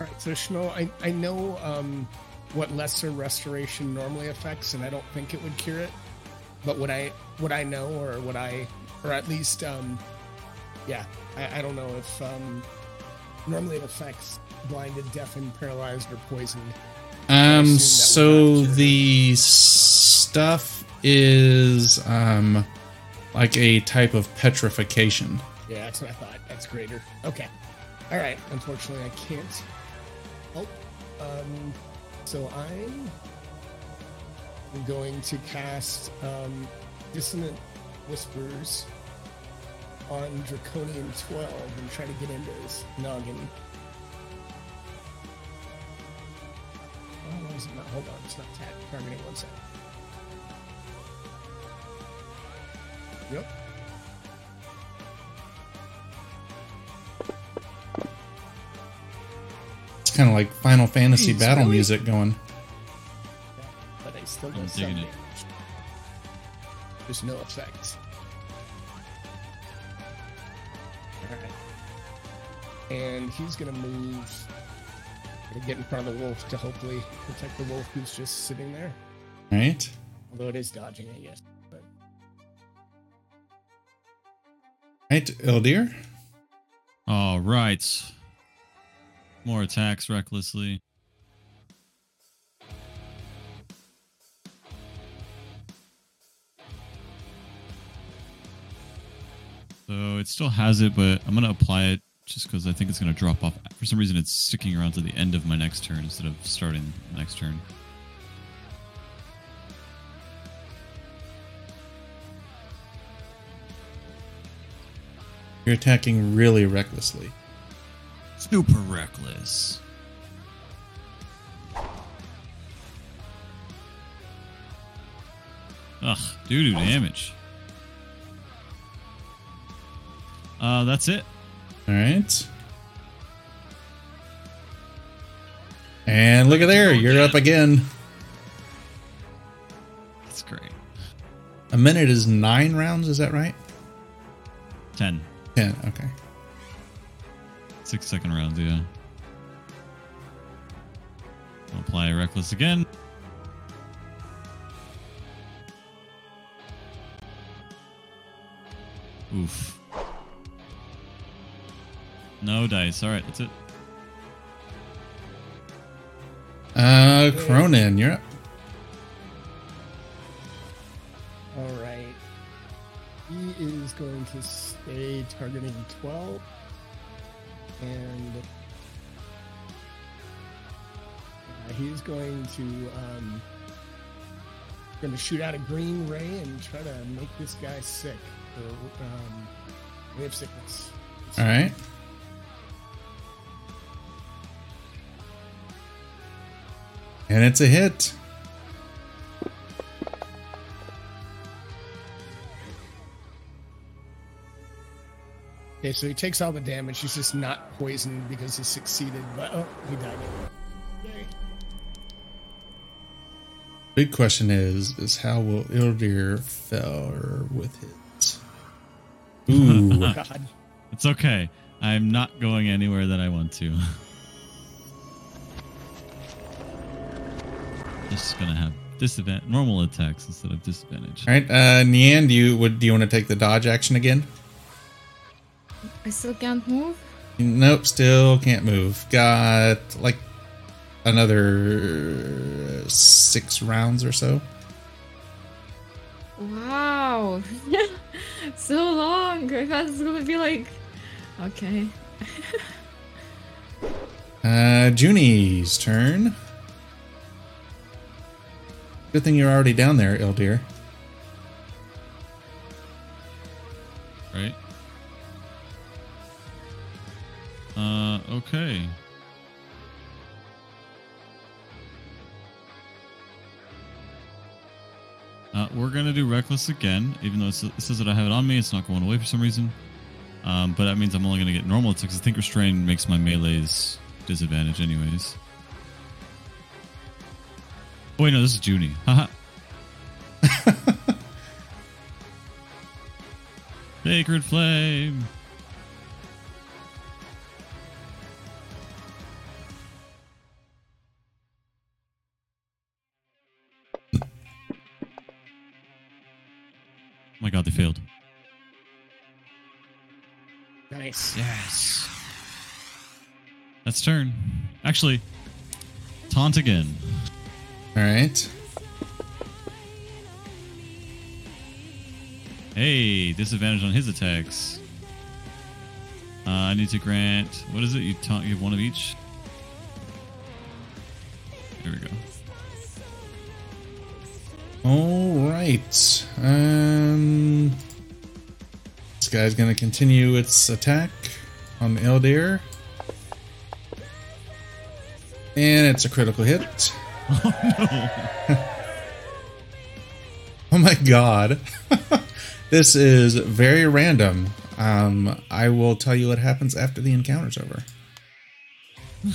All right, so Schmo, I, I know um, what lesser restoration normally affects, and I don't think it would cure it. But what I what I know, or what I, or at least, um, yeah, I, I don't know if um, normally it affects blinded, deafened, paralyzed, or poisoned. Um. So would not cure the stuff is um, like a type of petrification. Yeah, that's what I thought. That's greater. Okay. All right. Unfortunately, I can't. Oh. Um. So I'm going to cast um, Dissonant Whispers on Draconian 12 and try to get into his noggin. Oh, is it not? Hold on. It's not tag. Targeting one second. Yep. It's kind of like Final Fantasy Jeez, battle really? music going. but I still I'm get some digging it. There's no effect. Alright. And he's gonna move gonna get in front of the wolf to hopefully protect the wolf who's just sitting there. All right. Although it is dodging, I guess. But Right, Ildir. All right. More attacks recklessly. So it still has it, but I'm going to apply it just because I think it's going to drop off. For some reason, it's sticking around to the end of my next turn instead of starting the next turn. You're attacking really recklessly. Super reckless. Ugh, doo doo damage. Uh, that's it. All right. And look at there, you're up again. That's great. A minute is nine rounds, is that right? 10. Ten, okay. Six second rounds, yeah. I'll apply reckless again. Oof. No dice. All right, that's it. Uh, Cronin, you're up. all right. He is going to stay targeting 12. And uh, he's going to um, going to shoot out a green ray and try to make this guy sick or um, sickness. All right. And it's a hit. Okay, so he takes all the damage. He's just not poisoned because he succeeded. But oh, he died. Yay. Big question is, is how will Ildir fare with his? Ooh. God. It's okay. I'm not going anywhere that I want to. Just gonna have disadvantage, normal attacks instead of disadvantage. All right, uh, Nian, do you would do you want to take the dodge action again? I still can't move. Nope, still can't move. Got like another six rounds or so. Wow. so long. I thought it was gonna be like. Okay. Uh, Junie's turn. Good thing you're already down there, Ildir. Okay. Uh, we're gonna do reckless again, even though it says that I have it on me. It's not going away for some reason. Um, but that means I'm only gonna get normal attacks. I think restrain makes my melee's disadvantage, anyways. Oh, wait, no, this is Junie. Haha. Sacred flame. My god, they failed. Nice. Yes. That's turn. Actually, taunt again. All right. Hey, disadvantage on his attacks. Uh, I need to grant. What is it? You taunt. You have one of each. There we go. All right. Um, this guy's going to continue its attack on Ildir. And it's a critical hit. Oh no. oh my god. this is very random. Um, I will tell you what happens after the encounter's over.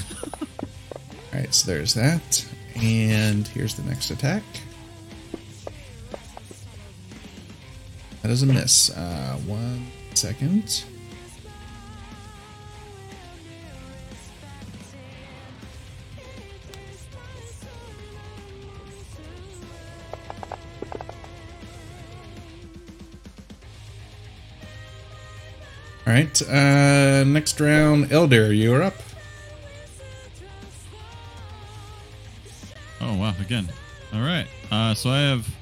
Alright, so there's that. And here's the next attack. That is a miss. Uh, one second. All right. Uh, next round, Ildir, you are up. Oh wow! Again. All right. Uh, so I have.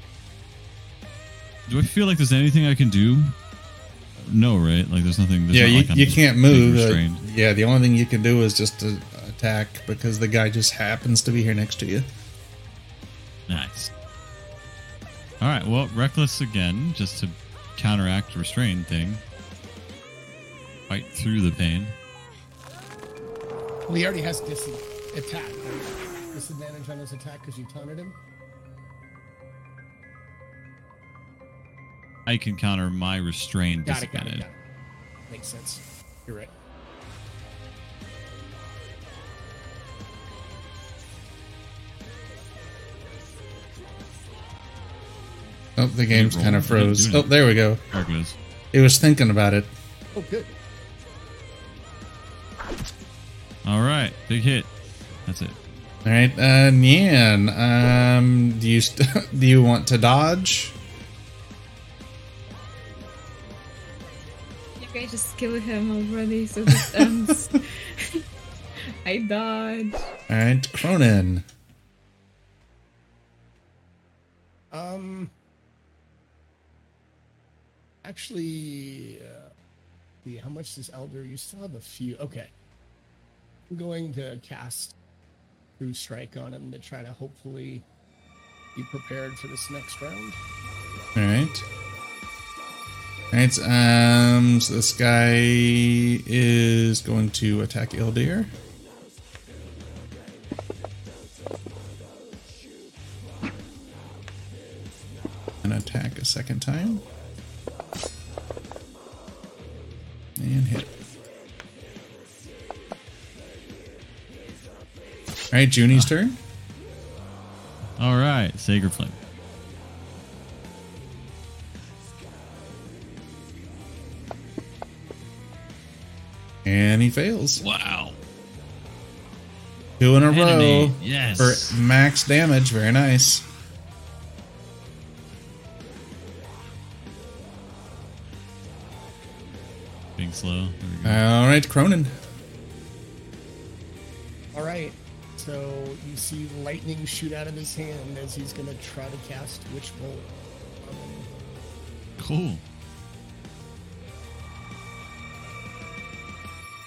Do I feel like there's anything I can do? No, right? Like there's nothing. There's yeah, not you, like you can't move. Uh, yeah, the only thing you can do is just to attack because the guy just happens to be here next to you. Nice. All right. Well, reckless again, just to counteract the restrain thing. Fight through the pain. Well, he already has dis- attack. Right? Disadvantage on his attack because you taunted him. I can counter my restrained Got it. Got it. disadvantage. Got it. Makes sense. You're right. Oh, the game's kind of froze. Oh, there we go. There it. It was thinking about it. Oh, good. All right, big hit. That's it. All right, uh, Nian, um, do you st- do you want to dodge? You just kill him already, so this ends. I dodge. All right, Cronin. Um. Actually, uh, see how much does Ildir? You still have a few. Okay. I'm going to cast True Strike on him to try to hopefully be prepared for this next round. All right. All right. Um. So this guy is going to attack Ildir. And attack a second time. And hit. All right, Junie's turn. All right, Sacred Flame. And he fails. Wow. Two in a Enemy, row yes. for max damage. Very nice. Being slow. There we go. All right, Cronin. All right. So you see lightning shoot out of his hand as he's going to try to cast Witch Bolt. Cool.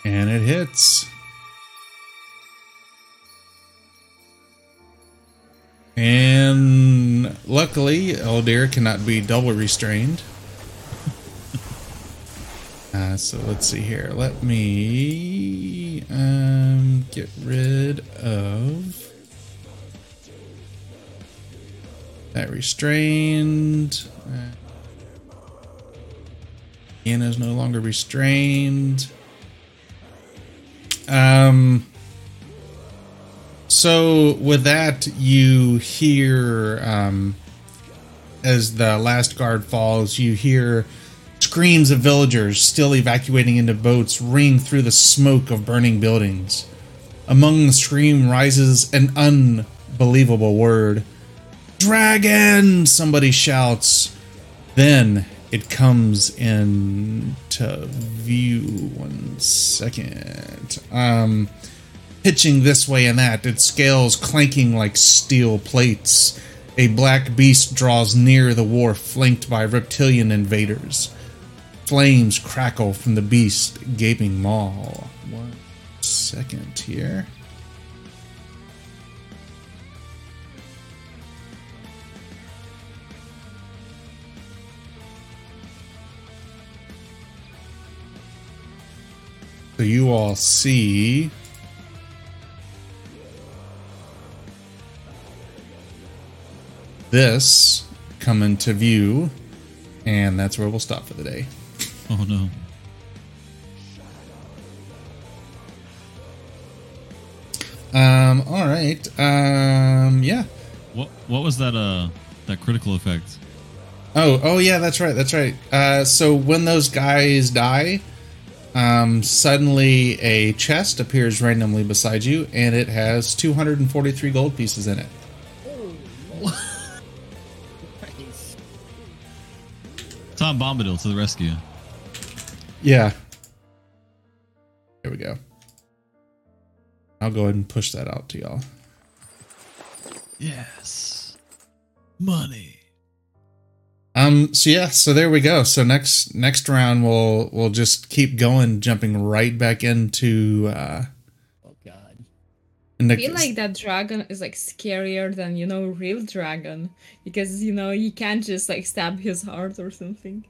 And it hits. And luckily, Ildir cannot be double restrained. Uh, so let's see here. Let me um, get rid of that restrained. Uh, is no longer restrained. Um. So with that, you hear um, as the last guard falls, you hear screams of villagers still evacuating into boats ring through the smoke of burning buildings. Among the scream rises an unbelievable word. Dragon! Somebody shouts. Then it comes into view. One second. Um, pitching this way and that, its scales clanking like steel plates. A black beast draws near the wharf, flanked by reptilian invaders. Flames crackle from the beast gaping maw. One second here. So you all see this come into view, and that's where we'll stop for the day. Oh no. Um, all right. Um, yeah. What what was that uh that critical effect? Oh, oh yeah, that's right, that's right. Uh, so when those guys die, um, suddenly a chest appears randomly beside you, and it has 243 gold pieces in it. nice. Tom Bombadil to the rescue. Yeah. There we go. I'll go ahead and push that out to y'all. Yes. Money. Um. So yeah. So there we go. So next next round we'll we'll just keep going, jumping right back into uh Oh God. into I feel like that dragon is like scarier than you know real dragon because you know you can't just like stab his heart or something.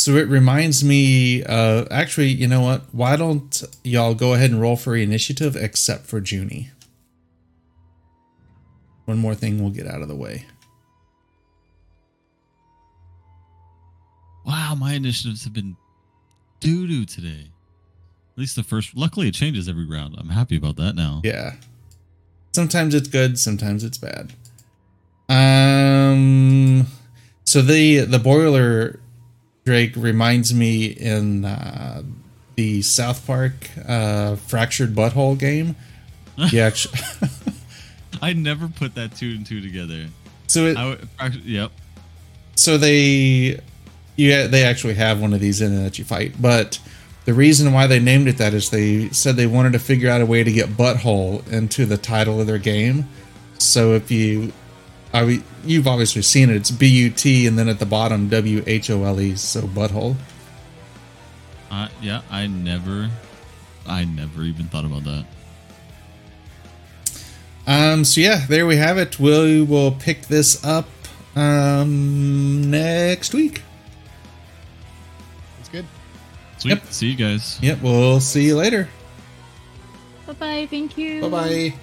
So it reminds me, uh, actually, you know what? Why don't y'all go ahead and roll for initiative except for Junie? One more thing we'll get out of the way. Wow, my initiatives have been doo doo today. At least the first. Luckily, it changes every round. I'm happy about that now. Yeah. Sometimes it's good, sometimes it's bad. Um so the the boiler Drake reminds me in uh the South Park uh fractured butthole game. Yeah, actually I never put that two and two together. so it, I actu- yep. so they yeah they actually have one of these in it that you fight but the reason why they named it that is they said they wanted to figure out a way to get butthole into the title of their game so if you I you've obviously seen it it's b-u-t and then at the bottom w-h-o-l-e so butthole I yeah. I never. I never even thought about that. um so yeah there we have it we will pick this up um next week. Sweet. Yep. See you guys. yep we'll see you later Bye bye. Thank you. Bye bye.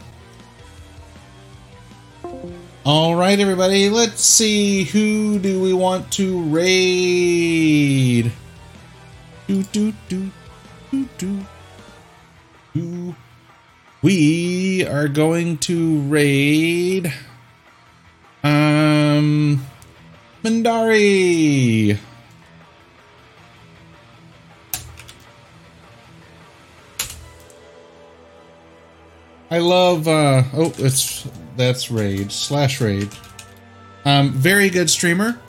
All right, everybody. Let's see who do we want to raid. Do do do do do do. We are going to raid. Um, Mindari. I love uh oh it's that's raid slash raid. Um very good streamer.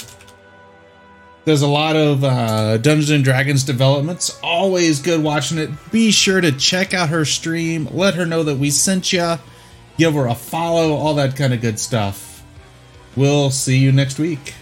There's a lot of uh, Dungeons and Dragons developments. Always good watching it. Be sure to check out her stream. Let her know that we sent you. Give her a follow. All that kind of good stuff. We'll see you next week.